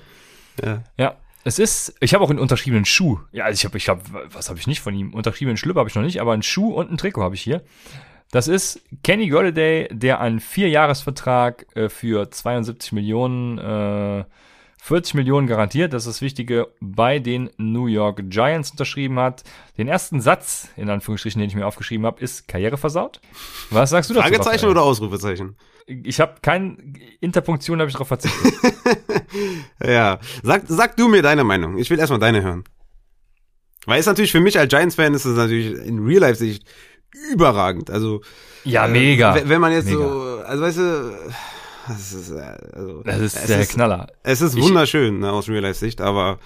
Ja. Ja. Es ist, ich habe auch einen unterschriebenen Schuh. Ja, also ich habe, ich habe, was habe ich nicht von ihm? Unterschriebenen Schlüpper habe ich noch nicht, aber einen Schuh und ein Trikot habe ich hier. Das ist Kenny Golladay, der einen Vierjahresvertrag äh, für 72 Millionen, äh, 40 Millionen garantiert, das ist das Wichtige, bei den New York Giants unterschrieben hat. Den ersten Satz, in Anführungsstrichen, den ich mir aufgeschrieben habe, ist Karriere versaut. Was sagst du dazu? Fragezeichen oder Ausrufezeichen? Ich habe keine Interpunktion, habe ich darauf verzichtet. Ja, sag, sag du mir deine Meinung. Ich will erstmal deine hören. Weil es natürlich für mich als Giants-Fan ist es natürlich in Real-Life-Sicht überragend. Also Ja, äh, mega. wenn- Wenn man jetzt Mega. so, also weißt du, das ist, äh, also, Das ist der ist, Knaller. Es ist Ich- wunderschön ne, aus Real-Life-Sicht, aber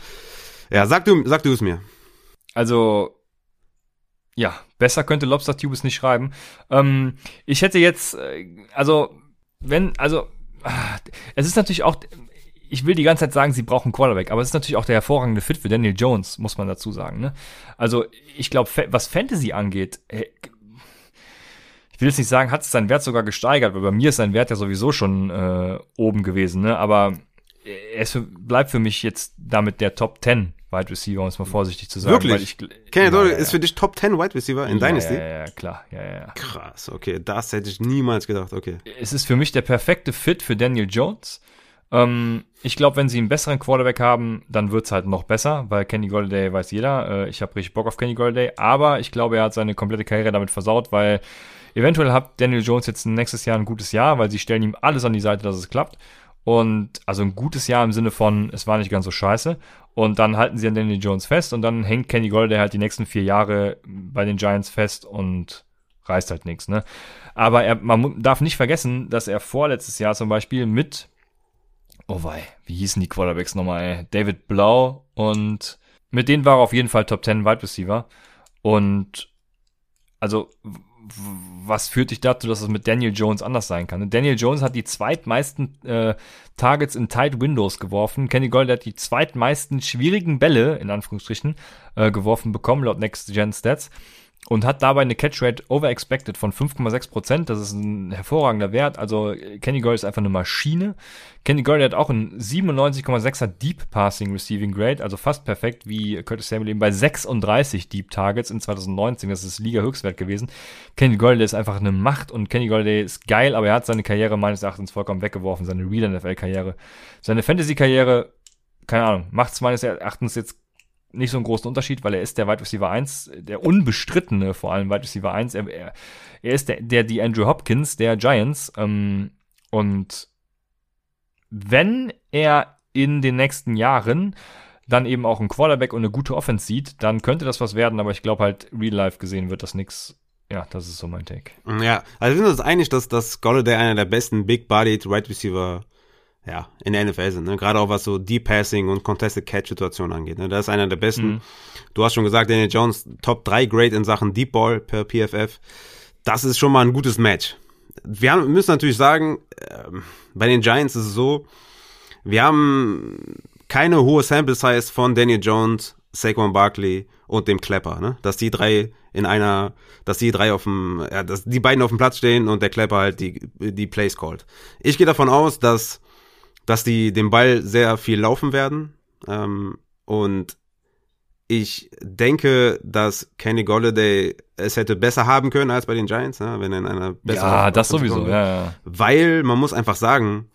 ja, sag du, sag du es mir. Also, ja, besser könnte Lobster Tube es nicht schreiben. Ähm, ich hätte jetzt, äh, also, wenn, also, es ist natürlich auch, ich will die ganze Zeit sagen, sie brauchen Quarterback, aber es ist natürlich auch der hervorragende Fit für Daniel Jones, muss man dazu sagen. Ne? Also, ich glaube, was Fantasy angeht, äh, ich will jetzt nicht sagen, hat es seinen Wert sogar gesteigert, weil bei mir ist sein Wert ja sowieso schon äh, oben gewesen, ne? Aber er ist für, bleibt für mich jetzt damit der Top 10 Wide Receiver, um es mal vorsichtig zu sagen. Wirklich? Weil ich, Kenny Doyle ja, ist für dich Top 10 Wide Receiver in ja, Dynasty? Ja, ja, klar, ja, ja, ja. Krass, okay, das hätte ich niemals gedacht, okay. Es ist für mich der perfekte Fit für Daniel Jones. Ähm, ich glaube, wenn sie einen besseren Quarterback haben, dann wird's halt noch besser, weil Kenny Golladay weiß jeder. Äh, ich habe richtig Bock auf Kenny Golladay, aber ich glaube, er hat seine komplette Karriere damit versaut, weil eventuell hat Daniel Jones jetzt nächstes Jahr ein gutes Jahr, weil sie stellen ihm alles an die Seite, dass es klappt. Und also ein gutes Jahr im Sinne von, es war nicht ganz so scheiße. Und dann halten sie an Daniel Jones fest und dann hängt Kenny Golladay halt die nächsten vier Jahre bei den Giants fest und reißt halt nichts, ne? Aber er, man darf nicht vergessen, dass er vorletztes Jahr zum Beispiel mit, oh wei, wie hießen die Quarterbacks nochmal, ey? David Blau und mit denen war er auf jeden Fall Top 10 Wide Receiver. Und also, was führt dich dazu, dass es mit Daniel Jones anders sein kann? Daniel Jones hat die zweitmeisten äh, Targets in Tight Windows geworfen. Kenny Gold hat die zweitmeisten schwierigen Bälle, in Anführungsstrichen, äh, geworfen bekommen, laut Next Gen Stats. Und hat dabei eine Catch Rate over expected von 5,6 Prozent. Das ist ein hervorragender Wert. Also äh, Kenny Gold ist einfach eine Maschine. Kenny Gold hat auch ein 97,6er Deep Passing Receiving Grade, also fast perfekt wie Curtis Samuel eben bei 36 Deep Targets in 2019. Das ist Liga-Höchstwert gewesen. Kenny Golladay ist einfach eine Macht und Kenny Golladay ist geil, aber er hat seine Karriere meines Erachtens vollkommen weggeworfen, seine Real NFL-Karriere. Seine Fantasy-Karriere, keine Ahnung, macht es meines Erachtens jetzt nicht so einen großen Unterschied, weil er ist der Wide Receiver 1, der unbestrittene vor allem Wide Receiver 1. Er, er, er ist der, der, die Andrew Hopkins der Giants. Ähm, und wenn er in den nächsten Jahren dann eben auch einen Quarterback und eine gute Offense sieht, dann könnte das was werden, aber ich glaube halt, real life gesehen wird das nix. Ja, das ist so mein Take. Ja, also wir sind uns einig, dass, dass Golladay einer der besten Big-Bodied Wide Receiver ja, in der NFL sind. Ne? Gerade auch was so Deep Passing und Contested Catch Situationen angeht. Ne? Das ist einer der besten. Mhm. Du hast schon gesagt, Daniel Jones Top 3 Grade in Sachen Deep Ball per PFF. Das ist schon mal ein gutes Match. Wir haben, müssen natürlich sagen, ähm, bei den Giants ist es so, wir haben keine hohe Sample Size von Daniel Jones, Saquon Barkley und dem Klepper, ne? Dass die drei in einer, dass die drei auf dem, ja, dass die beiden auf dem Platz stehen und der Klepper halt die, die Plays callt. Ich gehe davon aus, dass, dass die den Ball sehr viel laufen werden. Ähm, und ich denke, dass Kenny Golladay es hätte besser haben können als bei den Giants, ne? wenn er in einer besseren Ja, das sowieso, ja, ja. Weil man muss einfach sagen,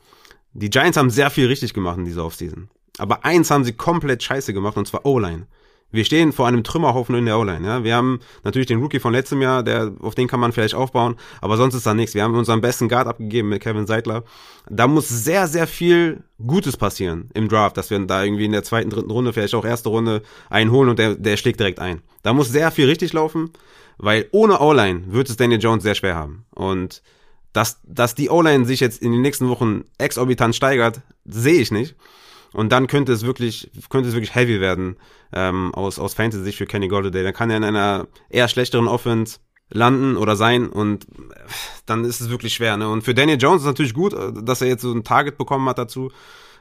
die Giants haben sehr viel richtig gemacht in dieser Offseason. Aber eins haben sie komplett scheiße gemacht, und zwar O-Line. Wir stehen vor einem Trümmerhaufen in der O-Line. Ja? Wir haben natürlich den Rookie von letztem Jahr, der, auf den kann man vielleicht aufbauen, aber sonst ist da nichts. Wir haben unseren besten Guard abgegeben mit Kevin Seidler. Da muss sehr, sehr viel Gutes passieren im Draft, dass wir da irgendwie in der zweiten, dritten Runde, vielleicht auch erste Runde einen holen und der, der schlägt direkt ein. Da muss sehr viel richtig laufen, weil ohne O-Line wird es Daniel Jones sehr schwer haben. Und dass, dass die O-Line sich jetzt in den nächsten Wochen exorbitant steigert, sehe ich nicht. Und dann könnte es wirklich, könnte es wirklich heavy werden ähm, aus, aus Fantasy-Sicht für Kenny Golladay. Dann kann er in einer eher schlechteren Offense landen oder sein und dann ist es wirklich schwer. Ne? Und für Daniel Jones ist natürlich gut, äh, dass er jetzt so ein Target bekommen hat dazu.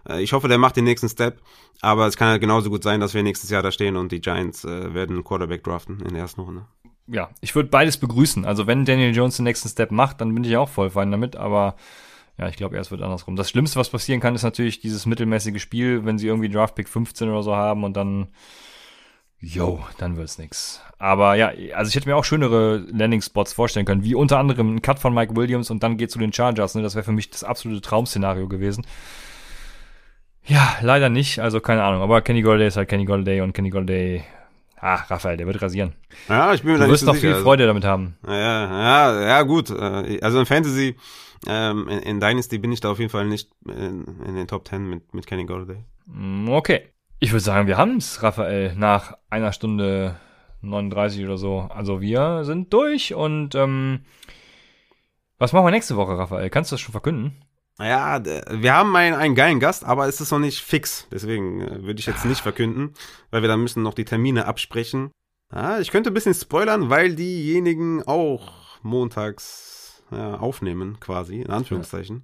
Äh, Ich hoffe, der macht den nächsten Step. Aber es kann halt genauso gut sein, dass wir nächstes Jahr da stehen und die Giants äh, werden einen Quarterback draften in der ersten Runde. ja, ich würde beides begrüßen. Also wenn Daniel Jones den nächsten Step macht, dann bin ich auch voll fein damit, aber Ja, ich glaube, erst wird andersrum. Das Schlimmste, was passieren kann, ist natürlich dieses mittelmäßige Spiel, wenn sie irgendwie Draftpick 15 oder so haben und dann, yo, dann wird's nix. Aber ja, also ich hätte mir auch schönere Landing-Spots vorstellen können, wie unter anderem ein Cut von Mike Williams und dann geht zu den Chargers. Ne? Das wäre für mich das absolute Traum-Szenario gewesen. Ja, leider nicht, also keine Ahnung. Aber Kenny Golladay ist halt Kenny Golladay und Kenny Golladay Ah, Raphael, der wird rasieren. Ja, ich bin mir du da wirst so noch sicher. viel Freude damit haben. Also, ja, ja, ja, gut. Äh, Also in Fantasy, ähm, in, in Dynasty bin ich da auf jeden Fall nicht in, in den Top 10 mit, mit Kenny Golladay. Mm, Okay. Ich würde sagen, wir haben's, Raphael, nach einer Stunde 39 oder so. Also wir sind durch und ähm, was machen wir nächste Woche, Raphael? Kannst du das schon verkünden? Naja, d- wir haben einen, einen geilen Gast, aber es ist noch nicht fix. Deswegen äh, würde ich jetzt nicht verkünden, weil wir dann müssen noch die Termine absprechen. Ja, ich könnte ein bisschen spoilern, weil diejenigen auch montags ja, aufnehmen, quasi, in Anführungszeichen.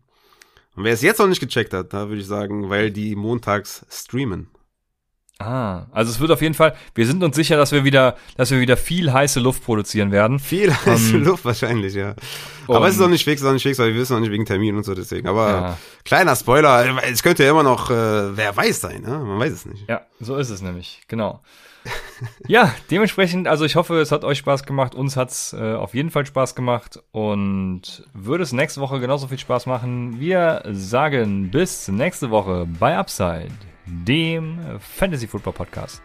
Und wer es jetzt noch nicht gecheckt hat, da würde ich sagen, weil die montags streamen. Ah, also es wird auf jeden Fall, wir sind uns sicher, dass wir wieder, dass wir wieder viel heiße Luft produzieren werden. Viel heiße Ähm, Luft wahrscheinlich, ja. Aber es ist noch nicht fix, ist noch nicht fix, weil wir wissen noch nicht wegen Termin und so, deswegen. Aber Ja. kleiner Spoiler, es könnte ja immer noch, äh, wer weiß sein, ne? Man weiß es nicht. Ja, so ist es nämlich, genau. ja, dementsprechend, also ich hoffe, es hat euch Spaß gemacht. Uns hat's äh, auf jeden Fall Spaß gemacht und würde es nächste Woche genauso viel Spaß machen. Wir sagen bis nächste Woche bei Upside, dem Fantasy Football Podcast.